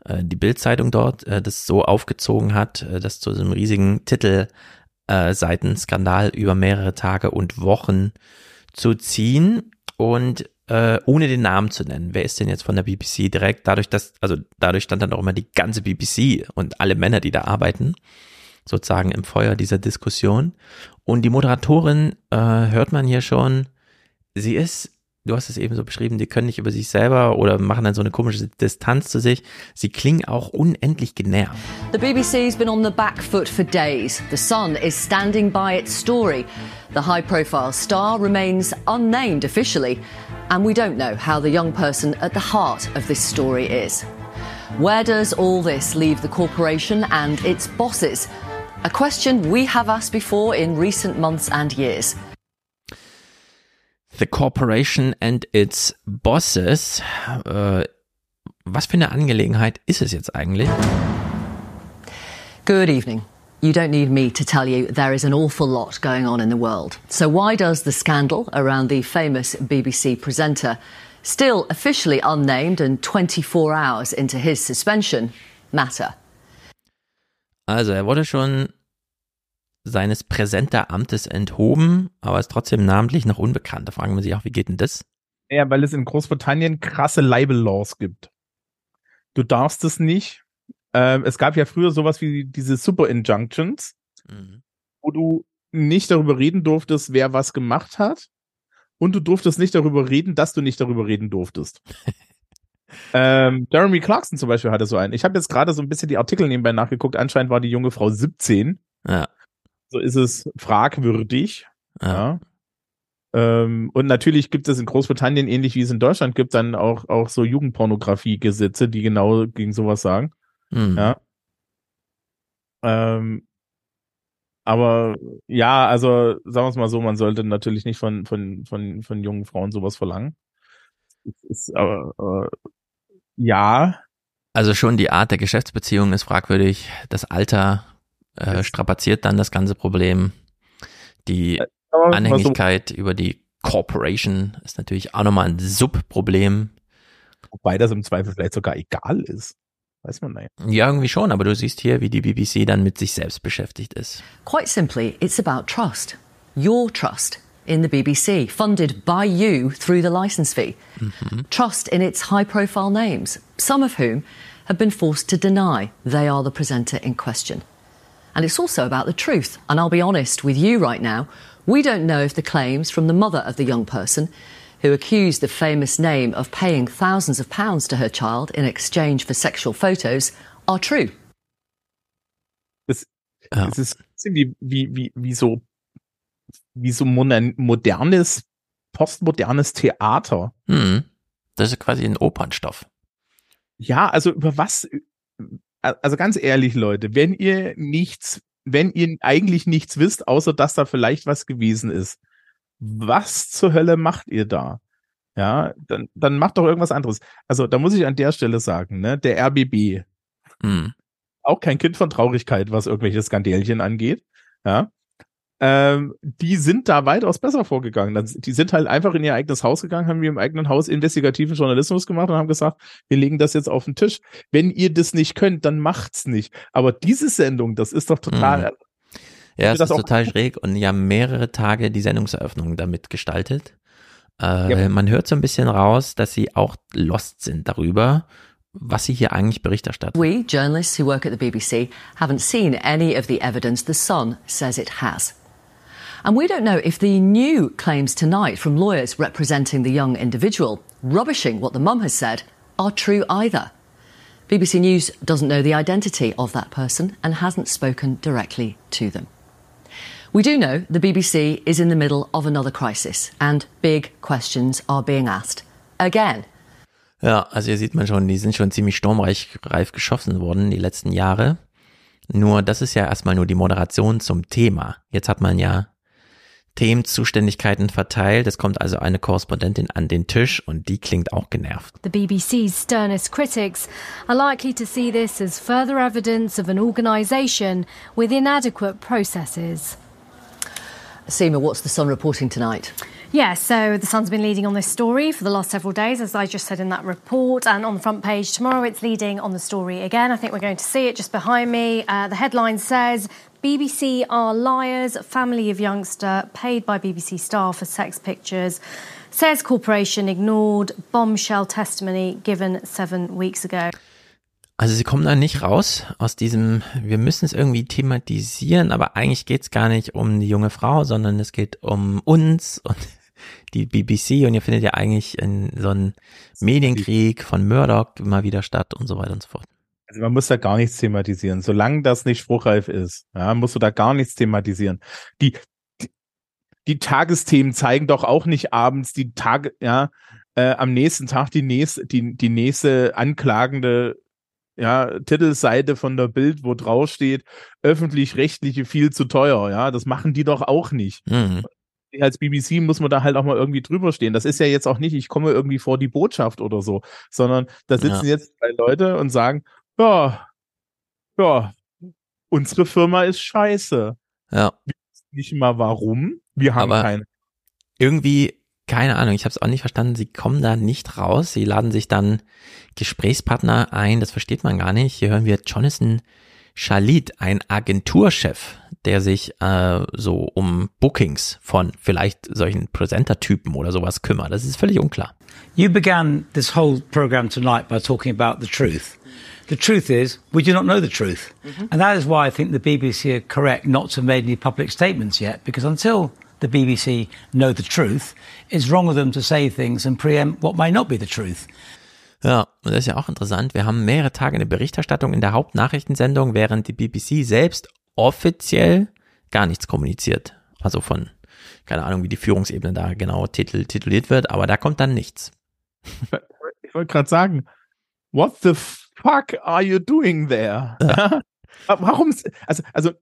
äh, die Bildzeitung dort, äh, das so aufgezogen hat, äh, das zu einem riesigen Titel äh, Seitenskandal über mehrere Tage und Wochen zu ziehen und äh, ohne den Namen zu nennen. Wer ist denn jetzt von der BBC direkt? Dadurch, dass, also dadurch stand dann auch immer die ganze BBC und alle Männer, die da arbeiten, sozusagen im Feuer dieser Diskussion. Und die Moderatorin äh, hört man hier schon, sie ist, du hast es eben so beschrieben, die können nicht über sich selber oder machen dann so eine komische Distanz zu sich. Sie klingen auch unendlich genervt. The BBC's been on the back foot for days. The Sun is standing by its story. The high profile star remains unnamed officially, and we don't know how the young person at the heart of this story is. Where does all this leave the corporation and its bosses? A question we have asked before in recent months and years. The Corporation and its Bosses. Äh, was für eine Angelegenheit ist es jetzt eigentlich? Good evening. you don't need me to tell you there is an awful lot going on in the world. So, why does the scandal around the famous BBC presenter, still officially unnamed and 24 hours into his suspension, matter? Also, er wurde schon seines Präsenteramtes enthoben, aber ist trotzdem namentlich noch unbekannt. Da fragen wir sich auch, wie geht denn das? Ja, weil es in Großbritannien krasse Libel-Laws gibt. Du darfst es nicht. Ähm, es gab ja früher sowas wie diese Super Injunctions, mhm. wo du nicht darüber reden durftest, wer was gemacht hat. Und du durftest nicht darüber reden, dass du nicht darüber reden durftest. ähm, Jeremy Clarkson zum Beispiel hatte so einen. Ich habe jetzt gerade so ein bisschen die Artikel nebenbei nachgeguckt. Anscheinend war die junge Frau 17. Ja. So ist es fragwürdig. Ja. Ähm, und natürlich gibt es in Großbritannien, ähnlich wie es in Deutschland gibt, dann auch, auch so Jugendpornografie-Gesetze, die genau gegen sowas sagen. Mhm. Ja. Ähm, aber ja, also sagen wir es mal so, man sollte natürlich nicht von, von, von, von jungen Frauen sowas verlangen. Ist, aber, äh, ja. Also schon die Art der Geschäftsbeziehung ist fragwürdig. Das Alter äh, strapaziert dann das ganze Problem. Die äh, Anhängigkeit so. über die Corporation ist natürlich auch nochmal ein Subproblem. Wobei das im Zweifel vielleicht sogar egal ist. Weiß man nicht. Ja, irgendwie schon, aber du siehst hier, wie die BBC dann mit sich selbst beschäftigt ist. Quite simply, it's about trust. Your trust in the BBC, funded by you through the license fee. Mhm. Trust in its high profile names, some of whom have been forced to deny they are the presenter in question. And it's also about the truth. And I'll be honest with you right now, we don't know if the claims from the mother of the young person who accused the famous name of paying thousands of pounds to her child in exchange for sexual photos are true. Das, ja. das ist wie, wie, wie, wie so, wie so modernes, postmodernes Theater. Hm. Das ist quasi ein Opernstoff. Ja, also über was, also ganz ehrlich, Leute, wenn ihr nichts, wenn ihr eigentlich nichts wisst, außer dass da vielleicht was gewesen ist, was zur Hölle macht ihr da? Ja, dann, dann macht doch irgendwas anderes. Also, da muss ich an der Stelle sagen, ne, der RBB, hm. auch kein Kind von Traurigkeit, was irgendwelche Skandälchen angeht, ja, ähm, die sind da weitaus besser vorgegangen. Die sind halt einfach in ihr eigenes Haus gegangen, haben wir im eigenen Haus investigativen Journalismus gemacht und haben gesagt, wir legen das jetzt auf den Tisch. Wenn ihr das nicht könnt, dann macht's nicht. Aber diese Sendung, das ist doch total. Mhm. Ja, es ist total schräg und die haben mehrere Tage die Sendungseröffnung damit gestaltet. Äh, ja. Man hört so ein bisschen raus, dass sie auch lost sind darüber, was sie hier eigentlich Bericht erstatten. We, journalists who work at the BBC, haven't seen any of the evidence the Sun says it has. And we don't know if the new claims tonight from lawyers representing the young individual, rubbishing what the mum has said, are true either. BBC News doesn't know the identity of that person and hasn't spoken directly to them. We do know the BBC is in the middle of another crisis and big questions are being asked. Again. Ja, also hier sieht man schon, die sind schon ziemlich sturmreich reif geschossen worden die letzten Jahre. Nur das ist ja erstmal nur die Moderation zum Thema. Jetzt hat man ja Themenzuständigkeiten verteilt. Es kommt also eine Korrespondentin an den Tisch und die klingt auch genervt. The BBC's sternest critics are likely to see this as further evidence of an organisation with inadequate processes. Seema, what's the Sun reporting tonight? Yeah, so the Sun's been leading on this story for the last several days, as I just said in that report. And on the front page tomorrow, it's leading on the story again. I think we're going to see it just behind me. Uh, the headline says BBC are liars, family of youngster paid by BBC staff for sex pictures. Says corporation ignored bombshell testimony given seven weeks ago. Also sie kommen da nicht raus aus diesem, wir müssen es irgendwie thematisieren, aber eigentlich geht es gar nicht um die junge Frau, sondern es geht um uns und die BBC und ihr findet ja eigentlich in so einen Medienkrieg von Murdoch immer wieder statt und so weiter und so fort. Also man muss da gar nichts thematisieren. Solange das nicht spruchreif ist, ja, musst du da gar nichts thematisieren. Die, die, die Tagesthemen zeigen doch auch nicht abends die Tage, ja, äh, am nächsten Tag die nächste, die, die nächste anklagende ja, Titelseite von der Bild, wo drauf steht, öffentlich-rechtliche viel zu teuer, ja, das machen die doch auch nicht. Mhm als BBC muss man da halt auch mal irgendwie drüber stehen. Das ist ja jetzt auch nicht, ich komme irgendwie vor die Botschaft oder so, sondern da sitzen ja. jetzt zwei Leute und sagen, ja, ja, unsere Firma ist scheiße. Ja. Wir wissen nicht mal warum. Wir haben Aber keine. Irgendwie, keine Ahnung, ich habe es auch nicht verstanden, sie kommen da nicht raus. Sie laden sich dann Gesprächspartner ein, das versteht man gar nicht. Hier hören wir Jonathan Shalit, ein Agenturchef, der sich äh, so um Bookings von vielleicht solchen Presenter-Typen oder sowas kümmert. Das ist völlig unklar. You began this whole program tonight by talking about the truth. The truth is, we do not know the truth. And that is why I think the BBC are correct not to have made any public statements yet, because until the BBC know the truth, it's wrong of them to say things and preempt what might not be the truth. Ja, und das ist ja auch interessant. Wir haben mehrere Tage eine Berichterstattung in der Hauptnachrichtensendung, während die BBC selbst offiziell gar nichts kommuniziert. Also von, keine Ahnung, wie die Führungsebene da genau titel, tituliert wird, aber da kommt dann nichts. Ich wollte gerade sagen, what the fuck are you doing there? Warum, also, also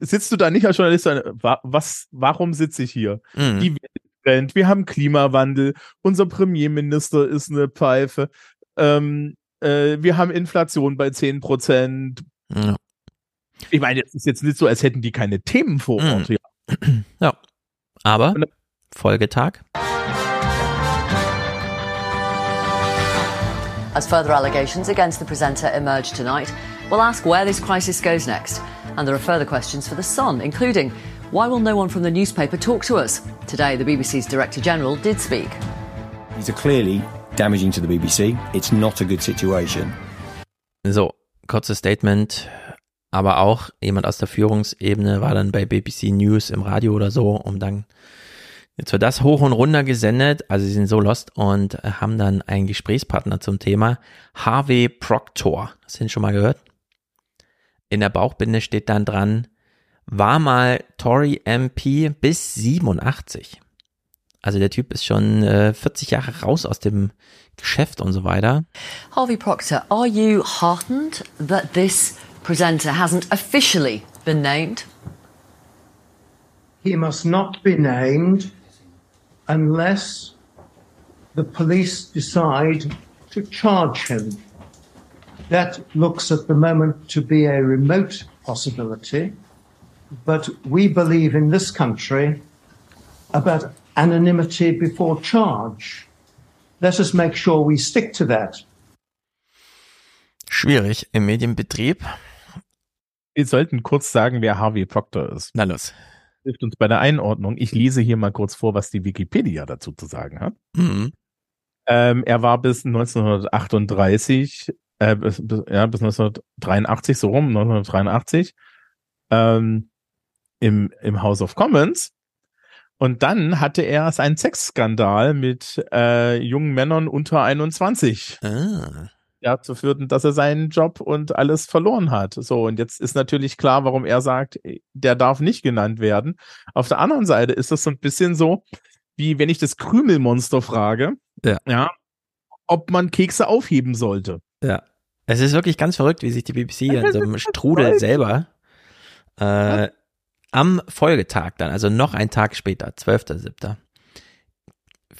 sitzt du da nicht als Journalist, sondern wa- was, warum sitze ich hier? Mhm. Die wir haben Klimawandel, unser Premierminister ist eine Pfeife, ähm, äh, wir haben Inflation bei 10 Prozent. Ja. Ich meine, es ist jetzt nicht so, als hätten die keine Themen vor Ort. Mhm. Ja. Ja. Aber Folgetag. As further allegations against the presenter emerge tonight, we'll ask where this crisis goes next. And there are further questions for The Sun, including why will no one from the newspaper talk to us? Today, the BBC's Director General did speak. These are clearly damaging to the BBC. It's not a good situation. So, kurzes Statement. Aber auch jemand aus der Führungsebene war dann bei BBC News im Radio oder so, um dann Jetzt wird das hoch und runter gesendet, also sie sind so lost und haben dann einen Gesprächspartner zum Thema, Harvey Proctor. Hast du den schon mal gehört? In der Bauchbinde steht dann dran, war mal Tory MP bis 87. Also der Typ ist schon äh, 40 Jahre raus aus dem Geschäft und so weiter. Harvey Proctor, are you heartened that this presenter hasn't officially been named? He must not be named unless the police decide to charge him. That looks at the moment to be a remote possibility, but we believe in this country about anonymity before charge. Let us make sure we stick to that. Schwierig im Medienbetrieb. Wir sollten kurz sagen, wer Harvey Proctor ist. Na los. Hilft uns bei der Einordnung. Ich lese hier mal kurz vor, was die Wikipedia dazu zu sagen hat. Mhm. Ähm, er war bis 1938, äh, bis, bis, ja, bis 1983, so rum, 1983, ähm, im, im House of Commons. Und dann hatte er seinen Sexskandal mit äh, jungen Männern unter 21. Ah. Dazu führten, dass er seinen Job und alles verloren hat. So, und jetzt ist natürlich klar, warum er sagt, der darf nicht genannt werden. Auf der anderen Seite ist das so ein bisschen so, wie wenn ich das Krümelmonster frage, Ja. ja, ob man Kekse aufheben sollte. Ja. Es ist wirklich ganz verrückt, wie sich die BBC in so einem Strudel selber äh, am Folgetag dann, also noch einen Tag später, 12.07.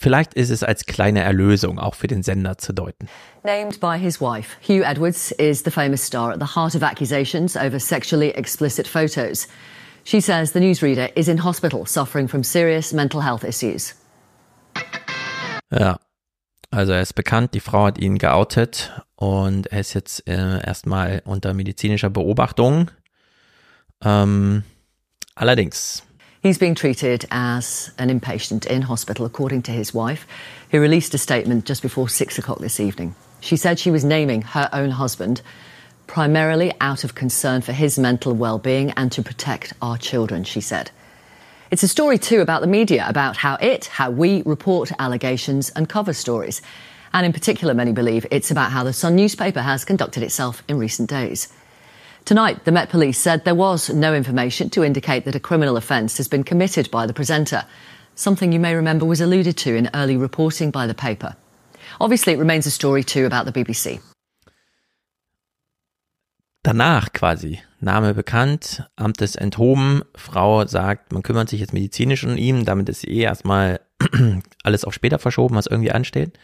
Vielleicht ist es als kleine Erlösung auch für den Sender zu deuten. Named by his wife, Hugh Edwards is the famous star at the heart of accusations over sexually explicit photos. She says the newsreader is in hospital suffering from serious mental health issues. Ja. Also er ist bekannt, die Frau hat ihn geoutet und er ist jetzt äh, erstmal unter medizinischer Beobachtung. Ähm, allerdings, He's being treated as an inpatient in hospital, according to his wife, who released a statement just before six o'clock this evening. She said she was naming her own husband primarily out of concern for his mental well being and to protect our children, she said. It's a story, too, about the media, about how it, how we report allegations and cover stories. And in particular, many believe it's about how the Sun newspaper has conducted itself in recent days. Tonight, the Met Police said there was no information to indicate that a criminal offence has been committed by the presenter, something you may remember was alluded to in early reporting by the paper. Obviously, it remains a story, too, about the BBC. danach quasi, Name bekannt, Amt ist enthoben, Frau sagt, man kümmert sich jetzt medizinisch um ihn, damit ist eh erstmal alles auf später verschoben, was irgendwie ansteht.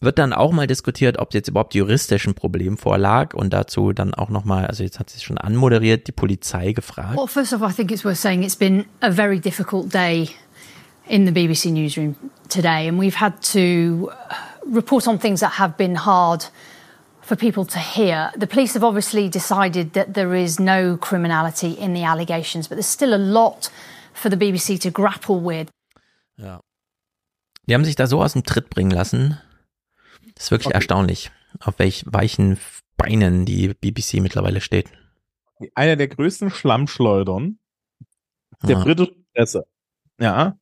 Wird dann auch mal diskutiert, ob jetzt überhaupt juristisch ein Problem vorlag und dazu dann auch nochmal, also jetzt hat sie schon anmoderiert, die Polizei gefragt. Well, first of all, I think it's worth saying it's been a very difficult day in the BBC newsroom today, and we've had to report on things that have been hard for people to hear. The police have obviously decided that there is no criminality in the allegations, but there's still a lot for the BBC to grapple with. Ja. Die haben sich da so aus dem Tritt bringen lassen. Das ist wirklich Okay. erstaunlich, auf welch weichen Beinen die BBC mittlerweile steht. Einer der größten Schlammschleudern der Ja. britischen Presse. Ja.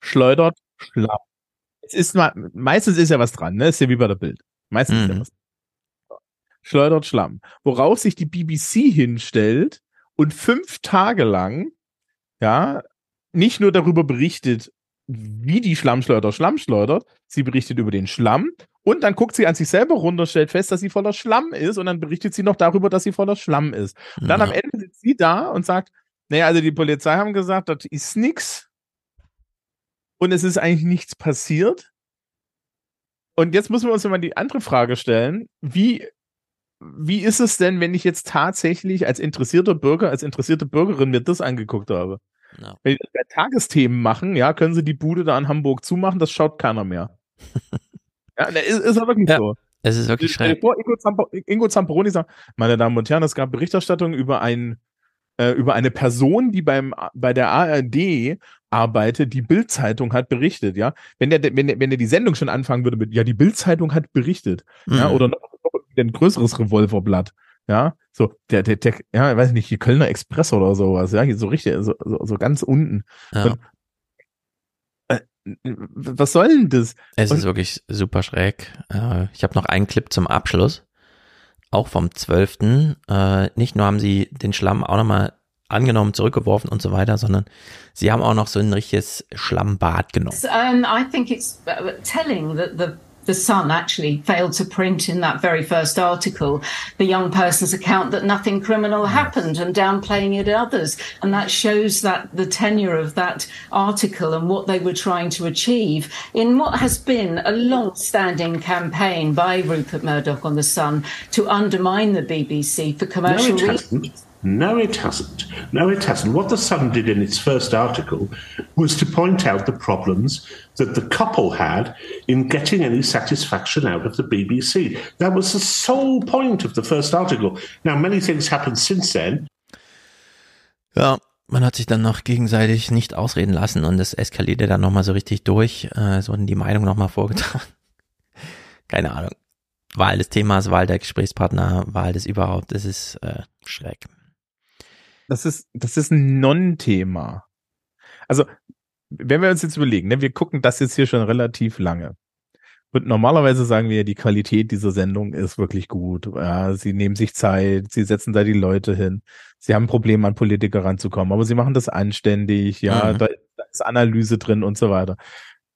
Schleudert Schlamm. Es ist mal, meistens ist ja was dran, ne? Ist ja wie bei der Bild. Meistens ist ja Mhm. was dran. Schleudert Schlamm. Worauf sich die BBC hinstellt und fünf Tage lang, ja, nicht nur darüber berichtet, wie die Schlammschleuder Schlamm schleudert, sie berichtet über den Schlamm und dann guckt sie an sich selber runter, stellt fest, dass sie voller Schlamm ist und dann berichtet sie noch darüber, dass sie voller Schlamm ist. Und dann Ja. am Ende sitzt sie da und sagt, naja, also die Polizei haben gesagt, das ist nix und es ist eigentlich nichts passiert. Und jetzt müssen wir uns mal die andere Frage stellen, wie wie ist es denn, wenn ich jetzt tatsächlich als interessierter Bürger, als interessierte Bürgerin mir das angeguckt habe? Ja. Wenn die das bei Tagesthemen machen, ja, können sie die Bude da in Hamburg zumachen, das schaut keiner mehr. ja, ne, ist, ist ja wirklich Ja, so. es ist wirklich dir schräg. vor, Ingo, Zampo Ingo Zamperoni sagt, meine Damen und Herren, es gab Berichterstattung über ein äh, über eine Person, die beim bei der ARD arbeitet, die Bild-Zeitung hat berichtet, ja. Wenn der, wenn der, wenn der die Sendung schon anfangen würde mit, ja, die Bild-Zeitung hat berichtet, ja, Mhm. oder noch, noch ein größeres Revolverblatt, ja, so, der, der, der, ja, ich weiß nicht, die Kölner Express oder sowas, ja, so richtig, so, so, so ganz unten. Ja. Und, äh, was soll denn das? Es Und- ist wirklich super schräg. Äh, ich habe noch einen Clip zum Abschluss, auch vom 12. Äh, nicht nur haben sie den Schlamm auch nochmal angenommen, zurückgeworfen und so weiter, sondern sie haben auch noch so ein richtiges Schlammbad genommen. Um, I think it's uh, telling that the the Sun actually failed to print in that very first article the young person's account that nothing criminal happened and downplaying it others. And that shows that the tenure of that article and what they were trying to achieve in what has been a long standing campaign by Rupert Murdoch on the Sun to undermine the BBC for commercial no, reasons. No, it hasn't. No, it hasn't. What the Sun did in its first article was to point out the problems that the couple had in getting any satisfaction out of the BBC. That was the sole point of the first article. Now, many things happened since then. Ja, man hat sich dann noch gegenseitig nicht ausreden lassen und es eskalierte dann nochmal so richtig durch. Äh, es wurden die Meinung nochmal vorgetragen. Keine Ahnung. Wahl des Themas, Wahl der Gesprächspartner, Wahl des überhaupt, das ist äh, schräg. Das ist, das ist ein Non-Thema. Also, wenn wir uns jetzt überlegen, ne, wir gucken das jetzt hier schon relativ lange. Und normalerweise sagen wir, die Qualität dieser Sendung ist wirklich gut. Ja, sie nehmen sich Zeit, sie setzen da die Leute hin. Sie haben ein Problem, an Politiker ranzukommen, aber sie machen das anständig, ja, Mhm. da, da ist Analyse drin und so weiter.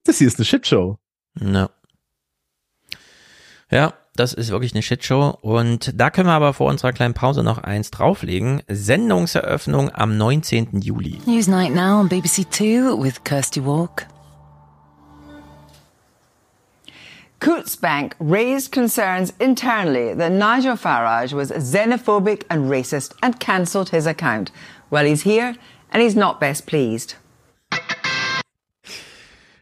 Das hier ist eine Shitshow. Ja. Ja, das ist wirklich eine Shitshow. Und da können wir aber vor unserer kleinen Pause noch eins drauflegen. Sendungseröffnung am 19. Juli. Newsnight now on BBC Two with Kirsty Walk. Coots Bank raised concerns internally that Nigel Farage was xenophobic and racist and cancelled his account. Well, he's here and he's not best pleased.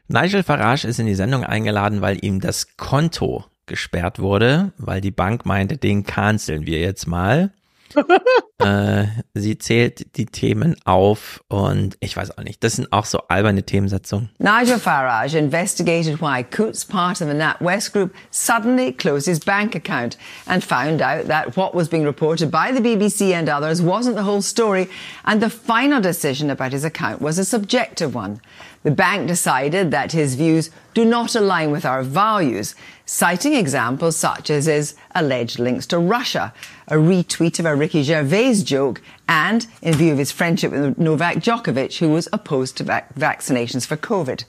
Nigel Farage ist in die Sendung eingeladen, weil ihm das Konto gesperrt wurde, weil die Bank meinte, den canceln wir jetzt mal. äh, sie zählt die Themen auf und ich weiß auch nicht, das sind auch so alberne Themensetzungen. Nigel Farage investigated why Coots, part of the NatWest group, suddenly closed his bank account and found out that what was being reported by the BBC and others wasn't the whole story and the final decision about his account was a subjective one. The bank decided that his views do not align with our values, citing examples such as his alleged links to Russia, a retweet of a Ricky Gervais joke, and in view of his friendship with Novak Djokovic, who was opposed to vac- vaccinations for COVID.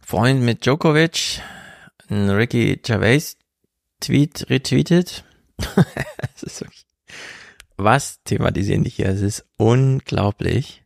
Freund mit Djokovic, ein Ricky Gervais Tweet retweetet. was thematisieren die hier? Es ist unglaublich.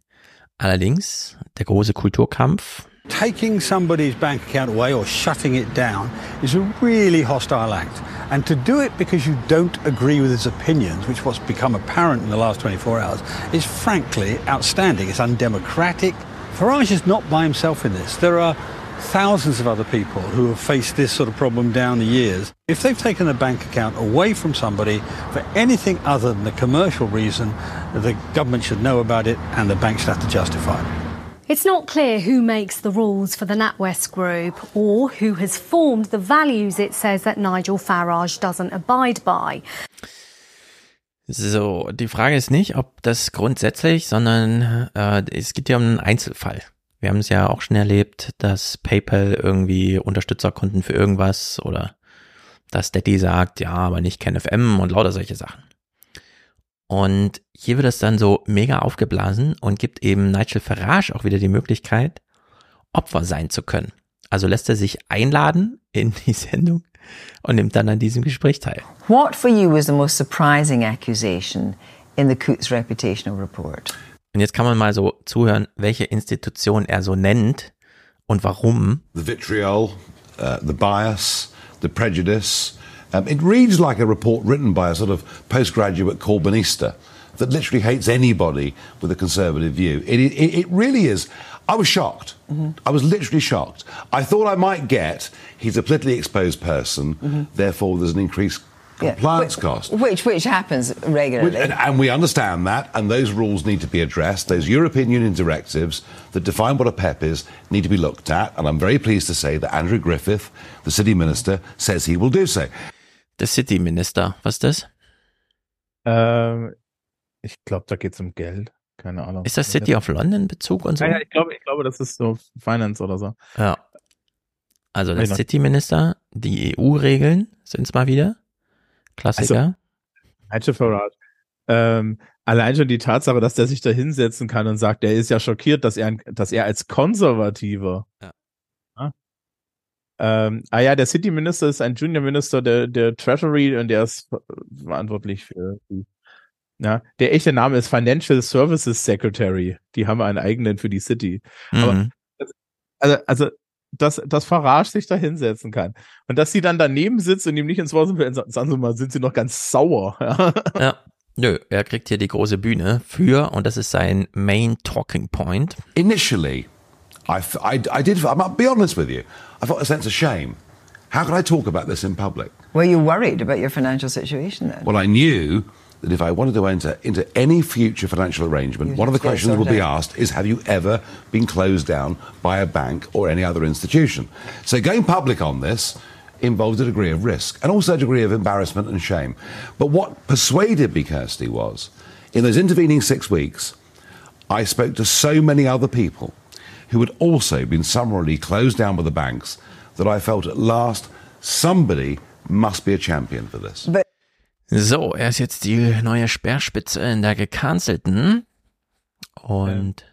Allerdings, der große Kulturkampf. Taking somebody's bank account away or shutting it down is a really hostile act. And to do it because you don't agree with his opinions, which what's become apparent in the last 24 hours, is frankly outstanding. It's undemocratic. Farage is not by himself in this. There are thousands of other people who have faced this sort of problem down the years. If they've taken a bank account away from somebody for anything other than a commercial reason, the government should know about it and the bank should have to justify it. It's not clear who makes the rules for the NatWest Group or who has formed the values it says that Nigel Farage doesn't abide by. So, die Frage ist nicht, ob das grundsätzlich, sondern äh, es geht ja um einen Einzelfall. Wir haben es ja auch schon erlebt, dass PayPal irgendwie Unterstützerkonten für irgendwas oder dass Daddy sagt, ja, aber nicht KenFM und lauter solche Sachen. Und hier wird es dann so mega aufgeblasen und gibt eben Nigel Farage auch wieder die Möglichkeit, Opfer sein zu können. Also lässt er sich einladen in die Sendung und nimmt dann an diesem Gespräch teil. What for you was the most surprising accusation in the Coots reputational report? Und jetzt kann man mal so zuhören, welche Institution er so nennt und warum. The vitriol, uh, the bias, the prejudice. Um, it reads like a report written by a sort of postgraduate Corbynista that literally hates anybody with a conservative view. It, it, it really is. I was shocked. I was literally shocked. I thought I might get he's a politically exposed person, therefore there's an increased compliance which, cost. Which which happens regularly. And, and we understand that, and those rules need to be addressed. Those European Union directives that define what a PEP is need to be looked at, and I'm very pleased to say that Andrew Griffith, the City Minister, says he will do so. Der City Minister, was ist das? Ähm, ich glaube, da geht's um Geld. Keine Ahnung. Ist das City of London Bezug und so? Ja, ja, ich glaube, ich glaube, das ist so Finance oder so. Ja. Also der. City Minister, die EU-Regeln sind's mal wieder. Klassiker. Nigel Farage. Ähm, allein schon die Tatsache, dass der sich da hinsetzen kann und sagt, er ist ja schockiert, dass er, dass er als Konservativer. Ja. Ähm, ah ja, der City Minister ist ein Junior Minister der, der Treasury und der ist ver- verantwortlich für die. Ja, der echte Name ist Financial Services Secretary. Die haben einen eigenen für die City. Aber Mhm. also, also dass, dass Farage sich da hinsetzen kann. Und dass sie dann daneben sitzt und ihm nicht ins Wort fällt, sagen Sie mal, sind Sie noch ganz sauer. Ja. Ja. Nö, er kriegt hier die große Bühne für, und das ist sein Main Talking Point. Initially, I, f- I, I did, I might be honest with you, I felt a sense of shame. How could I talk about this in public? Were you worried about your financial situation then? Well, I knew that if I wanted to enter into any future financial arrangement, You'd one of the have to get questions would be asked is Have you ever been closed down by a bank or any other institution? So going public on this involved a degree of risk and also a degree of embarrassment and shame. But what persuaded me, Kirsty, was in those intervening six weeks, I spoke to so many other people who had also been summarily closed down by the banks that I felt at last somebody must be a champion for this. So, er ist jetzt die neue Speerspitze in der gecancelten. Und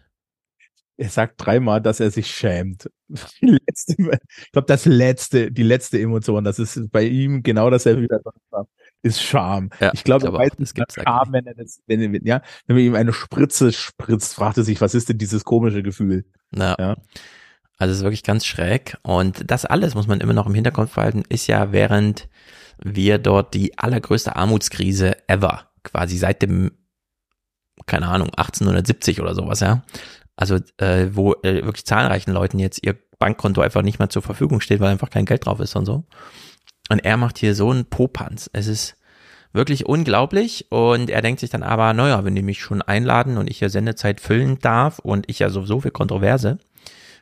Er sagt dreimal, dass er sich schämt. Die letzte, ich glaube, das letzte, die letzte Emotion, das ist bei ihm genau dasselbe wie bei Donald ist Scham. Ja, ich glaube, er auch, das gibt's wenn er das, wenn, er- ja, wenn man ihm eine Spritze spritzt, fragt er sich, was ist denn dieses komische Gefühl? Ja. Also es ist wirklich ganz schräg. Und das alles muss man immer noch im Hinterkopf behalten, ist ja während wir dort die allergrößte Armutskrise ever, quasi seit dem, keine Ahnung, 1870 oder sowas, ja. Also äh, wo äh, wirklich zahlreichen Leuten jetzt ihr Bankkonto einfach nicht mehr zur Verfügung steht, weil einfach kein Geld drauf ist und so. Und er macht hier so einen Popanz. Es ist wirklich unglaublich. Und er denkt sich dann aber, naja, wenn die mich schon einladen und ich hier Sendezeit füllen darf und ich ja sowieso für Kontroverse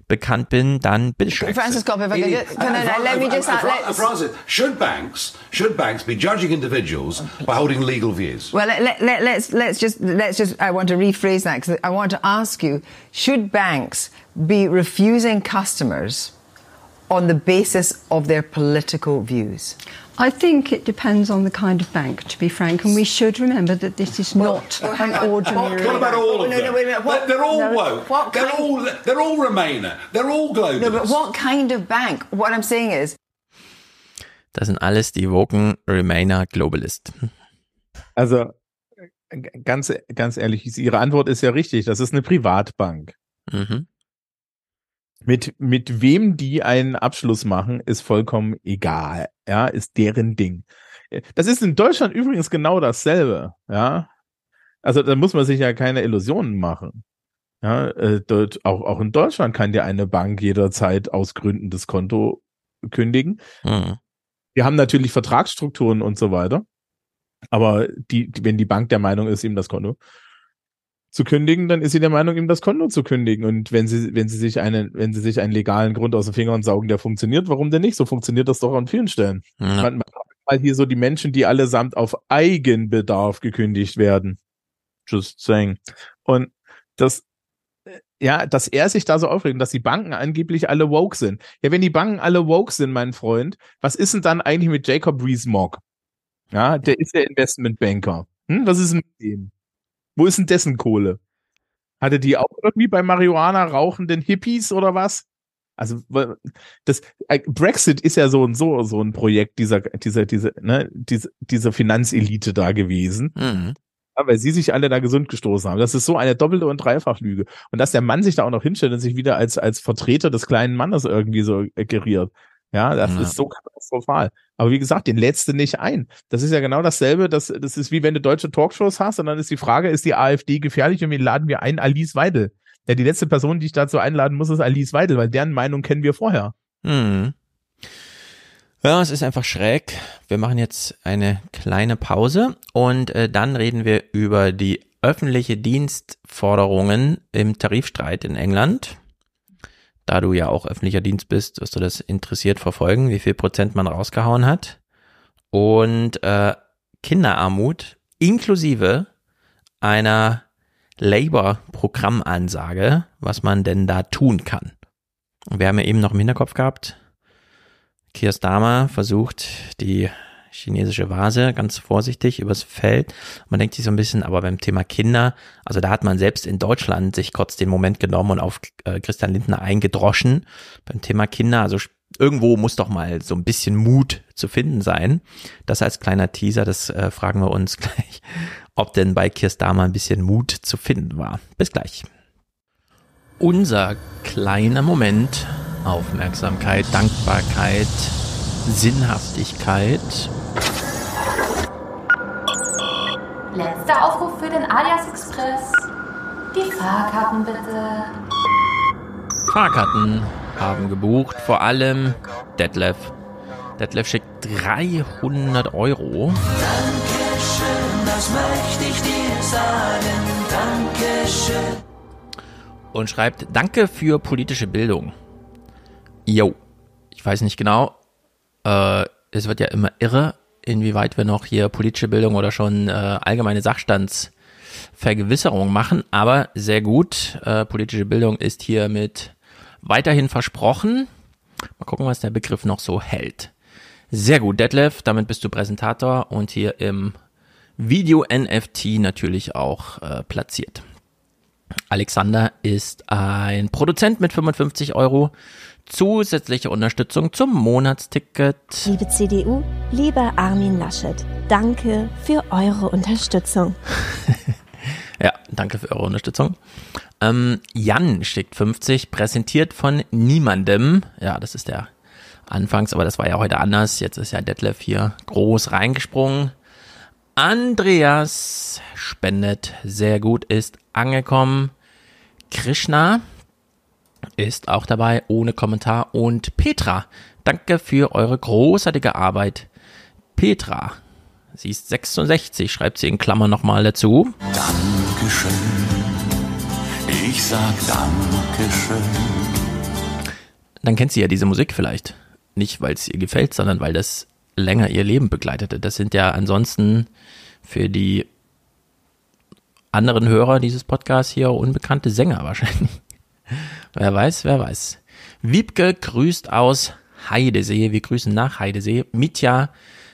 bekannt bin, dann bitteschön. Francis if I just, can I, let me just, let's- Francis, should banks should banks be judging individuals by holding legal views? Well, let, let, let's let's just let's just. I want to rephrase that because I want to ask you: Should banks be refusing customers on the basis of their political views? I think it depends on the kind of bank, to be frank, and we should remember that this is not an ordinary. What about all of them? no, wait a minute. What- They're, they're all no, woke. what they're kind- all they're all Remainer. They're all globalists. No, but what kind of bank? What I'm saying is, Das sind alles die woken Remainer Globalist. Also, ganz, ganz ehrlich, Ihre Antwort ist ja richtig. Das ist eine Privatbank. Mhm. Mit, mit wem die einen Abschluss machen, ist vollkommen egal. Ja, ist deren Ding. Das ist in Deutschland übrigens genau dasselbe. Ja, also da muss man sich ja keine Illusionen machen. Ja, äh, dort, auch, auch in Deutschland kann dir eine Bank jederzeit aus Gründen das Konto kündigen. Mhm. Wir haben natürlich Vertragsstrukturen und so weiter. Aber die, wenn die Bank der Meinung ist, ihm das Konto zu kündigen, dann ist sie der Meinung, ihm das Konto zu kündigen. Und wenn sie, wenn sie sich einen, wenn sie sich einen legalen Grund aus den Fingern saugen, der funktioniert, warum denn nicht? So funktioniert das doch an vielen Stellen. Ja. Man, man mal hier so die Menschen, die allesamt auf Eigenbedarf gekündigt werden. Just saying. Und das, äh, ja, dass er sich da so aufregt, dass die Banken angeblich alle woke sind. Ja, wenn die Banken alle woke sind, mein Freund, was ist denn dann eigentlich mit Jacob Rees-Mogg? Ja, der ist der Investmentbanker. Hm, was ist denn mit dem? Wo ist denn dessen Kohle? Hatte die auch irgendwie bei Marihuana rauchenden Hippies oder was? Also das äh, Brexit ist ja so und so so ein Projekt dieser dieser diese ne diese diese Finanzelite da gewesen. Mhm. Weil sie sich alle da gesund gestoßen haben. Das ist so eine doppelte und Dreifachlüge. Und dass der Mann sich da auch noch hinstellt und sich wieder als, als Vertreter des kleinen Mannes irgendwie so geriert. Ja, das Ja. ist so katastrophal. Aber wie gesagt, den lädst du nicht ein. Das ist ja genau dasselbe. Das, das ist wie wenn du deutsche Talkshows hast und dann ist die Frage, ist die AfD gefährlich und wen laden wir ein? Alice Weidel. Ja, die letzte Person, die ich dazu einladen muss, ist Alice Weidel, weil deren Meinung kennen wir vorher. Mhm. Ja, es ist einfach schräg. Wir machen jetzt eine kleine Pause und äh, dann reden wir über die öffentliche Dienstforderungen im Tarifstreit in England. Da du ja auch öffentlicher Dienst bist, wirst du das interessiert verfolgen, wie viel Prozent man rausgehauen hat. Und äh, Kinderarmut inklusive einer Labour-Programmansage, was man denn da tun kann. Wir haben ja eben noch im Hinterkopf gehabt, Keir Starmer versucht, die chinesische Vase ganz vorsichtig übers Feld. Man denkt sich so ein bisschen, aber beim Thema Kinder, also da hat man selbst in Deutschland sich kurz den Moment genommen und auf äh, Christian Lindner eingedroschen. Beim Thema Kinder, also irgendwo muss doch mal so ein bisschen Mut zu finden sein. Das als kleiner Teaser, das äh, fragen wir uns gleich, ob denn bei Keir Starmer ein bisschen Mut zu finden war. Bis gleich. Unser kleiner Moment Aufmerksamkeit, Dankbarkeit, Sinnhaftigkeit. Letzter Aufruf für den Alias Express. Die Fahrkarten bitte. Fahrkarten haben gebucht, vor allem Detlef. Detlef schickt 300 Euro. Dankeschön, das möchte ich dir sagen. Dankeschön. und schreibt Danke für politische Bildung. Jo, ich weiß nicht genau. Äh, es wird ja immer irre, inwieweit wir noch hier politische Bildung oder schon äh, allgemeine Sachstandsvergewisserung machen, aber sehr gut. Äh, politische Bildung ist hiermit weiterhin versprochen. Mal gucken, was der Begriff noch so hält. Sehr gut, Detlef, damit bist du Präsentator und hier im Video NFT natürlich auch äh, platziert. Alexander ist ein Produzent mit 55 Euro. Zusätzliche Unterstützung zum Monatsticket. Liebe CDU, lieber Armin Laschet, danke für eure Unterstützung. Ja, danke für eure Unterstützung. Ähm, Jan schickt 50, präsentiert von niemandem. Ja, das ist der Anfangs, aber das war ja heute anders. Jetzt ist ja Detlef hier groß reingesprungen. Andreas spendet sehr gut, ist angekommen. Krishna ist auch dabei, ohne Kommentar. Und Petra, danke für eure großartige Arbeit. Petra, sie ist 66, schreibt sie in Klammern nochmal dazu. Dankeschön. Ich sag Dankeschön. Dann kennt sie ja diese Musik vielleicht. Nicht, weil es ihr gefällt, sondern weil das länger ihr Leben begleitete. Das sind ja ansonsten für die anderen Hörer dieses Podcasts hier unbekannte Sänger wahrscheinlich. Wer weiß, wer weiß. Wiebke grüßt aus Heidesee. Wir grüßen nach Heidesee. Mitja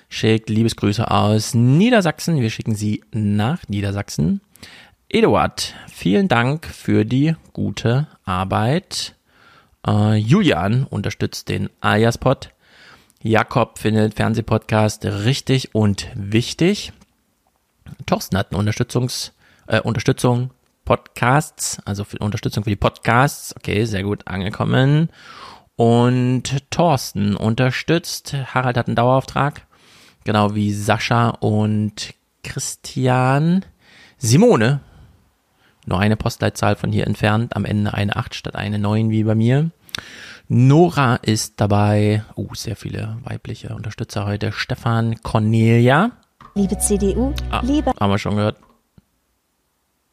schickt Liebesgrüße aus Niedersachsen. Wir schicken sie nach Niedersachsen. Eduard, vielen Dank für die gute Arbeit. Äh, Julian unterstützt den Ayaspod. Jakob findet Fernsehpodcast richtig und wichtig. Thorsten hat eine Unterstützungs, äh, Unterstützung Podcasts, also für Unterstützung für die Podcasts. Okay, sehr gut angekommen. Und Thorsten unterstützt. Harald hat einen Dauerauftrag. Genau wie Sascha und Christian. Simone. Nur eine Postleitzahl von hier entfernt. Am Ende eine 8 statt eine 9 wie bei mir. Nora ist dabei. Oh, sehr viele weibliche Unterstützer heute. Stefan, Cornelia. Liebe CDU, Ah, liebe, haben wir schon gehört.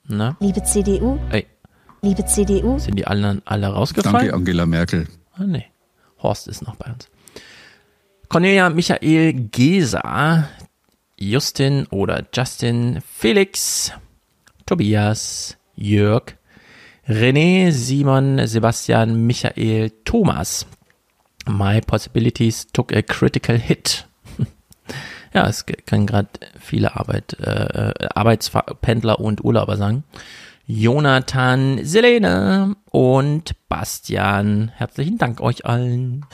Na? liebe CDU, Ey, liebe CDU, sind die anderen alle rausgefallen? Danke, Angela Merkel. Ah, nee. Horst ist noch bei uns. Cornelia, Michael, Gesa, Justin oder Justin, Felix, Tobias, Jörg, René, Simon, Sebastian, Michael, Thomas. My Possibilities took a critical hit. Ja, es können gerade viele Arbeit, äh, Arbeitspendler und Urlauber sagen. Jonathan, Selene und Bastian. Herzlichen Dank euch allen.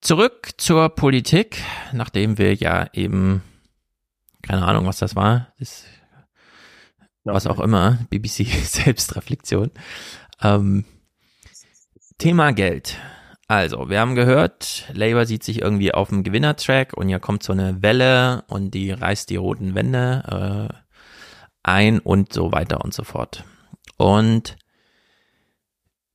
Zurück zur Politik, nachdem wir ja eben, keine Ahnung, was das war, das, was auch immer, BBC Selbstreflexion. Ähm, Thema Geld. Also, wir haben gehört, Labour sieht sich irgendwie auf dem Gewinnertrack und hier kommt so eine Welle und die reißt die roten Wände äh, ein und so weiter und so fort. Und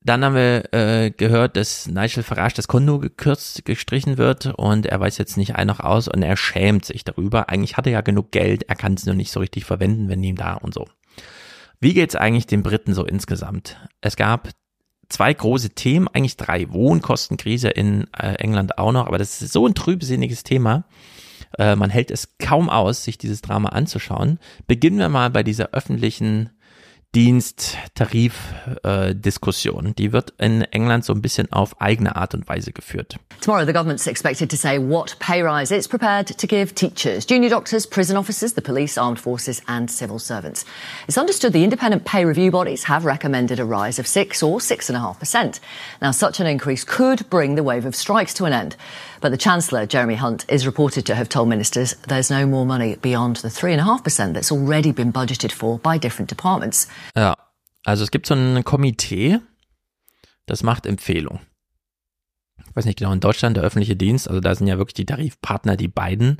dann haben wir äh, gehört, dass Nigel Farage das Konto gekürzt, gestrichen wird und er weiß jetzt nicht ein noch aus und er schämt sich darüber. Eigentlich hat er ja genug Geld, er kann es nur nicht so richtig verwenden, wenn ihm da und so. Wie geht's eigentlich den Briten so insgesamt? Es gab zwei große Themen, eigentlich drei. Wohnkostenkrise in äh, England auch noch, aber das ist so ein trübsinniges Thema. Äh, man hält es kaum aus, sich dieses Drama anzuschauen. Beginnen wir mal bei dieser öffentlichen Diensttarif-Diskussion. Die wird in England so ein bisschen auf eigene Art und Weise geführt. Tomorrow, the government's expected to say what pay rise it's prepared to give teachers, junior doctors, prison officers, the police, armed forces, and civil servants. It's understood the independent pay review bodies have recommended a rise of 6 or 6.5%. Now, such an increase could bring the wave of strikes to an end. But the Chancellor, Jeremy Hunt, is reported to have told ministers there's no more money beyond the 3.5% that's already been budgeted for by different departments. Ja, also es gibt so ein Komitee, das macht Empfehlungen. Ich weiß nicht genau, in Deutschland der öffentliche Dienst, also da sind ja wirklich die Tarifpartner, die beiden.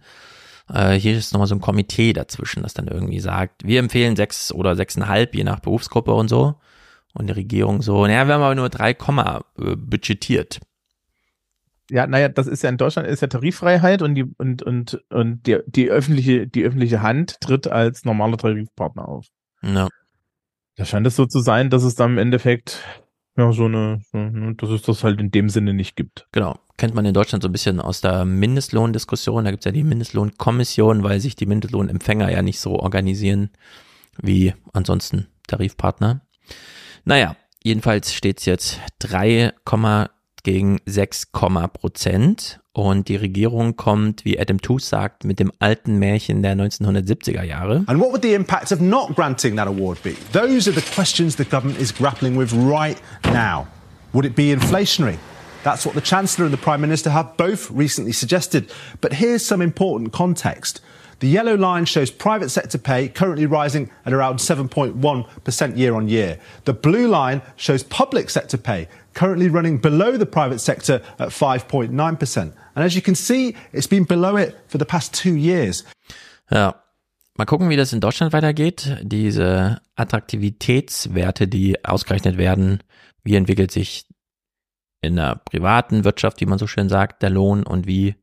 Äh, hier ist nochmal so ein Komitee dazwischen, das dann irgendwie sagt, wir empfehlen sechs oder sechseinhalb, je nach Berufsgruppe und so. Und die Regierung so, naja, wir haben aber nur drei Komma äh, budgetiert. Ja, naja, das ist ja in Deutschland ist ja Tariffreiheit und die und und und die, die öffentliche die öffentliche Hand tritt als normaler Tarifpartner auf. Ja. Da scheint es so zu sein, dass es dann im Endeffekt ja so eine, ne, dass es das halt in dem Sinne nicht gibt. Genau. Kennt man in Deutschland so ein bisschen aus der Mindestlohndiskussion. Da gibt's ja die Mindestlohnkommission, weil sich die Mindestlohnempfänger ja nicht so organisieren wie ansonsten Tarifpartner. Naja, jedenfalls steht's jetzt 3, gegen 6, Prozent. Und die Regierung kommt, wie Adam Tooze sagt, mit dem alten Märchen der 1970er Jahre. And what would the impact of not granting that award be? Those are the questions the government is grappling with right now. Would it be inflationary? That's what the Chancellor and the Prime Minister have both recently suggested. But here's some important context. The yellow line shows private sector pay currently rising at around 7.1% year on year. The blue line shows public sector pay currently running below the private sector at 5.9%. And as you can see, it's been below it for the past two years. Ja, mal gucken, wie das in Deutschland weitergeht. Diese Attraktivitätswerte, die ausgerechnet werden, wie entwickelt sich in der privaten Wirtschaft, wie man so schön sagt, der Lohn und wie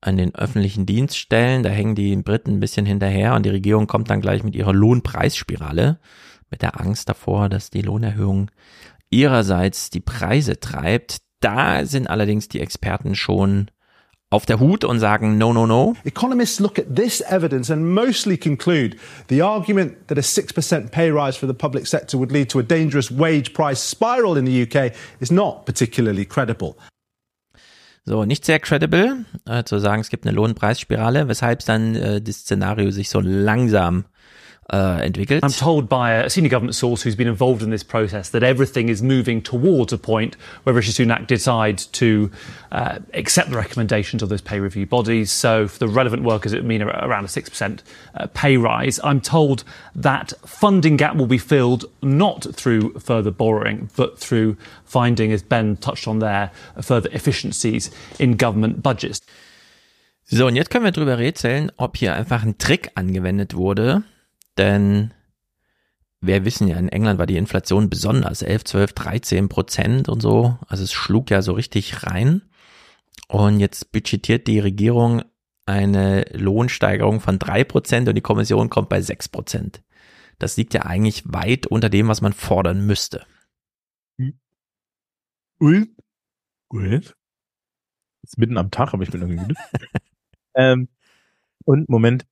an den öffentlichen Dienststellen, da hängen die Briten ein bisschen hinterher und die Regierung kommt dann gleich mit ihrer Lohnpreisspirale, mit der Angst davor, dass die Lohnerhöhung ihrerseits die Preise treibt. Da sind allerdings die Experten schon auf der Hut und sagen no, no, no. Economists look at this evidence and mostly conclude the argument that a 6% pay rise for the public sector would lead to a dangerous wage price spiral in the UK is not particularly credible. So, nicht sehr credible, äh, zu sagen, es gibt eine Lohnpreisspirale, weshalb dann äh, das Szenario sich so langsam äh, entwickelt. I'm told by a senior government source who's been involved in this process that everything is moving towards a point where Rishi Sunak decides to uh, accept the recommendations of those pay review bodies. So for the relevant workers, it would mean around a 6% uh, pay rise. I'm told that funding gap will be filled not through further borrowing, but through finding, as Ben touched on there, further efficiencies in government budgets. So, und jetzt können wir drüber rätseln, ob hier einfach ein Trick angewendet wurde, denn wir wissen ja, in England war die Inflation besonders, 11, 12, 13 Prozent und so, also es schlug ja so richtig rein und jetzt budgetiert die Regierung eine Lohnsteigerung von drei Prozent und die Kommission kommt bei sechs Prozent. Das liegt ja eigentlich weit unter dem, was man fordern müsste. Ui. Gut. Ist mitten am Tag, aber ich bin irgendwie müde. ähm, und Moment,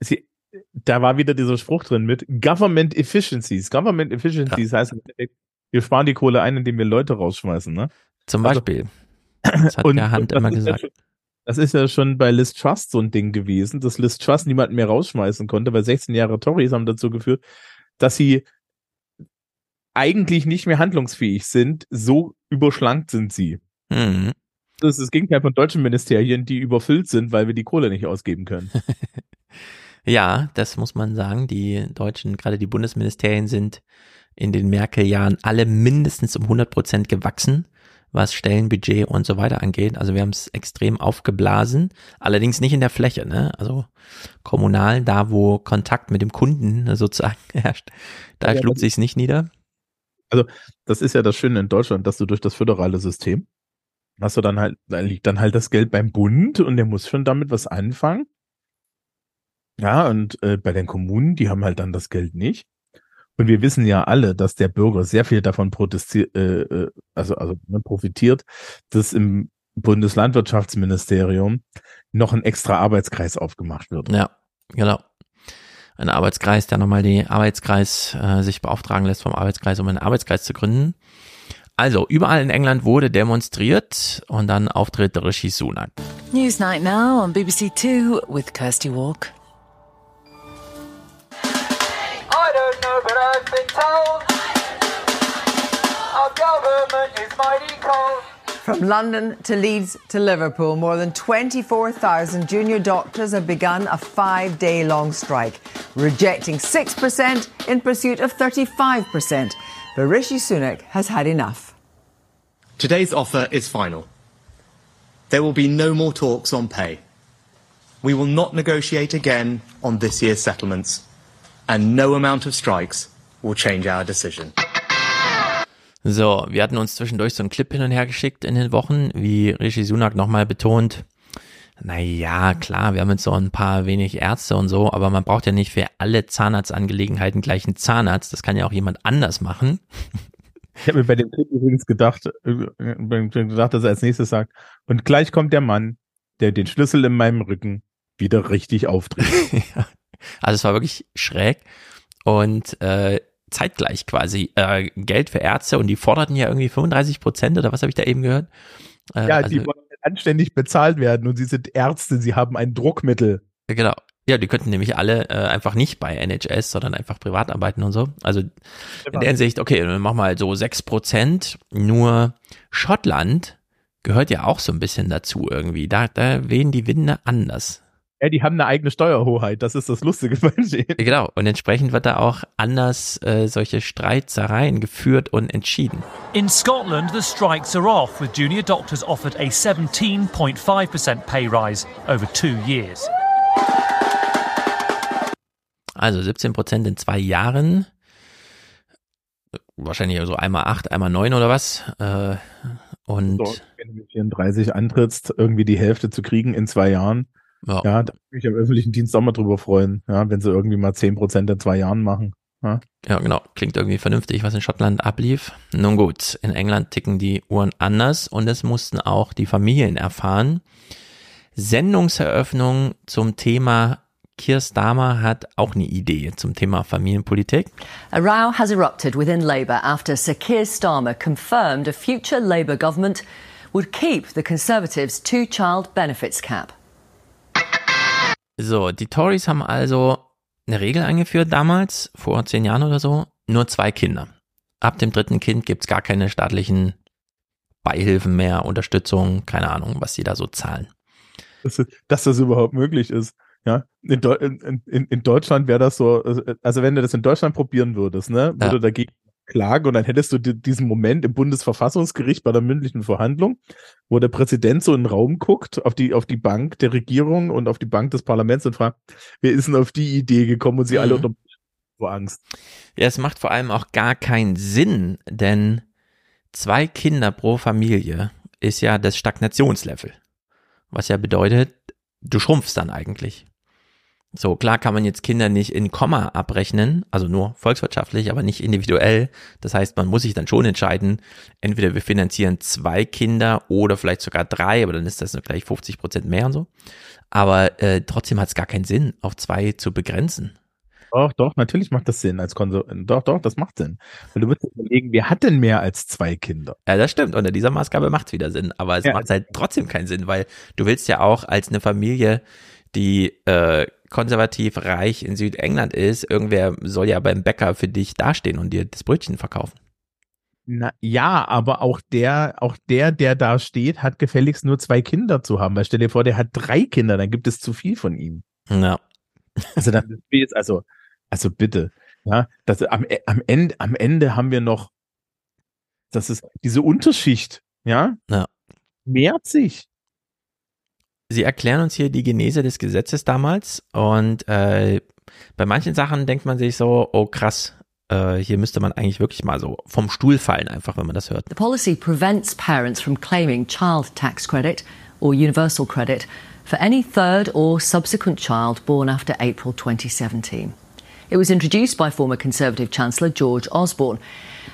sie, da war wieder dieser Spruch drin mit Government Efficiencies. Government Efficiencies ja. heißt, wir sparen die Kohle ein, indem wir Leute rausschmeißen, ne? Zum Beispiel. Also, das hat und, der Hand immer gesagt. Ja schon, das ist ja schon bei Liz Trust so ein Ding gewesen, dass Liz Trust niemanden mehr rausschmeißen konnte, weil 16 Jahre Tories haben dazu geführt, dass sie eigentlich nicht mehr handlungsfähig sind, so überschlankt sind sie. Mhm. Das ist das Gegenteil von deutschen Ministerien, die überfüllt sind, weil wir die Kohle nicht ausgeben können. ja, das muss man sagen. Die deutschen, gerade die Bundesministerien sind in den Merkel-Jahren alle mindestens um 100 Prozent gewachsen, was Stellenbudget und so weiter angeht. Also wir haben es extrem aufgeblasen, allerdings nicht in der Fläche. Ne? Also kommunal, da wo Kontakt mit dem Kunden sozusagen herrscht, da ja, schlug sich nicht nieder. Also das ist ja das Schöne in Deutschland, dass du durch das föderale System hast du dann halt, da liegt dann halt das Geld beim Bund und der muss schon damit was anfangen. Ja, und äh, bei den Kommunen, die haben halt dann das Geld nicht. Und wir wissen ja alle, dass der Bürger sehr viel davon protestiert, äh, äh, also, also ne, profitiert, dass im Bundeslandwirtschaftsministerium noch ein extra Arbeitskreis aufgemacht wird. Ja, genau. Ein Arbeitskreis, der nochmal die Arbeitskreis äh, sich beauftragen lässt vom Arbeitskreis, um einen Arbeitskreis zu gründen. Also, überall in England wurde demonstriert und dann auftritt Rishi Sunak. Newsnight now on BBC Two with Kirsty Walk. Don't know, but I've been told our government is mighty cold. From London to Leeds to Liverpool, more than 24,000 junior doctors have begun a five day long strike, rejecting 6% in pursuit of 35%. But Rishi Sunak has had enough. Today's offer is final. There will be no more talks on pay. We will not negotiate again on this year's settlements, and no amount of strikes will change our decision. So, wir hatten uns zwischendurch so einen Clip hin und her geschickt in den Wochen, wie Rishi Sunak nochmal betont, naja, klar, wir haben jetzt so ein paar wenig Ärzte und so, aber man braucht ja nicht für alle Zahnarztangelegenheiten gleich einen Zahnarzt. Das kann ja auch jemand anders machen. Ich habe mir bei dem Clip übrigens gedacht, äh, gedacht, dass er als nächstes sagt, und gleich kommt der Mann, der den Schlüssel in meinem Rücken wieder richtig aufdreht. ja. Also es war wirklich schräg und äh, zeitgleich quasi äh, Geld für Ärzte und die forderten ja irgendwie 35 Prozent oder was habe ich da eben gehört? Äh, ja, die also, wollen anständig bezahlt werden und sie sind Ärzte, sie haben ein Druckmittel. Genau. Ja, die könnten nämlich alle äh, einfach nicht bei NHS, sondern einfach privat arbeiten und so. Also in der Hinsicht, okay, dann machen wir halt so sechs Prozent. Nur Schottland gehört ja auch so ein bisschen dazu irgendwie. Da, da wehen die Winde anders. Ja, die haben eine eigene Steuerhoheit, das ist das Lustige bei denen. Genau, und entsprechend wird da auch anders äh, solche Streitsereien geführt und entschieden. In Scotland, the strikes are off, with junior doctors offered a 17.5% pay rise over two years. Also 17 Prozent in zwei Jahren. Wahrscheinlich so einmal acht, einmal neun oder was. Äh, und so, wenn du mit 34 antrittst, irgendwie die Hälfte zu kriegen in zwei Jahren ja, ja da würde ich am öffentlichen Dienst auch mal drüber freuen, ja, wenn sie irgendwie mal zehn Prozent in zwei Jahren machen. Ja. ja, genau. Klingt irgendwie vernünftig, was in Schottland ablief. Nun gut, in England ticken die Uhren anders und es mussten auch die Familien erfahren. Sendungseröffnung zum Thema Keir Starmer hat auch eine Idee zum Thema Familienpolitik. A row has erupted within Labour after Sir Keir Starmer confirmed a future Labour government would keep the Conservatives' two-child benefits cap. So, die Tories haben also eine Regel eingeführt damals, vor zehn Jahren oder so, nur zwei Kinder. Ab dem dritten Kind gibt's gar keine staatlichen Beihilfen mehr, Unterstützung, keine Ahnung, was sie da so zahlen. Dass, dass das überhaupt möglich ist. Ja, in, in, in, in Deutschland wäre das so, also wenn du das in Deutschland probieren würdest, ne, würde Ja. dagegen klagen und dann hättest du di- diesen Moment im Bundesverfassungsgericht bei der mündlichen Verhandlung, wo der Präsident so in den Raum guckt, auf die, auf die Bank der Regierung und auf die Bank des Parlaments und fragt, wer ist denn auf die Idee gekommen und sie alle Mhm. unter vor Angst. Ja, es macht vor allem auch gar keinen Sinn, denn zwei Kinder pro Familie ist ja das Stagnationslevel. Was ja bedeutet, du schrumpfst dann eigentlich. So, klar kann man jetzt Kinder nicht in Komma abrechnen, also nur volkswirtschaftlich, aber nicht individuell. Das heißt, man muss sich dann schon entscheiden, entweder wir finanzieren zwei Kinder oder vielleicht sogar drei, aber dann ist das gleich 50 Prozent mehr und so. Aber äh, trotzdem hat es gar keinen Sinn, auf zwei zu begrenzen. Doch, doch, natürlich macht das Sinn als Konsum. Doch, doch, das macht Sinn. Weil du dir überlegen, wer hat denn mehr als zwei Kinder? Ja, das stimmt. Unter dieser Maßgabe macht es wieder Sinn. Aber es Ja. macht halt trotzdem keinen Sinn, weil du willst ja auch als eine Familie, die äh, konservativ reich in Südengland ist, irgendwer soll ja beim Bäcker für dich dastehen und dir das Brötchen verkaufen. Na, ja, aber auch der, auch der, der da steht, hat gefälligst nur zwei Kinder zu haben. Weil stell dir vor, der hat drei Kinder, dann gibt es zu viel von ihm. Ja. Also dann jetzt, also, also bitte, ja, das, am, am Ende, am Ende haben wir noch, das ist diese Unterschicht, ja, Ja. mehrt sich. Sie erklären uns hier die Genese des Gesetzes damals und äh, bei manchen Sachen denkt man sich so, oh krass, äh, hier müsste man eigentlich wirklich mal so vom Stuhl fallen, einfach wenn man das hört. The policy prevents parents from claiming child tax credit or universal credit for any third or subsequent child born after April 2017. It was introduced by former Conservative Chancellor George Osborne,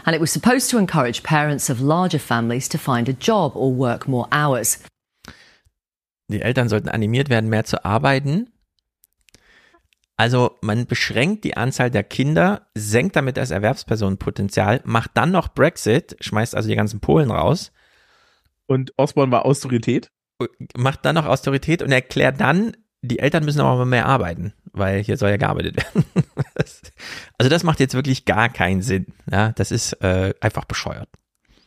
and it was supposed to encourage parents of larger families to find a job or work more hours. Die Eltern sollten animiert werden, mehr zu arbeiten. Also man beschränkt die Anzahl der Kinder, senkt damit das Erwerbspersonenpotenzial, macht dann noch Brexit, schmeißt also die ganzen Polen raus, Und Osborne war Autorität. macht dann noch Austerität und erklärt dann, die Eltern müssen aber mehr arbeiten, weil hier soll ja gearbeitet werden. Also das macht jetzt wirklich gar keinen Sinn. Ja, das ist äh, einfach bescheuert.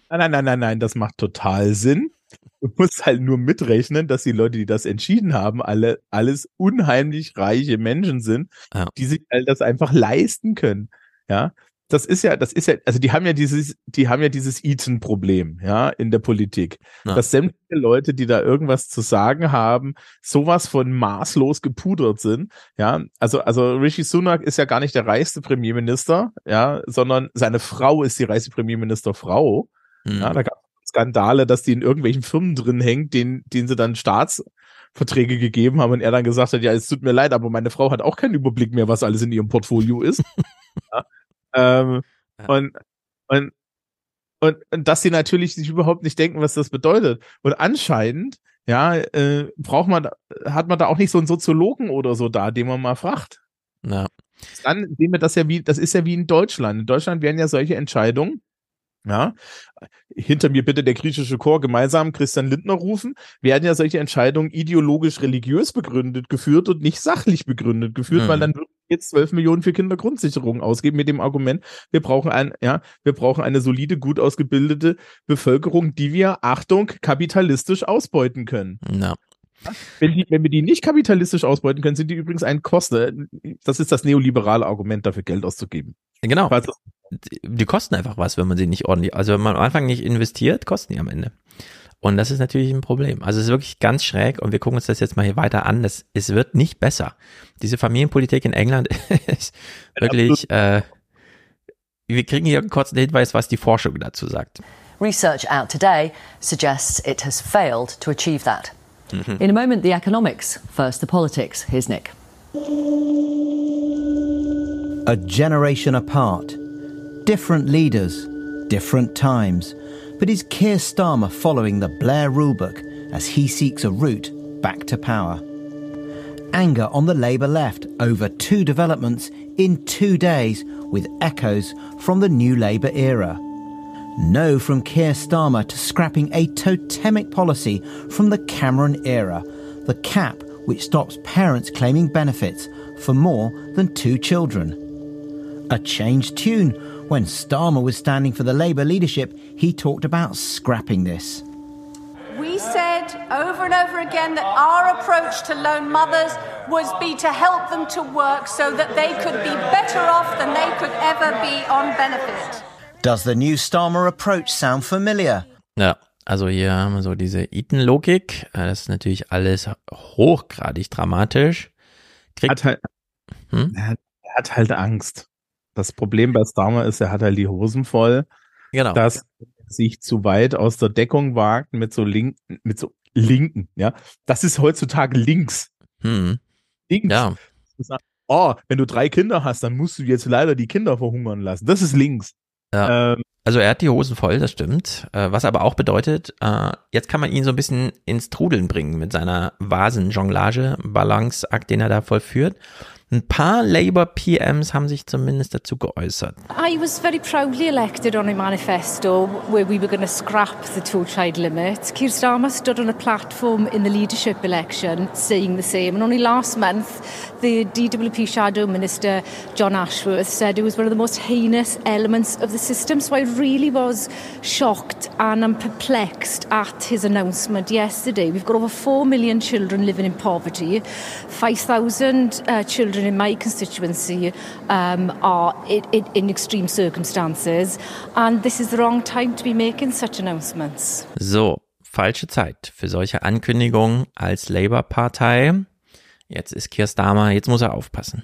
Nein, nein, nein, nein, nein, das macht total Sinn. Du musst halt nur mitrechnen, dass die Leute, die das entschieden haben, alle alles unheimlich reiche Menschen sind, Ja. die sich all das einfach leisten können. Ja, das ist ja, das ist ja, also die haben ja dieses, die haben ja dieses Eaton-Problem, ja, in der Politik, Ja. dass sämtliche Leute, die da irgendwas zu sagen haben, sowas von maßlos gepudert sind. Ja, also also Rishi Sunak ist ja gar nicht der reichste Premierminister, ja, sondern seine Frau ist die reichste Premierministerfrau. Hm. Ja, da gab es Skandale, dass die in irgendwelchen Firmen drin hängt, denen, denen sie dann Staatsverträge gegeben haben und er dann gesagt hat, ja, es tut mir leid, aber meine Frau hat auch keinen Überblick mehr, was alles in ihrem Portfolio ist. ja, ähm, und, und, und, und dass sie natürlich sich überhaupt nicht denken, was das bedeutet. Und anscheinend, ja, äh, braucht man, da- hat man da auch nicht so einen Soziologen oder so da, den man mal fragt. Ja. Dann sehen wir das ja wie, das ist ja wie in Deutschland. In Deutschland werden ja solche Entscheidungen, ja, hinter mir bitte der griechische Chor gemeinsam Christian Lindner rufen, werden ja solche Entscheidungen ideologisch religiös begründet geführt und nicht sachlich begründet geführt, Mhm. weil dann würden wir jetzt 12 Millionen für Kindergrundsicherung ausgeben mit dem Argument, wir brauchen ein, ja, wir brauchen eine solide, gut ausgebildete Bevölkerung, die wir, Achtung, kapitalistisch ausbeuten können. Ja. Wenn, die, wenn wir die nicht kapitalistisch ausbeuten können, sind die übrigens ein Kosten. Das ist das neoliberale Argument, dafür Geld auszugeben. Genau. Falls Die kosten einfach was, wenn man sie nicht ordentlich, also wenn man am Anfang nicht investiert, kosten die am Ende. Und das ist natürlich ein Problem. Also es ist wirklich ganz schräg und wir gucken uns das jetzt mal hier weiter an. Das, es wird nicht besser. Diese Familienpolitik in England ist wirklich, äh, wir kriegen hier einen kurzen Hinweis, was die Forschung dazu sagt. Research out today suggests it has failed to achieve that. In a moment, the economics. First, the politics. Here's Nick. A generation apart. Different leaders, different times. But is Keir Starmer following the Blair rulebook as he seeks a route back to power? Anger on the Labour left over two developments in two days with echoes from the new Labour era. No from Keir Starmer to scrapping a totemic policy from the Cameron era, the cap which stops parents claiming benefits for more than two children. A changed tune. When Starmer was standing for the Labour leadership, he talked about scrapping this. We said over and over again that our approach to lone mothers was be to help them to work so that they could be better off than they could ever be on benefit. Does the new Starmer approach sound familiar? Ja, also hier haben wir so diese Eaton-Logik. Äh, Das ist natürlich alles hochgradig dramatisch. Kriegt, Hat halt, Hm? er, hat, er hat halt Angst. Das Problem bei Starmer ist, er hat halt die Hosen voll. Genau. Dass er sich zu weit aus der Deckung wagt mit so linken, mit so linken, ja. Das ist heutzutage links. Hm. Links. Ja. Oh, wenn du drei Kinder hast, dann musst du jetzt leider die Kinder verhungern lassen. Das ist links. Ja. Ähm, Also er hat die Hosen voll, das stimmt. Äh, Was aber auch bedeutet, äh, jetzt kann man ihn so ein bisschen ins Trudeln bringen mit seiner Vasenjonglage, Balanceakt, den er da vollführt. Ein paar Labour-PMs haben sich zumindest dazu geäußert. I was very proudly elected on a manifesto where we were going to scrap the two child limit. Keir Starmer stood on a platform in the leadership election saying the same. And only last month, the DWP Shadow Minister, John Ashworth, said it was one of the most heinous elements of the system. So I really was shocked and I'm perplexed at his announcement yesterday. We've got over 4 million children living in poverty. 5,000 uh, children in my constituency um, are in, in, in extreme circumstances. And this is the wrong time to be making such announcements. So, falsche Zeit für solche Ankündigungen als Labour-Partei. Jetzt ist Keir Starmer, jetzt muss er aufpassen.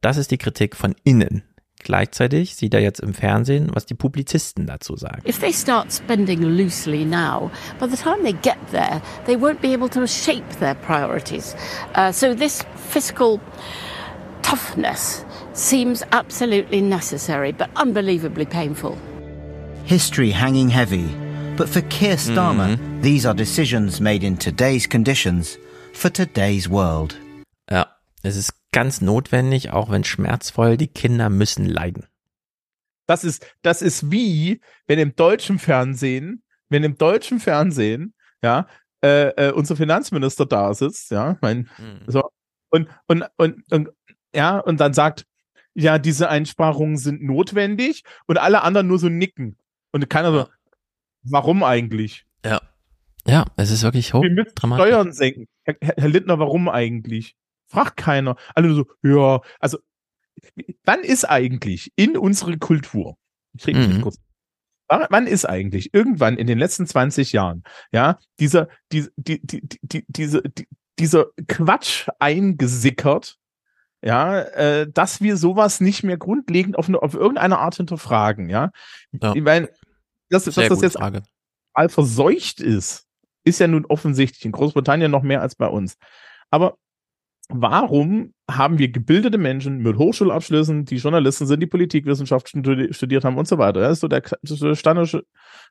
Das ist die Kritik von innen. Gleichzeitig sieht er jetzt im Fernsehen, was die Publizisten dazu sagen. If they start spending loosely now, by the time they get there, they won't be able to shape their priorities. Uh, so this fiscal toughness seems absolutely necessary, but unbelievably painful. History hanging heavy. But for Keir Starmer, these are decisions made in today's conditions for today's world. Ja, es ist ganz notwendig, auch wenn schmerzvoll, die Kinder müssen leiden. Das ist, das ist wie, wenn im deutschen Fernsehen, wenn im deutschen Fernsehen, ja, äh, äh, unser Finanzminister da sitzt, ja, mein, so, und, und, und, und, ja, und dann sagt, ja, diese Einsparungen sind notwendig und alle anderen nur so nicken. Und keiner so, warum eigentlich? Ja. Ja, es ist wirklich hoch Wir müssen dramatisch. Steuern senken. Herr, Herr Lindner, warum eigentlich? Fragt keiner. Alle so, ja, also, wann ist eigentlich in unsere Kultur, ich rede Mhm. kurz, wann, ist eigentlich irgendwann in den letzten 20 Jahren, ja, dieser, die, die, die, die, diese, die, dieser Quatsch eingesickert, ja, äh, dass wir sowas nicht mehr grundlegend auf, auf irgendeine Art hinterfragen, ja. Ich meine, dass, dass das jetzt Frage. all verseucht ist, ist ja nun offensichtlich in Großbritannien noch mehr als bei uns. Aber warum haben wir gebildete Menschen mit Hochschulabschlüssen, die Journalisten sind, die Politikwissenschaft studi- studiert haben und so weiter? Das ist so der,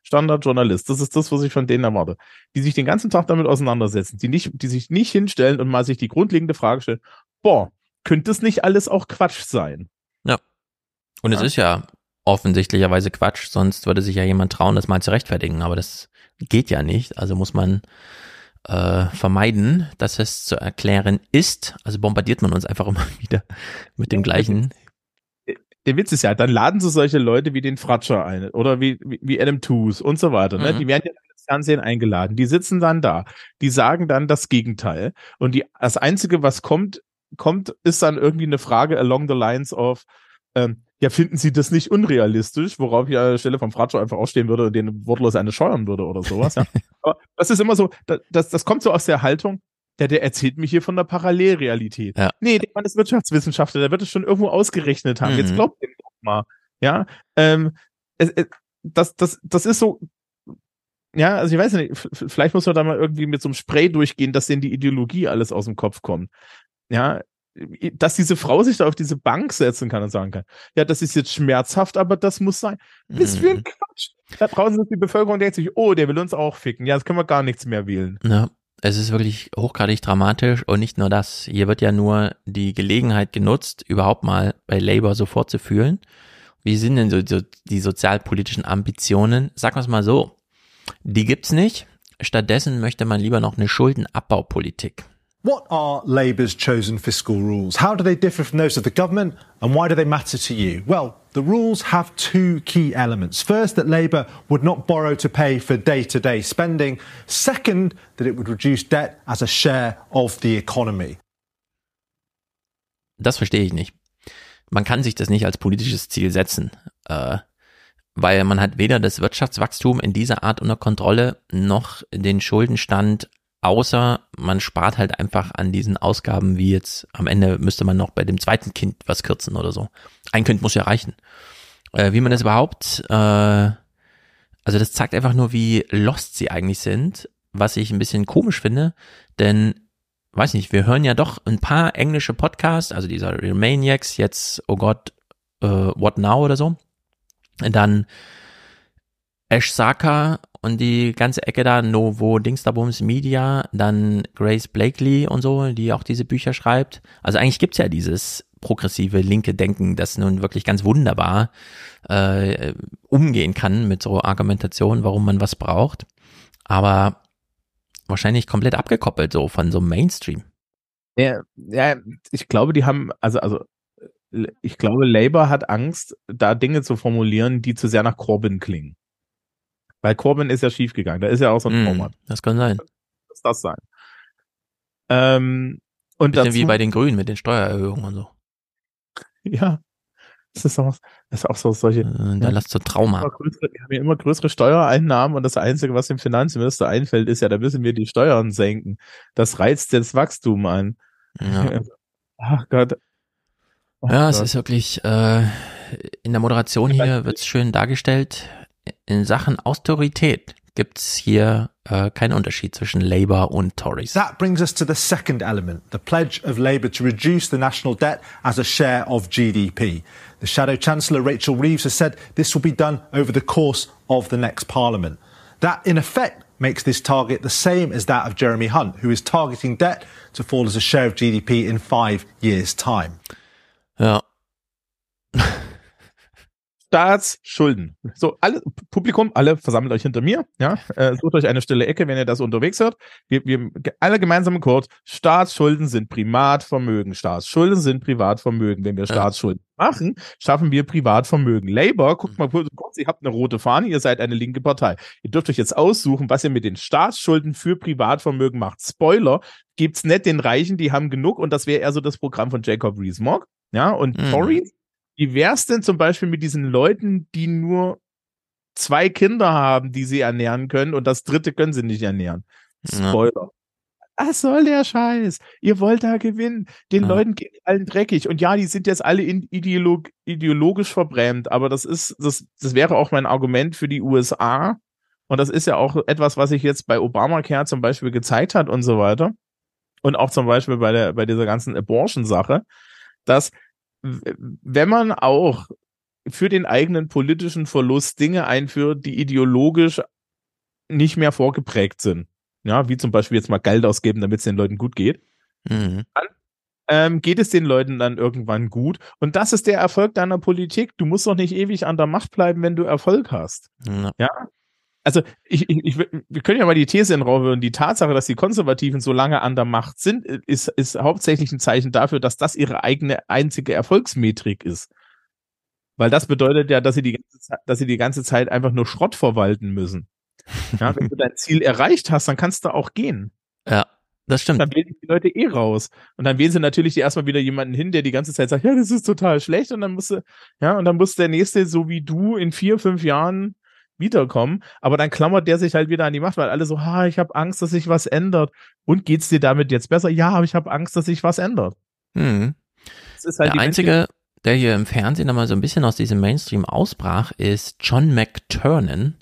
Standardjournalist. Das ist das, was ich von denen erwarte. Die sich den ganzen Tag damit auseinandersetzen, die nicht, die sich nicht hinstellen und mal sich die grundlegende Frage stellen, boah, könnte das nicht alles auch Quatsch sein? Ja. Und es Ja. ist ja offensichtlicherweise Quatsch, sonst würde sich ja jemand trauen, das mal zu rechtfertigen. Aber das geht ja nicht. Also muss man äh, vermeiden, dass es zu erklären ist. Also bombardiert man uns einfach immer wieder mit dem gleichen. der Witz ist ja, dann laden sie solche Leute wie den Fratscher ein oder wie, wie, Adam Tooze und so weiter. Ne? Mhm. Die werden ja ins Fernsehen eingeladen. Die sitzen dann da. Die sagen dann das Gegenteil. Und die, das Einzige, was kommt, kommt, ist dann irgendwie eine Frage along the lines of, ähm, ja, finden Sie das nicht unrealistisch, worauf ich an der Stelle vom Fratscher einfach ausstehen würde und den wortlos eine scheuern würde oder sowas, ja. Aber das ist immer so, da- das, das kommt so aus der Haltung, der, der erzählt mir hier von der Parallelrealität. Ja. Nee, der Mann ist Wirtschaftswissenschaftler, der wird es schon irgendwo ausgerechnet haben. Jetzt Mhm. glaubt ihm doch mal. Ja. Ähm, es, es, das, das, das ist so, ja, also ich weiß nicht, vielleicht muss man da mal irgendwie mit so einem Spray durchgehen, dass denen die Ideologie alles aus dem Kopf kommt. Ja, dass diese Frau sich da auf diese Bank setzen kann und sagen kann, ja, das ist jetzt schmerzhaft, aber das muss sein. Was für ein Quatsch. Da draußen ist die Bevölkerung, denkt sich, oh, der will uns auch ficken. Ja, jetzt können wir gar nichts mehr wählen. Ja, es ist wirklich hochgradig dramatisch und nicht nur das. Hier wird ja nur die Gelegenheit genutzt, überhaupt mal bei Labour so vorzufühlen. Wie sind denn so, so die sozialpolitischen Ambitionen? Sagen wir es mal so. Die gibt's nicht. Stattdessen möchte man lieber noch eine Schuldenabbaupolitik. What are Labour's chosen fiscal rules? How do they differ from those of the government and why do they matter to you? Well, the rules have two key elements. First, that Labour would not borrow to pay for day to day spending. Second, that it would reduce debt as a share of the economy. Das verstehe ich nicht. Man kann sich das nicht als politisches Ziel setzen, äh, weil man hat weder das Wirtschaftswachstum in dieser Art unter Kontrolle noch den Schuldenstand Außer man spart halt einfach an diesen Ausgaben, wie jetzt am Ende müsste man noch bei dem zweiten Kind was kürzen oder so. Ein Kind muss ja reichen. Äh, wie man das überhaupt, äh, also das zeigt einfach nur, wie lost sie eigentlich sind, was ich ein bisschen komisch finde, denn weiß nicht, wir hören ja doch ein paar englische Podcasts, also dieser Remaniacs, jetzt, oh Gott, äh, What Now oder so. Dann Ash Saka und die ganze Ecke da, Novo Dingsterbums Media, dann Grace Blakely und so, die auch diese Bücher schreibt. Also eigentlich gibt's ja dieses progressive linke Denken, das nun wirklich ganz wunderbar äh, umgehen kann mit so Argumentation, warum man was braucht. Aber wahrscheinlich komplett abgekoppelt so von so Mainstream. Ja, ja, ich glaube, die haben, also, also ich glaube, Labour hat Angst, da Dinge zu formulieren, die zu sehr nach Corbyn klingen. Weil Corbyn ist ja schiefgegangen. Da ist ja auch so ein Mm, Format. das kann sein. Muss das sein. Ähm, und Bisschen dazu, wie bei den Grünen mit den Steuererhöhungen und so. ja, das ist auch, das ist auch so solche. Äh, Da lasst so Trauma. Größere, wir haben ja immer größere Steuereinnahmen und das Einzige, was dem Finanzminister einfällt, ist ja, da müssen wir die Steuern senken. Das reizt das Wachstum an. Ja. Ach Gott. Ach Ja, es Gott. ist wirklich, äh, in der Moderation hier wird's schön dargestellt. In Sachen Autorität gibt's hier äh, keinen Unterschied zwischen Labour und Tories. That brings us to the second element, the pledge of Labour to reduce the national debt as a share of GDP. The Shadow Chancellor Rachel Reeves has said this will be done over the course of the next Parliament. That, in effect, makes this target the same as that of Jeremy Hunt, who is targeting debt to fall as a share of GDP in five years' time. Ja. Staatsschulden. So, alle, Publikum, alle versammelt euch hinter mir, ja, äh, sucht euch eine stille Ecke, wenn ihr das unterwegs hört. Wir, wir, alle gemeinsam Chor, Staatsschulden sind Privatvermögen, Staatsschulden sind Privatvermögen. Wenn wir Staatsschulden machen, schaffen wir Privatvermögen. Labour, guckt mal kurz, kurz, ihr habt eine rote Fahne, ihr seid eine linke Partei. Ihr dürft euch jetzt aussuchen, was ihr mit den Staatsschulden für Privatvermögen macht. Spoiler, gibt's nicht den Reichen, die haben genug und das wäre eher so das Programm von Jacob Rees-Mogg, ja, und Mhm. Tories, wie wär's denn zum Beispiel mit diesen Leuten, die nur zwei Kinder haben, die sie ernähren können und das dritte können sie nicht ernähren? Ja. Spoiler. Was soll der Scheiß? Ihr wollt da gewinnen. Den Ja. Leuten geht allen dreckig. Und ja, die sind jetzt alle ideolog ideologisch verbrämt, aber das ist, das, das wäre auch mein Argument für die USA. Und das ist ja auch etwas, was sich jetzt bei Obamacare zum Beispiel gezeigt hat und so weiter. Und auch zum Beispiel bei der, bei dieser ganzen Abortion-Sache, dass wenn man auch für den eigenen politischen Verlust Dinge einführt, die ideologisch nicht mehr vorgeprägt sind. Ja, wie zum Beispiel jetzt mal Geld ausgeben, damit es den Leuten gut geht. Mhm. Ähm, geht es den Leuten dann irgendwann gut? Und das ist der Erfolg deiner Politik. Du musst doch nicht ewig an der Macht bleiben, wenn du Erfolg hast. Ja. Ja. Also ich, ich, ich, wir können ja mal die These in den Raum werfen. Die Tatsache, dass die Konservativen so lange an der Macht sind, ist, ist hauptsächlich ein Zeichen dafür, dass das ihre eigene einzige Erfolgsmetrik ist. Weil das bedeutet ja, dass sie die ganze Zeit, dass sie die ganze Zeit einfach nur Schrott verwalten müssen. Ja, wenn du dein Ziel erreicht hast, dann kannst du auch gehen. Ja, das stimmt. Dann wählen die Leute eh raus. Und dann wählen sie natürlich erstmal wieder jemanden hin, der die ganze Zeit sagt, ja, das ist total schlecht. Und dann musste, ja, und dann muss der nächste, so wie du, in vier, fünf Jahren wiederkommen. Aber dann klammert der sich halt wieder an die Macht, weil alle so, ha, ich habe Angst, dass sich was ändert. Und geht's dir damit jetzt besser? Ja, aber ich habe Angst, dass sich was ändert. Ist halt Der einzige, der hier im Fernsehen nochmal so ein bisschen aus diesem Mainstream ausbrach, ist John McTurnan,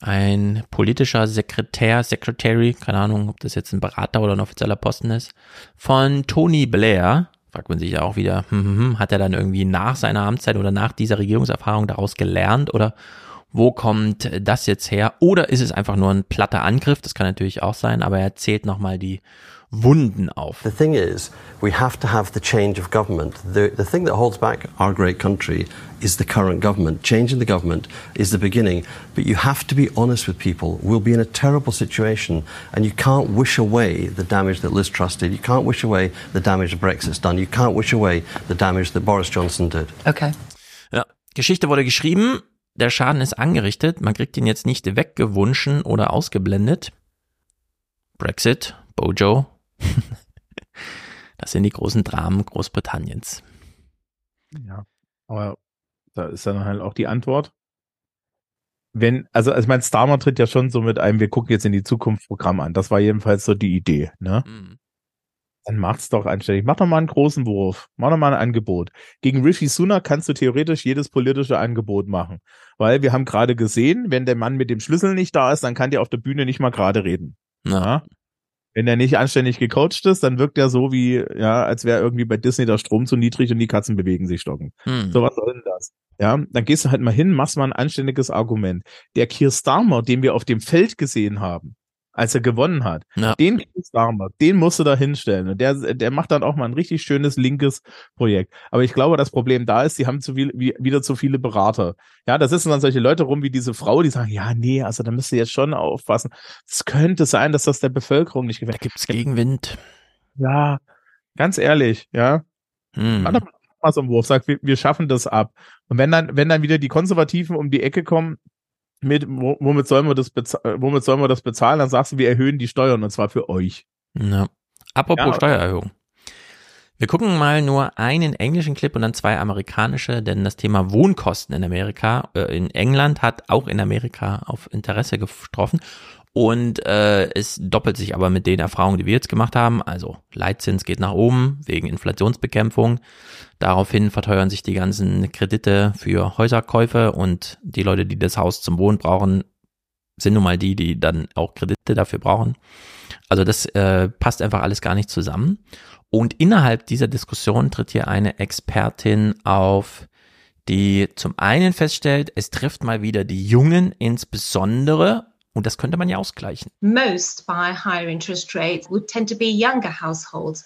ein politischer Sekretär, Secretary, keine Ahnung, ob das jetzt ein Berater oder ein offizieller Posten ist, von Tony Blair. Fragt man sich ja auch wieder, hm, hm, hm, hat er dann irgendwie nach seiner Amtszeit oder nach dieser Regierungserfahrung daraus gelernt oder wo kommt das jetzt her? Oder ist es einfach nur ein platter Angriff? Das kann natürlich auch sein, aber er erzählt nochmal die Wunden auf. The thing is, we have to have the change of government. The, the thing that holds back our great country is the current government. Changing the government is the beginning, but you have to be honest with people. We'll be in a terrible situation, and you can't wish away the damage that Liz Truss did. You can't wish away the damage that Brexit's done. You can't wish away the damage that Boris Johnson did. Okay. Ja, Geschichte wurde geschrieben, der Schaden ist angerichtet, man kriegt ihn jetzt nicht weggewunschen oder ausgeblendet. Brexit, Bojo, das sind die großen Dramen Großbritanniens. Ja, aber da ist dann halt auch die Antwort. Wenn, also, also mein Starmer tritt ja schon so mit einem, wir gucken jetzt in die Zukunft Programm an. Das war jedenfalls so die Idee, ne? Mhm. Dann macht's doch anständig. Mach doch mal einen großen Wurf. Mach doch mal ein Angebot. Gegen Rishi Sunak kannst du theoretisch jedes politische Angebot machen. Weil wir haben gerade gesehen, wenn der Mann mit dem Schlüssel nicht da ist, dann kann der auf der Bühne nicht mal gerade reden. Ja. Wenn er nicht anständig gecoacht ist, dann wirkt er so wie, ja, als wäre irgendwie bei Disney der Strom zu niedrig und die Katzen bewegen sich stocken. Hm. So, was soll denn das? Ja, dann gehst du halt mal hin, machst mal ein anständiges Argument. Der Keir Starmer, den wir auf dem Feld gesehen haben, als er gewonnen hat, Ja. den Starmer, den musst du da hinstellen. Und der, der macht dann auch mal ein richtig schönes linkes Projekt. Aber ich glaube, das Problem da ist, die haben zu viel, wie, wieder zu viele Berater. Ja, da sitzen dann solche Leute rum wie diese Frau, die sagen, ja, nee, also da müsst ihr jetzt schon aufpassen. Es könnte sein, dass das der Bevölkerung nicht gefällt. Da gibt's Gegenwind. Ja, ganz ehrlich, ja. Hm. Mal so einen Wurf, sag, wir, wir schaffen das ab. Und wenn dann, wenn dann wieder die Konservativen um die Ecke kommen, mit, wo- womit sollen wir das bezahlen, womit sollen wir das bezahlen, dann sagst du, wir erhöhen die Steuern und zwar für euch. Ja. Apropos Ja. Steuererhöhung. Wir gucken mal nur einen englischen Clip und dann zwei amerikanische, denn das Thema Wohnkosten in Amerika, äh, in England hat auch in Amerika auf Interesse getroffen und äh, es doppelt sich aber mit den Erfahrungen, die wir jetzt gemacht haben. Also Leitzins geht nach oben wegen Inflationsbekämpfung. Daraufhin verteuern sich die ganzen Kredite für Häuserkäufe und die Leute, die das Haus zum Wohnen brauchen, sind nun mal die, die dann auch Kredite dafür brauchen. Also das äh, passt einfach alles gar nicht zusammen. Und innerhalb dieser Diskussion tritt hier eine Expertin auf, die zum einen feststellt, es trifft mal wieder die Jungen insbesondere und das könnte man ja ausgleichen. most by higher interest rates would tend to be younger households.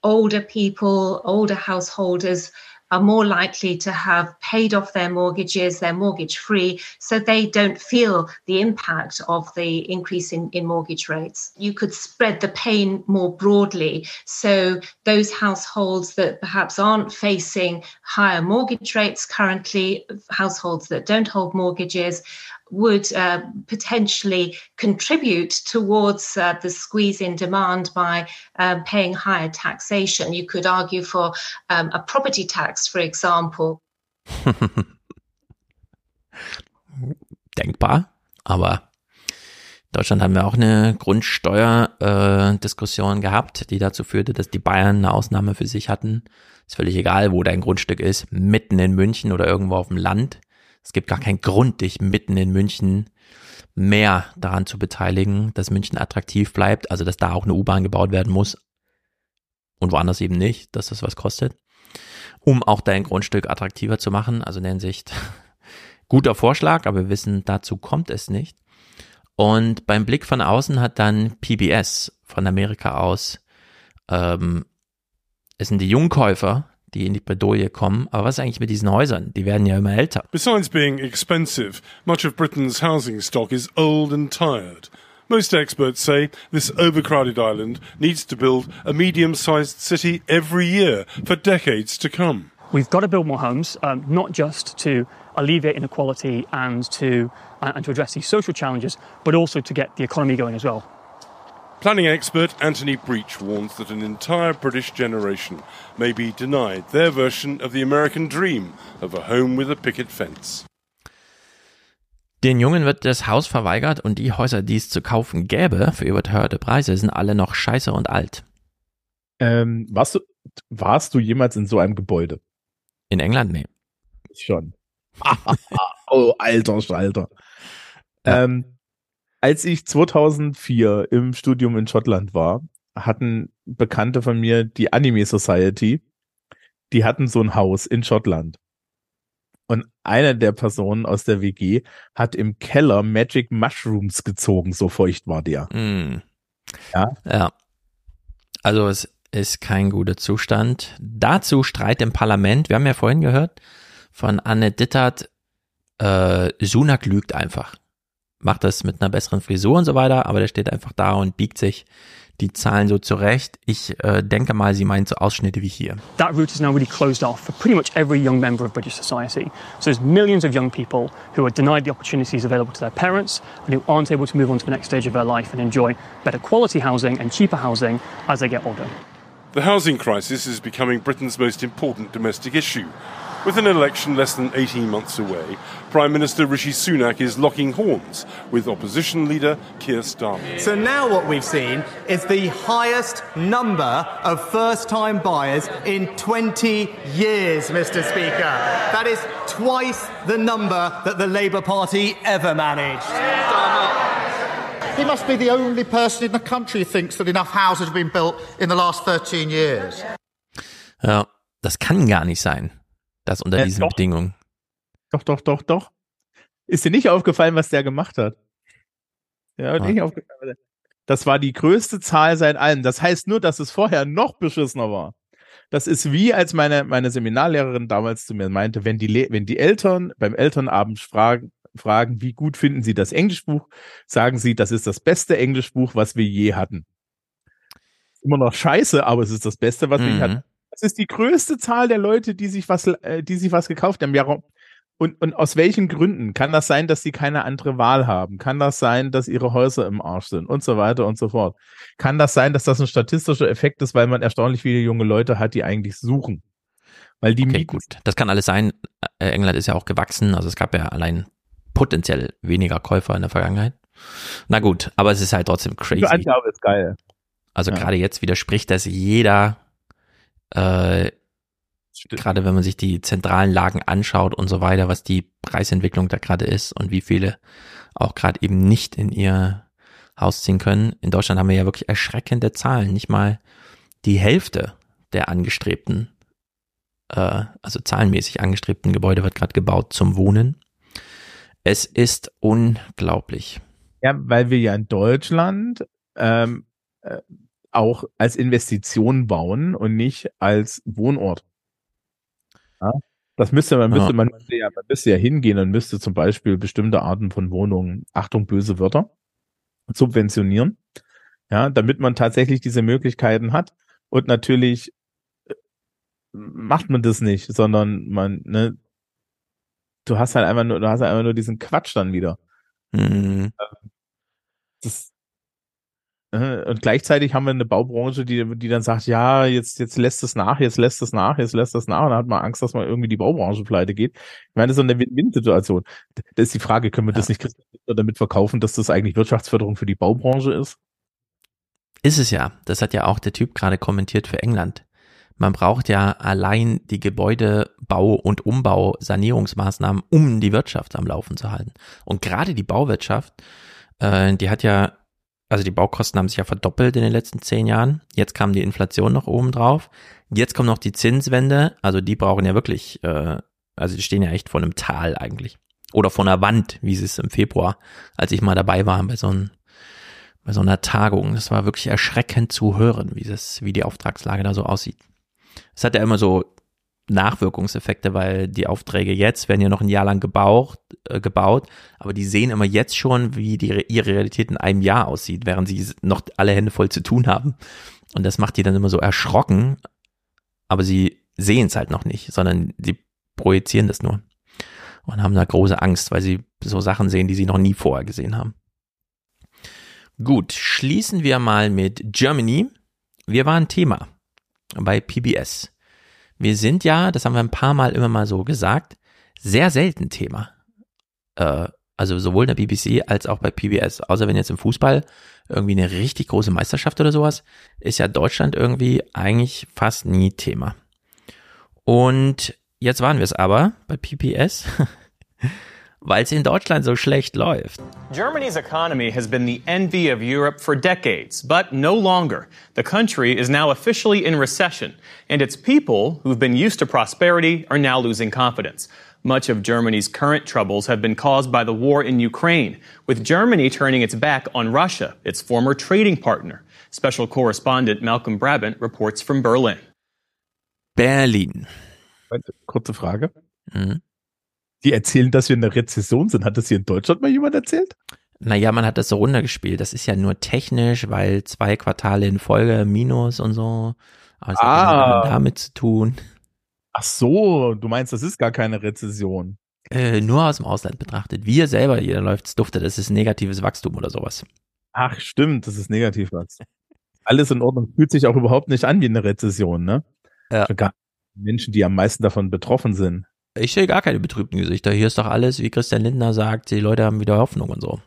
Older people, older householders are more likely to have paid off their mortgages, they're mortgage free, so they don't feel the impact of the increase in, in mortgage rates. You could spread the pain more broadly. So those households that perhaps aren't facing higher mortgage rates currently, households that don't hold mortgages, would uh, potentially contribute towards uh, the squeeze in demand by uh, paying higher taxation. You could argue for um, a property tax, for example. Denkbar, aber Deutschland haben wir auch eine Grundsteuerdiskussion äh, gehabt, die dazu führte, dass die Bayern eine Ausnahme für sich hatten. Ist völlig egal, wo dein Grundstück ist, mitten in München oder irgendwo auf dem Land. Es gibt gar keinen Grund, dich mitten in München mehr daran zu beteiligen, dass München attraktiv bleibt, also dass da auch eine U-Bahn gebaut werden muss und woanders eben nicht, dass das was kostet, um auch dein Grundstück attraktiver zu machen. Also in der Hinsicht guter Vorschlag, aber wir wissen, dazu kommt es nicht. Und beim Blick von außen hat dann PBS von Amerika aus, ähm, es sind die Jungkäufer, die in die Bredouille kommen. Aber was ist eigentlich mit diesen Häusern? Die werden ja immer älter. Besides being expensive, much of Britain's housing stock is old and tired. Most experts say this overcrowded island needs to build a medium sized city every year for decades to come. We've got to build more homes, um, not just to alleviate inequality and to uh, and to address these social challenges, but also to get the economy going as well. Planning expert Anthony Breach warns that an entire British generation may be denied their version of the American dream of a home with a picket fence. Den Jungen wird das Haus verweigert und die Häuser, die es zu kaufen gäbe für überteuerte Preise, sind alle noch scheiße und alt. Ähm, warst du, warst du jemals in so einem Gebäude? In England? Nee. Schon. oh, alter Schalter. Ähm, als ich 2004 im Studium in Schottland war, hatten Bekannte von mir die Anime Society, die hatten so ein Haus in Schottland. Und eine der Personen aus der WG hat im Keller Magic Mushrooms gezogen, so feucht war der. Mm. Ja. Ja. Also es ist kein guter Zustand. Dazu Streit im Parlament. Wir haben ja vorhin gehört von Anne Dittert, äh, Sunak lügt einfach. Macht das mit einer besseren Frisur und so weiter, aber der steht einfach da und biegt sich die Zahlen so zurecht. Ich äh, denke mal, sie meint so Ausschnitte wie hier. That route is now really closed off for pretty much every young member of British society. So there's millions of young people who are denied the opportunities available to their parents and who aren't able to move on to the next stage of their life and enjoy better quality housing and cheaper housing as they get older. The housing crisis is becoming Britain's most important domestic issue. With an election less than 18 months away, Prime Minister Rishi Sunak is locking horns with opposition leader Keir Starmer. So now what we've seen is the highest number of first time buyers in 20 years, Mr. Speaker. That is twice the number that the Labour Party ever managed. He must be the only person in the country who thinks that enough houses have been built in the last 13 years. Ja, das kann gar nicht sein. Das unter Äh, diesen doch. Bedingungen. Doch, doch, doch, doch. Ist dir nicht aufgefallen, was der gemacht hat? Ja, Ah. nicht aufgefallen. Das war die größte Zahl seit allem. Das heißt nur, dass es vorher noch beschissener war. Das ist wie, als meine, meine Seminarlehrerin damals zu mir meinte, wenn die, Le wenn die Eltern beim Elternabend fragen, fragen, wie gut finden sie das Englischbuch, sagen sie, das ist das beste Englischbuch, was wir je hatten. Immer noch scheiße, aber es ist das Beste, was wir je Mhm. hatten. Das ist die größte Zahl der Leute, die sich was, äh, die sich was gekauft haben. Ja, und, und aus welchen Gründen? Kann das sein, dass sie keine andere Wahl haben? Kann das sein, dass ihre Häuser im Arsch sind? Und so weiter und so fort. Kann das sein, dass das ein statistischer Effekt ist, weil man erstaunlich viele junge Leute hat, die eigentlich suchen? Weil die Okay, Mieten gut. Das kann alles sein. Äh, England ist ja auch gewachsen. Also es gab ja allein potenziell weniger Käufer in der Vergangenheit. Na gut, aber es ist halt trotzdem crazy. Für Angabe ist geil. Also Ja. gerade jetzt widerspricht das jeder, äh, gerade wenn man sich die zentralen Lagen anschaut und so weiter, was die Preisentwicklung da gerade ist und wie viele auch gerade eben nicht in ihr Haus ziehen können. In Deutschland haben wir ja wirklich erschreckende Zahlen. Nicht mal die Hälfte der angestrebten, äh, also zahlenmäßig angestrebten Gebäude wird gerade gebaut zum Wohnen. Es ist unglaublich. Ja, weil wir ja in Deutschland ähm, äh, auch als Investition bauen und nicht als Wohnort. Ja? Das müsste man, müsste Ja. man, müsste ja, man müsste ja hingehen und müsste zum Beispiel bestimmte Arten von Wohnungen, Achtung, böse Wörter, subventionieren. Ja, damit man tatsächlich diese Möglichkeiten hat. Und natürlich äh, macht man das nicht, sondern man, ne, du hast halt einfach nur, du hast halt einfach nur diesen Quatsch dann wieder. Mhm. Das, äh, und gleichzeitig haben wir eine Baubranche, die, die dann sagt, ja, jetzt, jetzt lässt es nach, jetzt lässt es nach, jetzt lässt es nach, und dann hat man Angst, dass man irgendwie die Baubranche pleite geht. Ich meine, das ist so eine Win-Win-Situation. Da ist die Frage, können wir das nicht damit verkaufen, dass das eigentlich Wirtschaftsförderung für die Baubranche ist? Ist es ja. Das hat ja auch der Typ gerade kommentiert für England. Man braucht ja allein die Gebäudebau- und Umbau-Sanierungsmaßnahmen, um die Wirtschaft am Laufen zu halten. Und gerade die Bauwirtschaft, äh, die hat ja, also die Baukosten haben sich ja verdoppelt in den letzten zehn Jahren. Jetzt kam die Inflation noch oben drauf. Jetzt kommt noch die Zinswende. Also die brauchen ja wirklich, äh, also die stehen ja echt vor einem Tal eigentlich. Oder vor einer Wand, wie sie es im Februar, als ich mal dabei war bei so einem bei so einer Tagung. Das war wirklich erschreckend zu hören, wie das, wie die Auftragslage da so aussieht. Es hat ja immer so Nachwirkungseffekte, weil die Aufträge jetzt werden ja noch ein Jahr lang gebaut, äh, gebaut, aber die sehen immer jetzt schon, wie die, ihre Realität in einem Jahr aussieht, während sie noch alle Hände voll zu tun haben. Und das macht die dann immer so erschrocken, aber sie sehen es halt noch nicht, sondern sie projizieren das nur und haben da große Angst, weil sie so Sachen sehen, die sie noch nie vorher gesehen haben. Gut, schließen wir mal mit Germany. Wir waren Thema bei PBS. Wir sind ja, das haben wir ein paar Mal immer mal so gesagt, sehr selten Thema. Äh, also sowohl in der BBC als auch bei PBS. Außer wenn jetzt im Fußball irgendwie eine richtig große Meisterschaft oder sowas, ist ja Deutschland irgendwie eigentlich fast nie Thema. Und jetzt waren wir es aber bei PBS, weil es in Deutschland so schlecht läuft. Germany's economy has been the envy of Europe for decades, but no longer. The country is now officially in recession, and its people, who've been used to prosperity, are now losing confidence. Much of Germany's current troubles have been caused by the war in Ukraine, with Germany turning its back on Russia, its former trading partner. Special correspondent Malcolm Brabant reports from Berlin. Berlin. Kurze Frage. Mhm. Die erzählen, dass wir in einer Rezession sind. Hat das hier in Deutschland mal jemand erzählt? Naja, man hat das so runtergespielt. Das ist ja nur technisch, weil zwei Quartale in Folge Minus und so. Aber es Ah. hat damit zu tun. Ach so, du meinst, das ist gar keine Rezession. Äh, nur aus dem Ausland betrachtet. Wir selber, hier läuft's dufte, das ist negatives Wachstum oder sowas. Ach, stimmt, das ist negativ. Alles in Ordnung. Fühlt sich auch überhaupt nicht an wie eine Rezession, ne? Ja. Menschen, die am meisten davon betroffen sind. Ich sehe gar keine betrübten Gesichter. Hier ist doch alles, wie Christian Lindner sagt, die Leute haben wieder Hoffnung und so.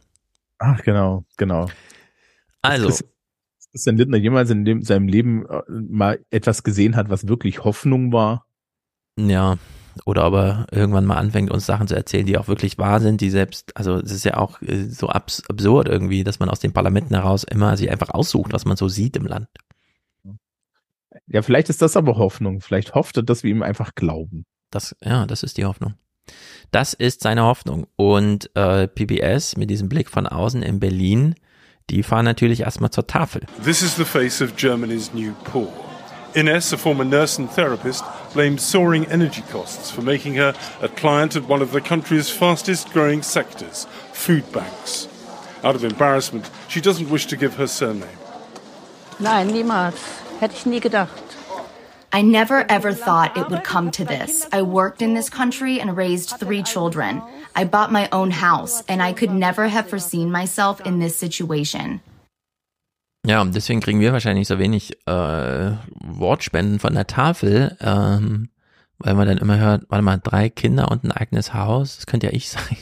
Ach, genau, genau. Also, Dass Christian Lindner jemals in dem, seinem Leben äh, mal etwas gesehen hat, was wirklich Hoffnung war. ja. Oder aber irgendwann mal anfängt, uns Sachen zu erzählen, die auch wirklich wahr sind, die selbst, also es ist ja auch äh, so abs absurd irgendwie, dass man aus den Parlamenten heraus immer sich einfach aussucht, was man so sieht im Land. Ja, vielleicht ist das aber Hoffnung. Vielleicht hofft er, dass wir ihm einfach glauben. Das, ja, das ist die Hoffnung. Das ist seine Hoffnung. Und äh, PBS mit diesem Blick von außen in Berlin, die fahren natürlich erstmal zur Tafel. This is the face of Germany's new poor. Ines, a former nurse and therapist, blames soaring energy costs for making her a client at one of the country's fastest growing sectors, food banks. Out of embarrassment, she doesn't wish to give her surname. Nein, niemals. Hätte ich nie gedacht. I never ever thought it would come to this. I worked in this country and raised three children. I bought my own house, and I could never have foreseen myself in this situation. Ja, und deswegen kriegen wir wahrscheinlich so wenig äh, Wortspenden von der Tafel, ähm, weil man dann immer hört, warte mal, drei Kinder und ein eigenes Haus, das könnte ja ich sein.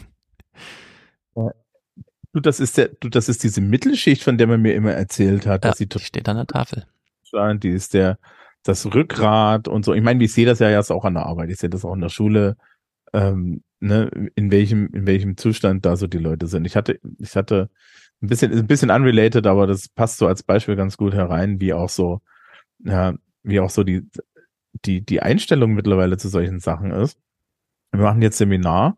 Du, das ist der, du, das ist diese Mittelschicht, von der man mir immer erzählt hat, Ja, dass sie steht an der Tafel. die ist der, das Rückgrat und so. Ich meine, ich sehe das ja jetzt auch an der Arbeit, ich sehe das auch in der Schule, ähm, ne, in welchem, in welchem Zustand da so die Leute sind. Ich hatte, ich hatte ein bisschen, ein bisschen unrelated, aber das passt so als Beispiel ganz gut herein, wie auch so, ja, wie auch so die, die, die Einstellung mittlerweile zu solchen Sachen ist. Wir machen jetzt Seminar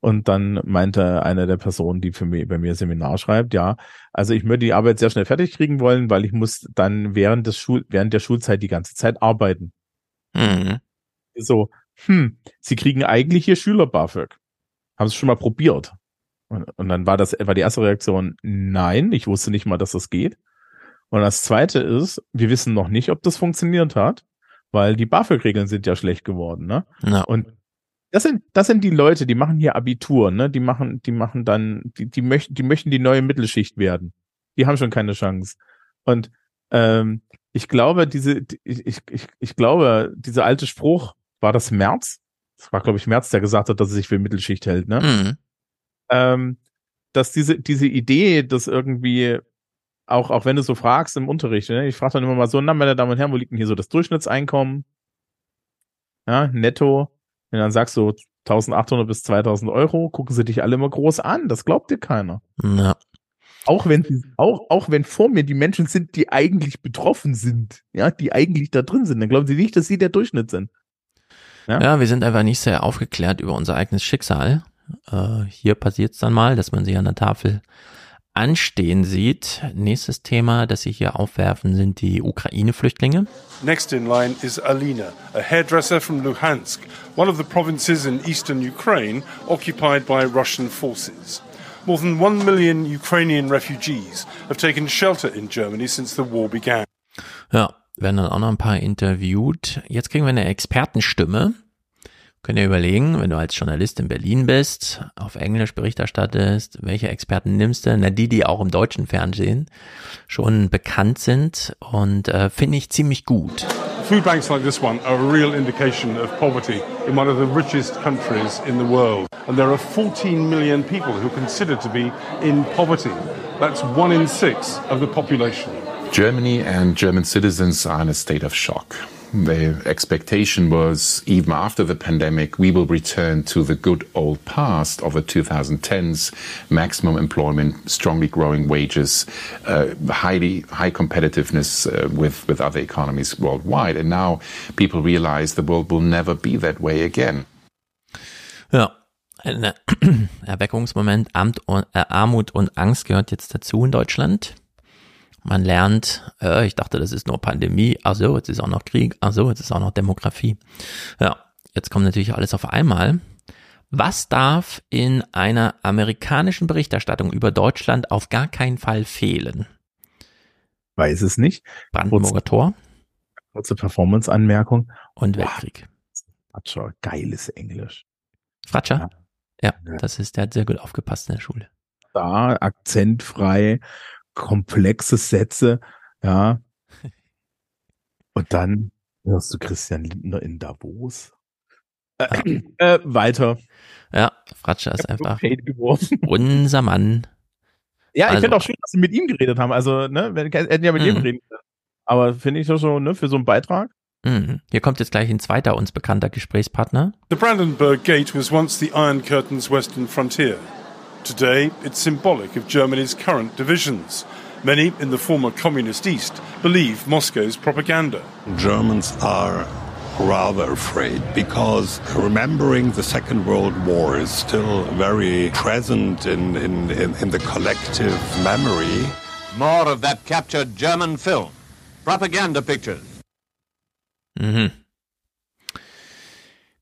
und dann meinte eine der Personen, die für mich, bei mir Seminar schreibt, ja, also ich würde die Arbeit sehr schnell fertig kriegen wollen, weil ich muss dann während des Schul, während der Schulzeit die ganze Zeit arbeiten. Mhm. So, hm, sie kriegen eigentlich hier Schüler BAföG. Haben sie schon mal probiert? Und, und dann war das, war die erste Reaktion, nein, ich wusste nicht mal, dass das geht. Und das zweite ist, wir wissen noch nicht, ob das funktioniert hat, weil die BAföG-Regeln sind ja schlecht geworden, ne? Ja. Und das sind, das sind die Leute, die machen hier Abitur, ne? Die machen, die machen dann, die, die möchten, die möchten die neue Mittelschicht werden. Die haben schon keine Chance. Und ähm, ich glaube, diese, die- ich, ich, ich, ich glaube, dieser alte Spruch, war das März? Das war, glaube ich, März, der gesagt hat, dass er sich für Mittelschicht hält, ne? Mhm. Ähm, dass diese, diese Idee, dass irgendwie, auch, auch wenn du so fragst im Unterricht, ne? ich frage dann immer mal so, na, meine Damen und Herren, wo liegt denn hier so das Durchschnittseinkommen? Ja, netto. Und dann sagst du 1800 bis 2000 Euro, gucken sie dich alle immer groß an. Das glaubt dir keiner. Ja. Auch wenn, auch, auch wenn vor mir die Menschen sind, die eigentlich betroffen sind, ja, die eigentlich da drin sind, dann glauben sie nicht, dass sie der Durchschnitt sind. Ja? wir sind einfach nicht sehr aufgeklärt über unser eigenes Schicksal. Äh, hier passiert es dann mal, dass man sie an der Tafel anstehen sieht. Nächstes Thema, das Sie hier aufwerfen, sind die Ukraine-Flüchtlinge. Next in line is Alina, a hairdresser from Luhansk, one of the provinces in eastern Ukraine occupied by Russian forces. More than one million Ukrainian refugees have taken shelter in Germany since the war began. Ja, werden dann auch noch ein paar interviewt. Jetzt kriegen wir eine Expertenstimme. Könnt ihr überlegen, wenn du als Journalist in Berlin bist, auf Englisch Bericht erstattest, welche Experten nimmst du? Na, die, die auch im deutschen Fernsehen schon bekannt sind und äh, finde ich ziemlich gut. Food banks like this one are a real indication of poverty in one of the richest countries in the world. And there are 14 million people who are considered to be in poverty. That's one in six of the population. Germany and German citizens are in a state of shock. The expectation was even after the pandemic, we will return to the good old past of the 2010s, maximum employment, strongly growing wages, uh, highly high competitiveness uh, with, with other economies worldwide. And now people realize the world will never be that way again. Ja, ein äh, Erweckungsmoment. Amt und, äh, Armut und Angst gehört jetzt dazu in Deutschland. Man lernt, äh, ich dachte, das ist nur Pandemie, ach so, jetzt ist auch noch Krieg, ach so, jetzt ist auch noch Demografie. Ja, jetzt kommt natürlich alles auf einmal. Was darf in einer amerikanischen Berichterstattung über Deutschland auf gar keinen Fall fehlen? Weiß es nicht. Brandenburger Tor. Kurze Performance-Anmerkung. Und Weltkrieg. Fratscher, geiles Englisch. Fratscher? Ja. ja, das ist, der hat sehr gut aufgepasst in der Schule. Da, akzentfrei, komplexe Sätze, ja. Und dann hörst du Christian Lindner in Davos. Äh, äh, weiter. Ja, Fratscher ist einfach unser Mann. Ja, ich also, finde auch schön, dass sie mit ihm geredet haben. Also, ne, wir hätten ja mit ihm mhm. reden können. Aber finde ich doch so, ne, für so einen Beitrag. Mhm. Hier kommt jetzt gleich ein zweiter uns bekannter Gesprächspartner. The Brandenburg Gate was once the Iron Curtain's western frontier. Today, it's symbolic of Germany's current divisions. Many in the former communist East believe Moscow's propaganda. Germans are rather afraid because remembering the Second World War is still very present in, in, in, in the collective memory. More of that captured German film. Propaganda pictures. Mhm.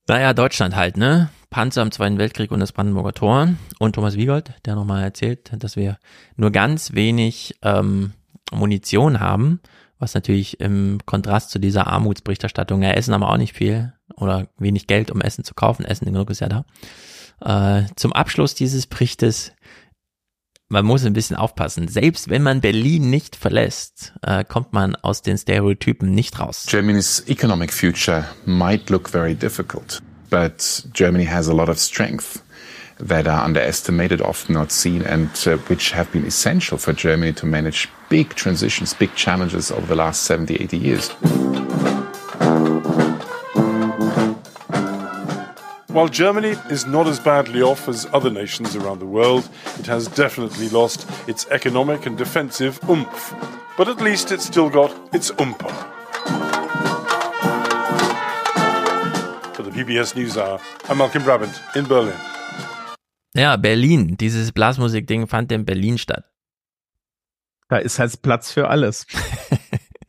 Naja, Deutschland halt, ne? Panzer im Zweiten Weltkrieg und das Brandenburger Tor. Und Thomas Wiegold, der nochmal erzählt, dass wir nur ganz wenig ähm, Munition haben, was natürlich im Kontrast zu dieser Armutsberichterstattung, ja, essen aber auch nicht viel oder wenig Geld, um Essen zu kaufen. Essen genug ist ja da. Äh, zum Abschluss dieses Berichtes, man muss ein bisschen aufpassen. Selbst wenn man Berlin nicht verlässt, äh, kommt man aus den Stereotypen nicht raus. Germany's economic future might look very difficult. But Germany has a lot of strength that are underestimated, often not seen, and uh, which have been essential for Germany to manage big transitions, big challenges over the last 70, 80 years. While Germany is not as badly off as other nations around the world, it has definitely lost its economic and defensive oomph. But at least it's still got its oompa. PBS NewsHour. I'm Malcolm Brabant in Berlin. Ja, Berlin. Dieses Blasmusikding fand in Berlin statt. Da ist halt Platz für alles.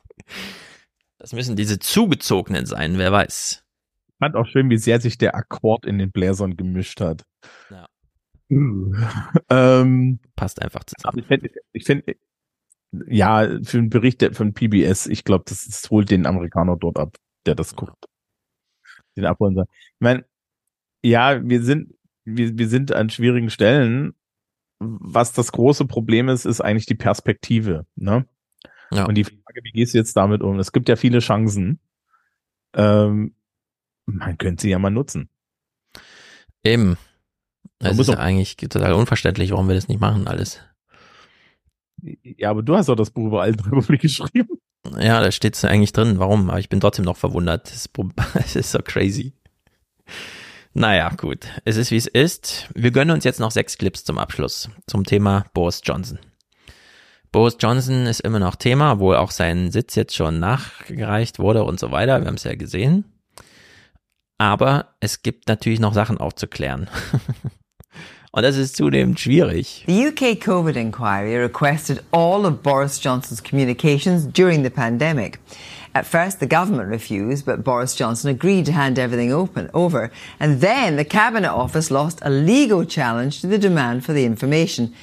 das müssen diese Zugezogenen sein, wer weiß. Ich fand auch schön, wie sehr sich der Akkord in den Bläsern gemischt hat. Ja. ähm, Passt einfach zusammen. Ich finde, find, ja, für einen Bericht von PBS, ich glaube, das, das holt den Amerikaner dort ab, der das guckt den abholen soll. Ich meine, ja, wir sind, wir, wir sind an schwierigen Stellen. Was das große Problem ist, ist eigentlich die Perspektive. Ne? Ja. Und die Frage, wie gehst du jetzt damit um? Es gibt ja viele Chancen. Ähm, man könnte sie ja mal nutzen. Eben. Es ist ja eigentlich total unverständlich, warum wir das nicht machen, alles. Ja, aber du hast doch das Buch über Altenrepublik geschrieben. Ja, da steht es eigentlich drin. Warum? Aber ich bin trotzdem noch verwundert. Es ist so crazy. Naja, gut. Es ist wie es ist. Wir gönnen uns jetzt noch sechs Clips zum Abschluss zum Thema Boris Johnson. Boris Johnson ist immer noch Thema, obwohl auch sein Sitz jetzt schon nachgereicht wurde und so weiter. Wir haben es ja gesehen. Aber es gibt natürlich noch Sachen aufzuklären. Und das ist zunehmend schwierig. The UK COVID inquiry requested all of Boris Johnson's communications during the pandemic. At first, the government refused, but Boris Johnson agreed to hand everything open over. And then the Cabinet Office lost a legal challenge to the demand for the information.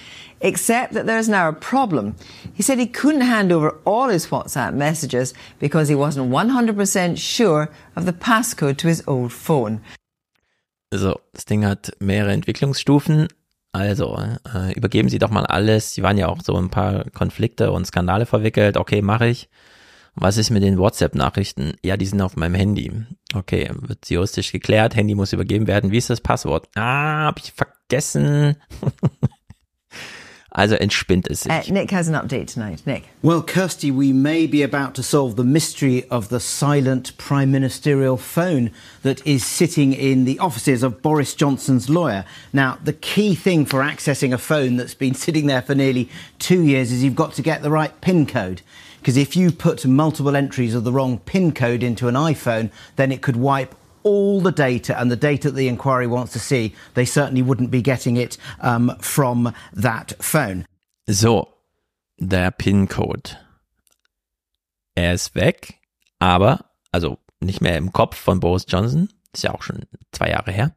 Except that there is now a problem. He said he couldn't hand over all his WhatsApp messages because he wasn't 100% sure of the passcode to his old phone. Also, das Ding hat mehrere Entwicklungsstufen. Also, äh, übergeben Sie doch mal alles. Sie waren ja auch so ein paar Konflikte und Skandale verwickelt. Okay, mache ich. Was ist mit den WhatsApp-Nachrichten? Ja, die sind auf meinem Handy. Okay, wird juristisch geklärt. Handy muss übergeben werden. Wie ist das Passwort? Ah, hab ich vergessen. Also entspinnt es sich. Uh, Nick has an update tonight. Nick. Well, Kirsty, we may be about to solve the mystery of the silent prime ministerial phone that is sitting in the offices of Boris Johnson's lawyer. Now, the key thing for accessing a phone that's been sitting there for nearly two years is you've got to get the right PIN code. Because if you put multiple entries of the wrong PIN code into an iPhone, then it could wipe all the data and the data that the inquiry wants to see. They certainly wouldn't be getting it um, from that phone. So, der PIN-Code. Er ist weg, aber, also nicht mehr im Kopf von Boris Johnson, ist ja auch schon zwei Jahre her,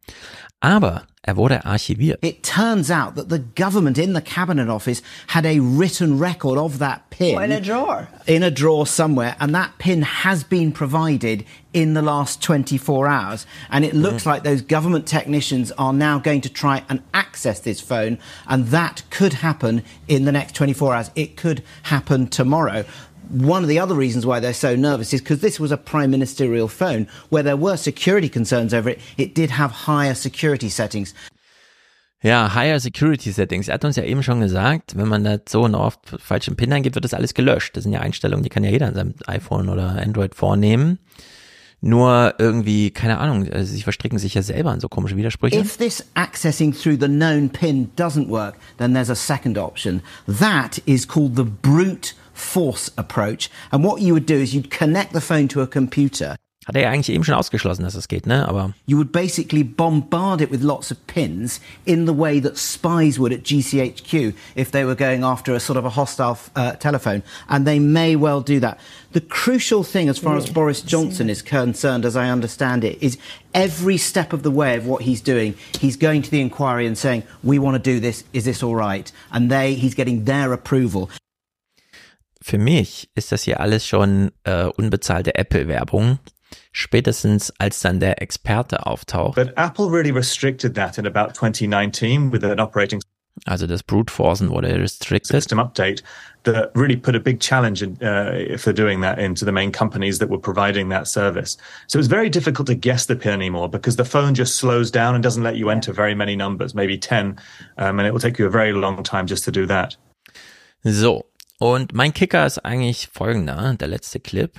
aber er wurde archiviert. It turns out that the government in the cabinet office had a written record of that pin Oh, in a drawer. in a drawer somewhere, and that pin has been provided in the last 24 hours. And it looks like those government technicians are now going to try and access this phone, and that could happen in the next 24 hours. It could happen tomorrow. One of the other reasons why they're so nervous is because this was a prime ministerial phone where there were security concerns over it. It did have higher security settings. Ja, Higher Security Settings. Er hat uns ja eben schon gesagt, wenn man da so oft falschen PIN eingibt, wird das alles gelöscht. Das sind ja Einstellungen, die kann ja jeder an seinem iPhone oder Android vornehmen. Nur irgendwie, keine Ahnung, äh, sie verstricken sich ja selber in so komische Widersprüche. If this accessing through the known PIN doesn't work, then there's a second option. That is called the brute force approach. And what you would do is you'd connect the phone to a computer. Hat er ja eigentlich eben schon ausgeschlossen, dass es geht, ne? Aber You would basically bombard it with lots of pins in the way that spies would at GCHQ if they were going after a sort of a hostile uh, telephone. And they may well do that. The crucial thing, as far as Boris Johnson is concerned, as I understand it, is every step of the way of what he's doing, he's going to the inquiry and saying, "We want to do this. Is this all right?" And they, he's getting their approval. Für mich ist das hier alles schon äh, unbezahlte Apple-Werbung. Spätestens als dann der Experte auftaucht. But Apple really restricted that in about 2019 with an operating Also das Brute Forcen wurde restricted. system update that really put a big challenge in, uh, for doing that into the main companies that were providing that service. So it's very difficult to guess the pin anymore because the phone just slows down and doesn't let you enter very many numbers, maybe 10, um, and it will take you a very long time just to do that. So, und mein Kicker ist eigentlich folgender, der letzte Clip.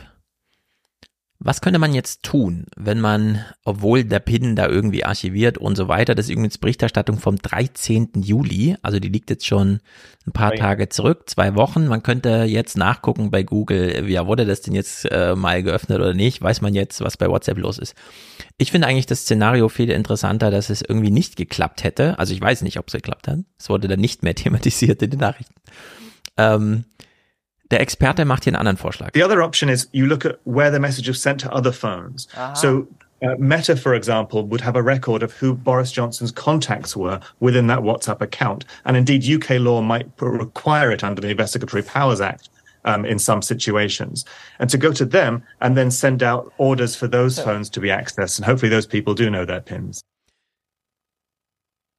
Was könnte man jetzt tun, wenn man, obwohl der PIN da irgendwie archiviert und so weiter, das ist übrigens Berichterstattung vom 13. Juli, also die liegt jetzt schon ein paar Tage zurück, zwei Wochen. Man könnte jetzt nachgucken bei Google, ja, wurde das denn jetzt äh, mal geöffnet oder nicht, weiß man jetzt, was bei WhatsApp los ist. Ich finde eigentlich das Szenario viel interessanter, dass es irgendwie nicht geklappt hätte. Also ich weiß nicht, ob es geklappt hat. Es wurde dann nicht mehr thematisiert in den Nachrichten. Ähm, der Experte macht hier einen anderen Vorschlag. The other option is you look at where the message was sent to other phones. Ah. So uh, Meta, for example, would have a record of who Boris Johnson's contacts were within that WhatsApp account. And indeed, UK law might require it under the Investigatory Powers Act. Um, in some situations, and to go to them and then send out orders for those phones to be accessed, and hopefully those people do know their pins.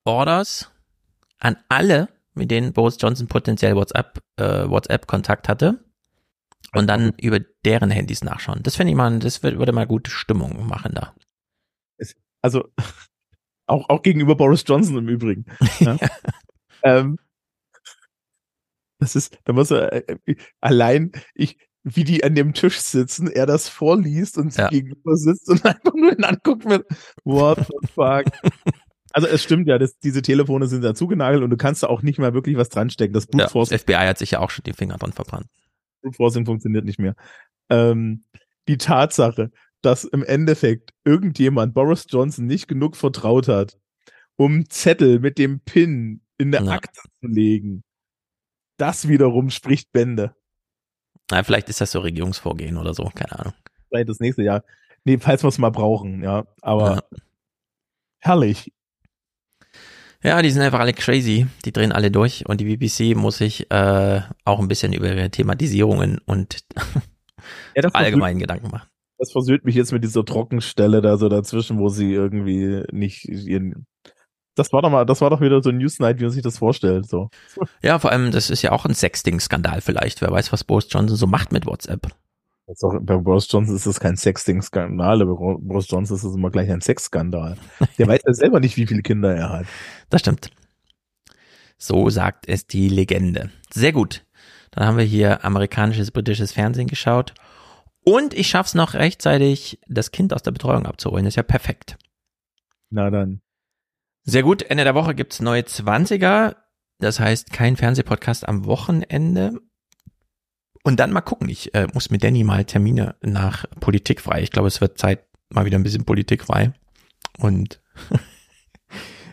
Orders an alle, mit denen Boris Johnson potenziell WhatsApp, äh, WhatsApp Kontakt hatte und dann über deren Handys nachschauen. Das finde ich mal, das würde, mal gute Stimmung machen da. Also auch, auch gegenüber Boris Johnson im Übrigen. Ja. ähm, das ist, da muss er äh, äh, allein, ich, wie die an dem Tisch sitzen, er das vorliest und sie Ja. gegenüber sitzt und einfach nur ihn anguckt mit What the fuck. Also es stimmt ja, das, diese Telefone sind da zugenagelt und du kannst da auch nicht mehr wirklich was dranstecken. Das Brute Ja, das FBI hat sich ja auch schon die Finger dran verbrannt. Brute Forcing funktioniert nicht mehr. Ähm, die Tatsache, dass im Endeffekt irgendjemand Boris Johnson nicht genug vertraut hat, um Zettel mit dem PIN in der Ja. Akte zu legen, das wiederum spricht Bände. Na, vielleicht ist das so Regierungsvorgehen oder so, keine Ahnung. Vielleicht das nächste Jahr. Nee, falls wir es mal brauchen, ja. Aber herrlich. Ja, die sind einfach alle crazy, die drehen alle durch und die BBC muss sich äh, auch ein bisschen über ihre Thematisierungen und Ja, allgemeinen Gedanken machen. Das versöhnt mich jetzt mit dieser Trockenstelle da so dazwischen, wo sie irgendwie nicht ihren. Das war doch mal, das war doch wieder so ein Newsnight, wie man sich das vorstellt, so. Ja, vor allem, das ist ja auch ein Sexting-Skandal vielleicht. Wer weiß, was Boris Johnson so macht mit WhatsApp. Jetzt auch, bei Boris Johnson ist das kein Sexting-Skandal, aber bei Boris Johnson ist das immer gleich ein Sexskandal. Der weiß ja selber nicht, wie viele Kinder er hat. Das stimmt. So sagt es die Legende. Sehr gut. Dann haben wir hier amerikanisches, britisches Fernsehen geschaut. Und ich schaff's noch rechtzeitig, das Kind aus der Betreuung abzuholen. Das ist ja perfekt. Na dann. Sehr gut. Ende der Woche gibt's neue 20er. Das heißt, kein Fernsehpodcast am Wochenende. Und dann mal gucken. Ich äh, muss mit Danny mal Termine nach Politik frei. Ich glaube, es wird Zeit mal wieder ein bisschen Politik frei. Und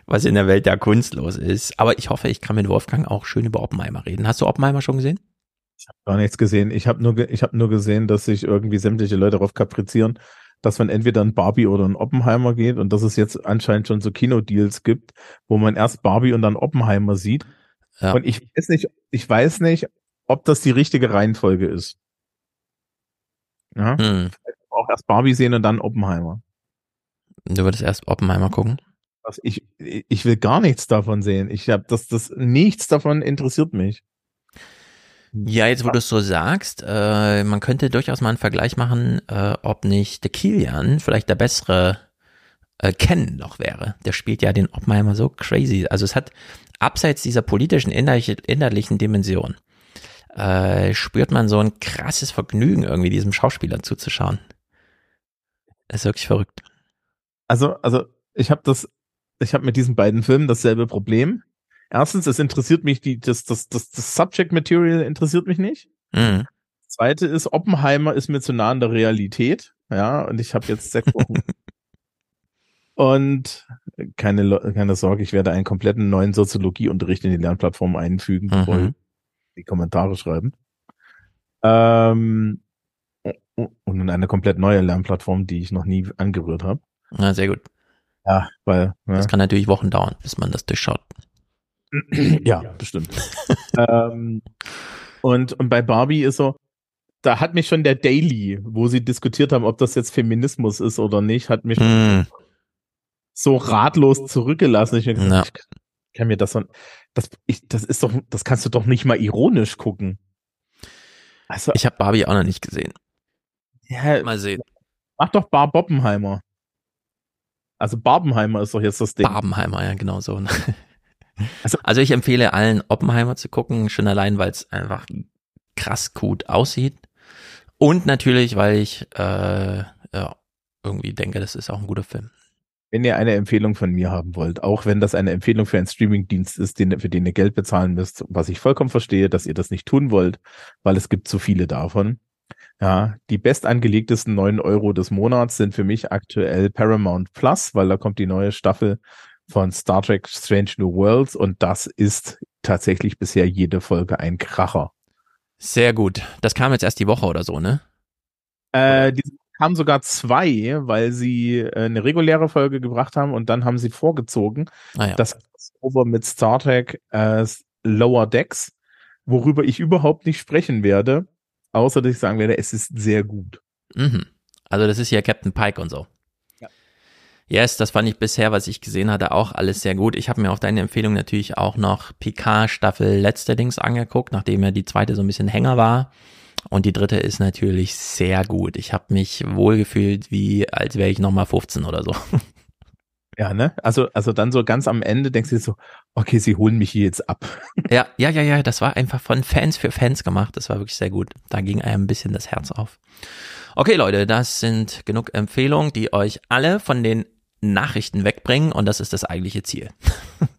was in der Welt der Kunst los ist. Aber ich hoffe, ich kann mit Wolfgang auch schön über Oppenheimer reden. Hast du Oppenheimer schon gesehen? Ich habe gar nichts gesehen. Ich habe nur, ge ich habe nur gesehen, dass sich irgendwie sämtliche Leute darauf kaprizieren, dass man entweder ein Barbie oder ein Oppenheimer geht und dass es jetzt anscheinend schon so Kinodeals gibt, wo man erst Barbie und dann Oppenheimer sieht. Ja. Und ich weiß nicht, ich weiß nicht, ob das die richtige Reihenfolge ist. Ja. Hm. Auch erst Barbie sehen und dann Oppenheimer. Du würdest erst Oppenheimer gucken? Was ich, ich will gar nichts davon sehen. Ich habe das, das, nichts davon interessiert mich. Ja, jetzt wo du es so sagst, äh, man könnte durchaus mal einen Vergleich machen, äh, ob nicht der Kilian vielleicht der bessere äh, Ken noch wäre. Der spielt ja den Oppenheimer so crazy. Also es hat abseits dieser politischen innerlich, innerlichen Dimension äh, spürt man so ein krasses Vergnügen irgendwie diesem Schauspieler zuzuschauen. Das ist wirklich verrückt. Also, also ich habe das, ich habe mit diesen beiden Filmen dasselbe Problem. Erstens, es interessiert mich die, das, das, das, das Subject Material interessiert mich nicht. Mhm. Zweite ist, Oppenheimer ist mir zu nah an der Realität. Ja, und ich habe jetzt sechs Wochen. und keine, keine Sorge, ich werde einen kompletten neuen Soziologieunterricht in die Lernplattform einfügen, bevor Mhm. Die Kommentare schreiben. Ähm, und eine komplett neue Lernplattform, die ich noch nie angerührt habe. Na, sehr gut. Ja, weil. Ja. Das kann natürlich Wochen dauern, bis man das durchschaut. ja, bestimmt. ähm, und, und bei Barbie ist so, da hat mich schon der Daily, wo sie diskutiert haben, ob das jetzt Feminismus ist oder nicht, hat mich Mm. so ratlos zurückgelassen. Ich, hab gesagt, Ja. ich kann mir das so, das, ich, das ist doch, das kannst du doch nicht mal ironisch gucken. Also, Ich habe Barbie auch noch nicht gesehen. ja, Mal sehen. mach doch Bar Boppenheimer. Also Barbenheimer ist doch jetzt das Ding. Barbenheimer, ja, genau so. Also ich empfehle allen Oppenheimer zu gucken, schon allein, weil es einfach krass gut aussieht. Und natürlich, weil ich äh, ja, irgendwie denke, das ist auch ein guter Film. Wenn ihr eine Empfehlung von mir haben wollt, auch wenn das eine Empfehlung für einen Streamingdienst ist, den, für den ihr Geld bezahlen müsst, was ich vollkommen verstehe, dass ihr das nicht tun wollt, weil es gibt zu viele davon. Ja, die bestangelegtesten neun Euro des Monats sind für mich aktuell Paramount Plus, weil da kommt die neue Staffel von Star Trek Strange New Worlds und das ist tatsächlich bisher jede Folge ein Kracher. Sehr gut. Das kam jetzt erst die Woche oder so, ne? Äh, die kamen sogar zwei, weil sie äh, eine reguläre Folge gebracht haben und dann haben sie vorgezogen Ah, ja. das Crossover mit Star Trek äh, Lower Decks, worüber ich überhaupt nicht sprechen werde, außer dass ich sagen werde, es ist sehr gut. Mhm. Also das ist ja Captain Pike und so. Ja. Yes, das fand ich bisher, was ich gesehen hatte, auch alles sehr gut. Ich habe mir auf deine Empfehlung natürlich auch noch Picard Staffel letzte Dings angeguckt, nachdem ja die zweite so ein bisschen Hänger war. Und die dritte ist natürlich sehr gut. Ich habe mich wohlgefühlt, wie als wäre ich nochmal 15 oder so. Ja, ne? Also, also dann so ganz am Ende denkst du dir so, okay, sie holen mich hier jetzt ab. Ja, ja, ja, ja, das war einfach von Fans für Fans gemacht. Das war wirklich sehr gut. Da ging einem ein bisschen das Herz auf. Okay, Leute, das sind genug Empfehlungen, die euch alle von den Nachrichten wegbringen und das ist das eigentliche Ziel.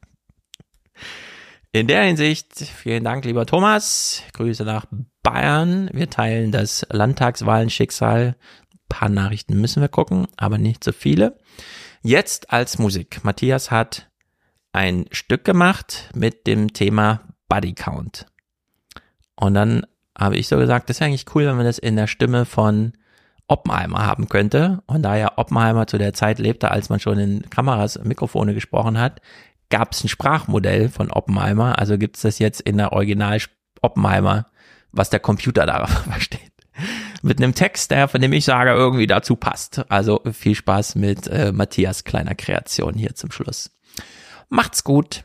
In der Hinsicht, vielen Dank, lieber Thomas. Grüße nach Bayern. Wir teilen das Landtagswahlenschicksal. Ein paar Nachrichten müssen wir gucken, aber nicht so viele. Jetzt als Musik. Matthias hat ein Stück gemacht mit dem Thema Body Count. Und dann habe ich so gesagt, das wäre eigentlich cool, wenn man das in der Stimme von Oppenheimer haben könnte. Und da ja Oppenheimer zu der Zeit lebte, als man schon in Kameras Mikrofone gesprochen hat, gab es ein Sprachmodell von Oppenheimer. Also gibt es das jetzt in der Original Oppenheimer, was der Computer darauf versteht. Mit einem Text, der, von dem ich sage, irgendwie dazu passt. Also viel Spaß mit äh, Matthias kleiner Kreation hier zum Schluss. Macht's gut.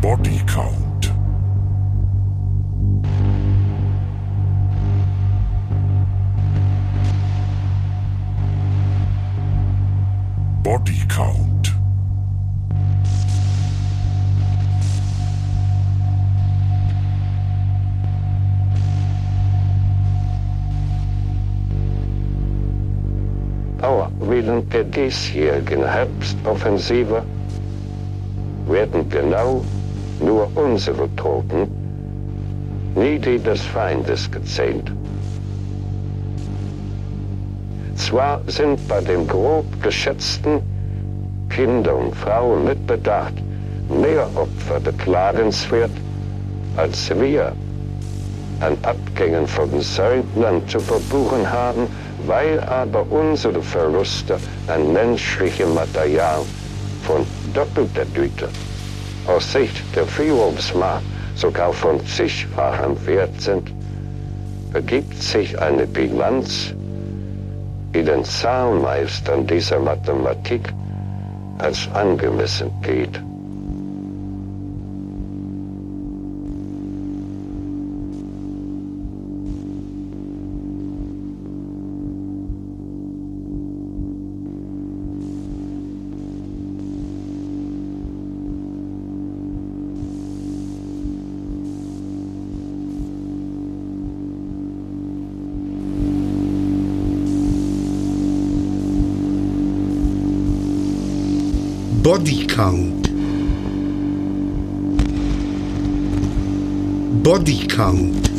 Body Count. Body Count. Our Während der diesjährigen Herbstoffensive werden genau nur unsere Truppen, nie die des Feindes gezählt. Zwar sind bei den grob geschätzten Kinder und Frauen mit Bedacht mehr Opfer beklagenswert, als wir an Abgängen von Söldnern zu verbuchen haben, weil aber unsere Verluste an menschlichem Material von doppelter Güte aus Sicht der Führungsmacht sogar von zigfachem Wert sind, ergibt sich eine Bilanz, die den Zahlmeistern dieser Mathematik als angemessen geht. Body count. Body count.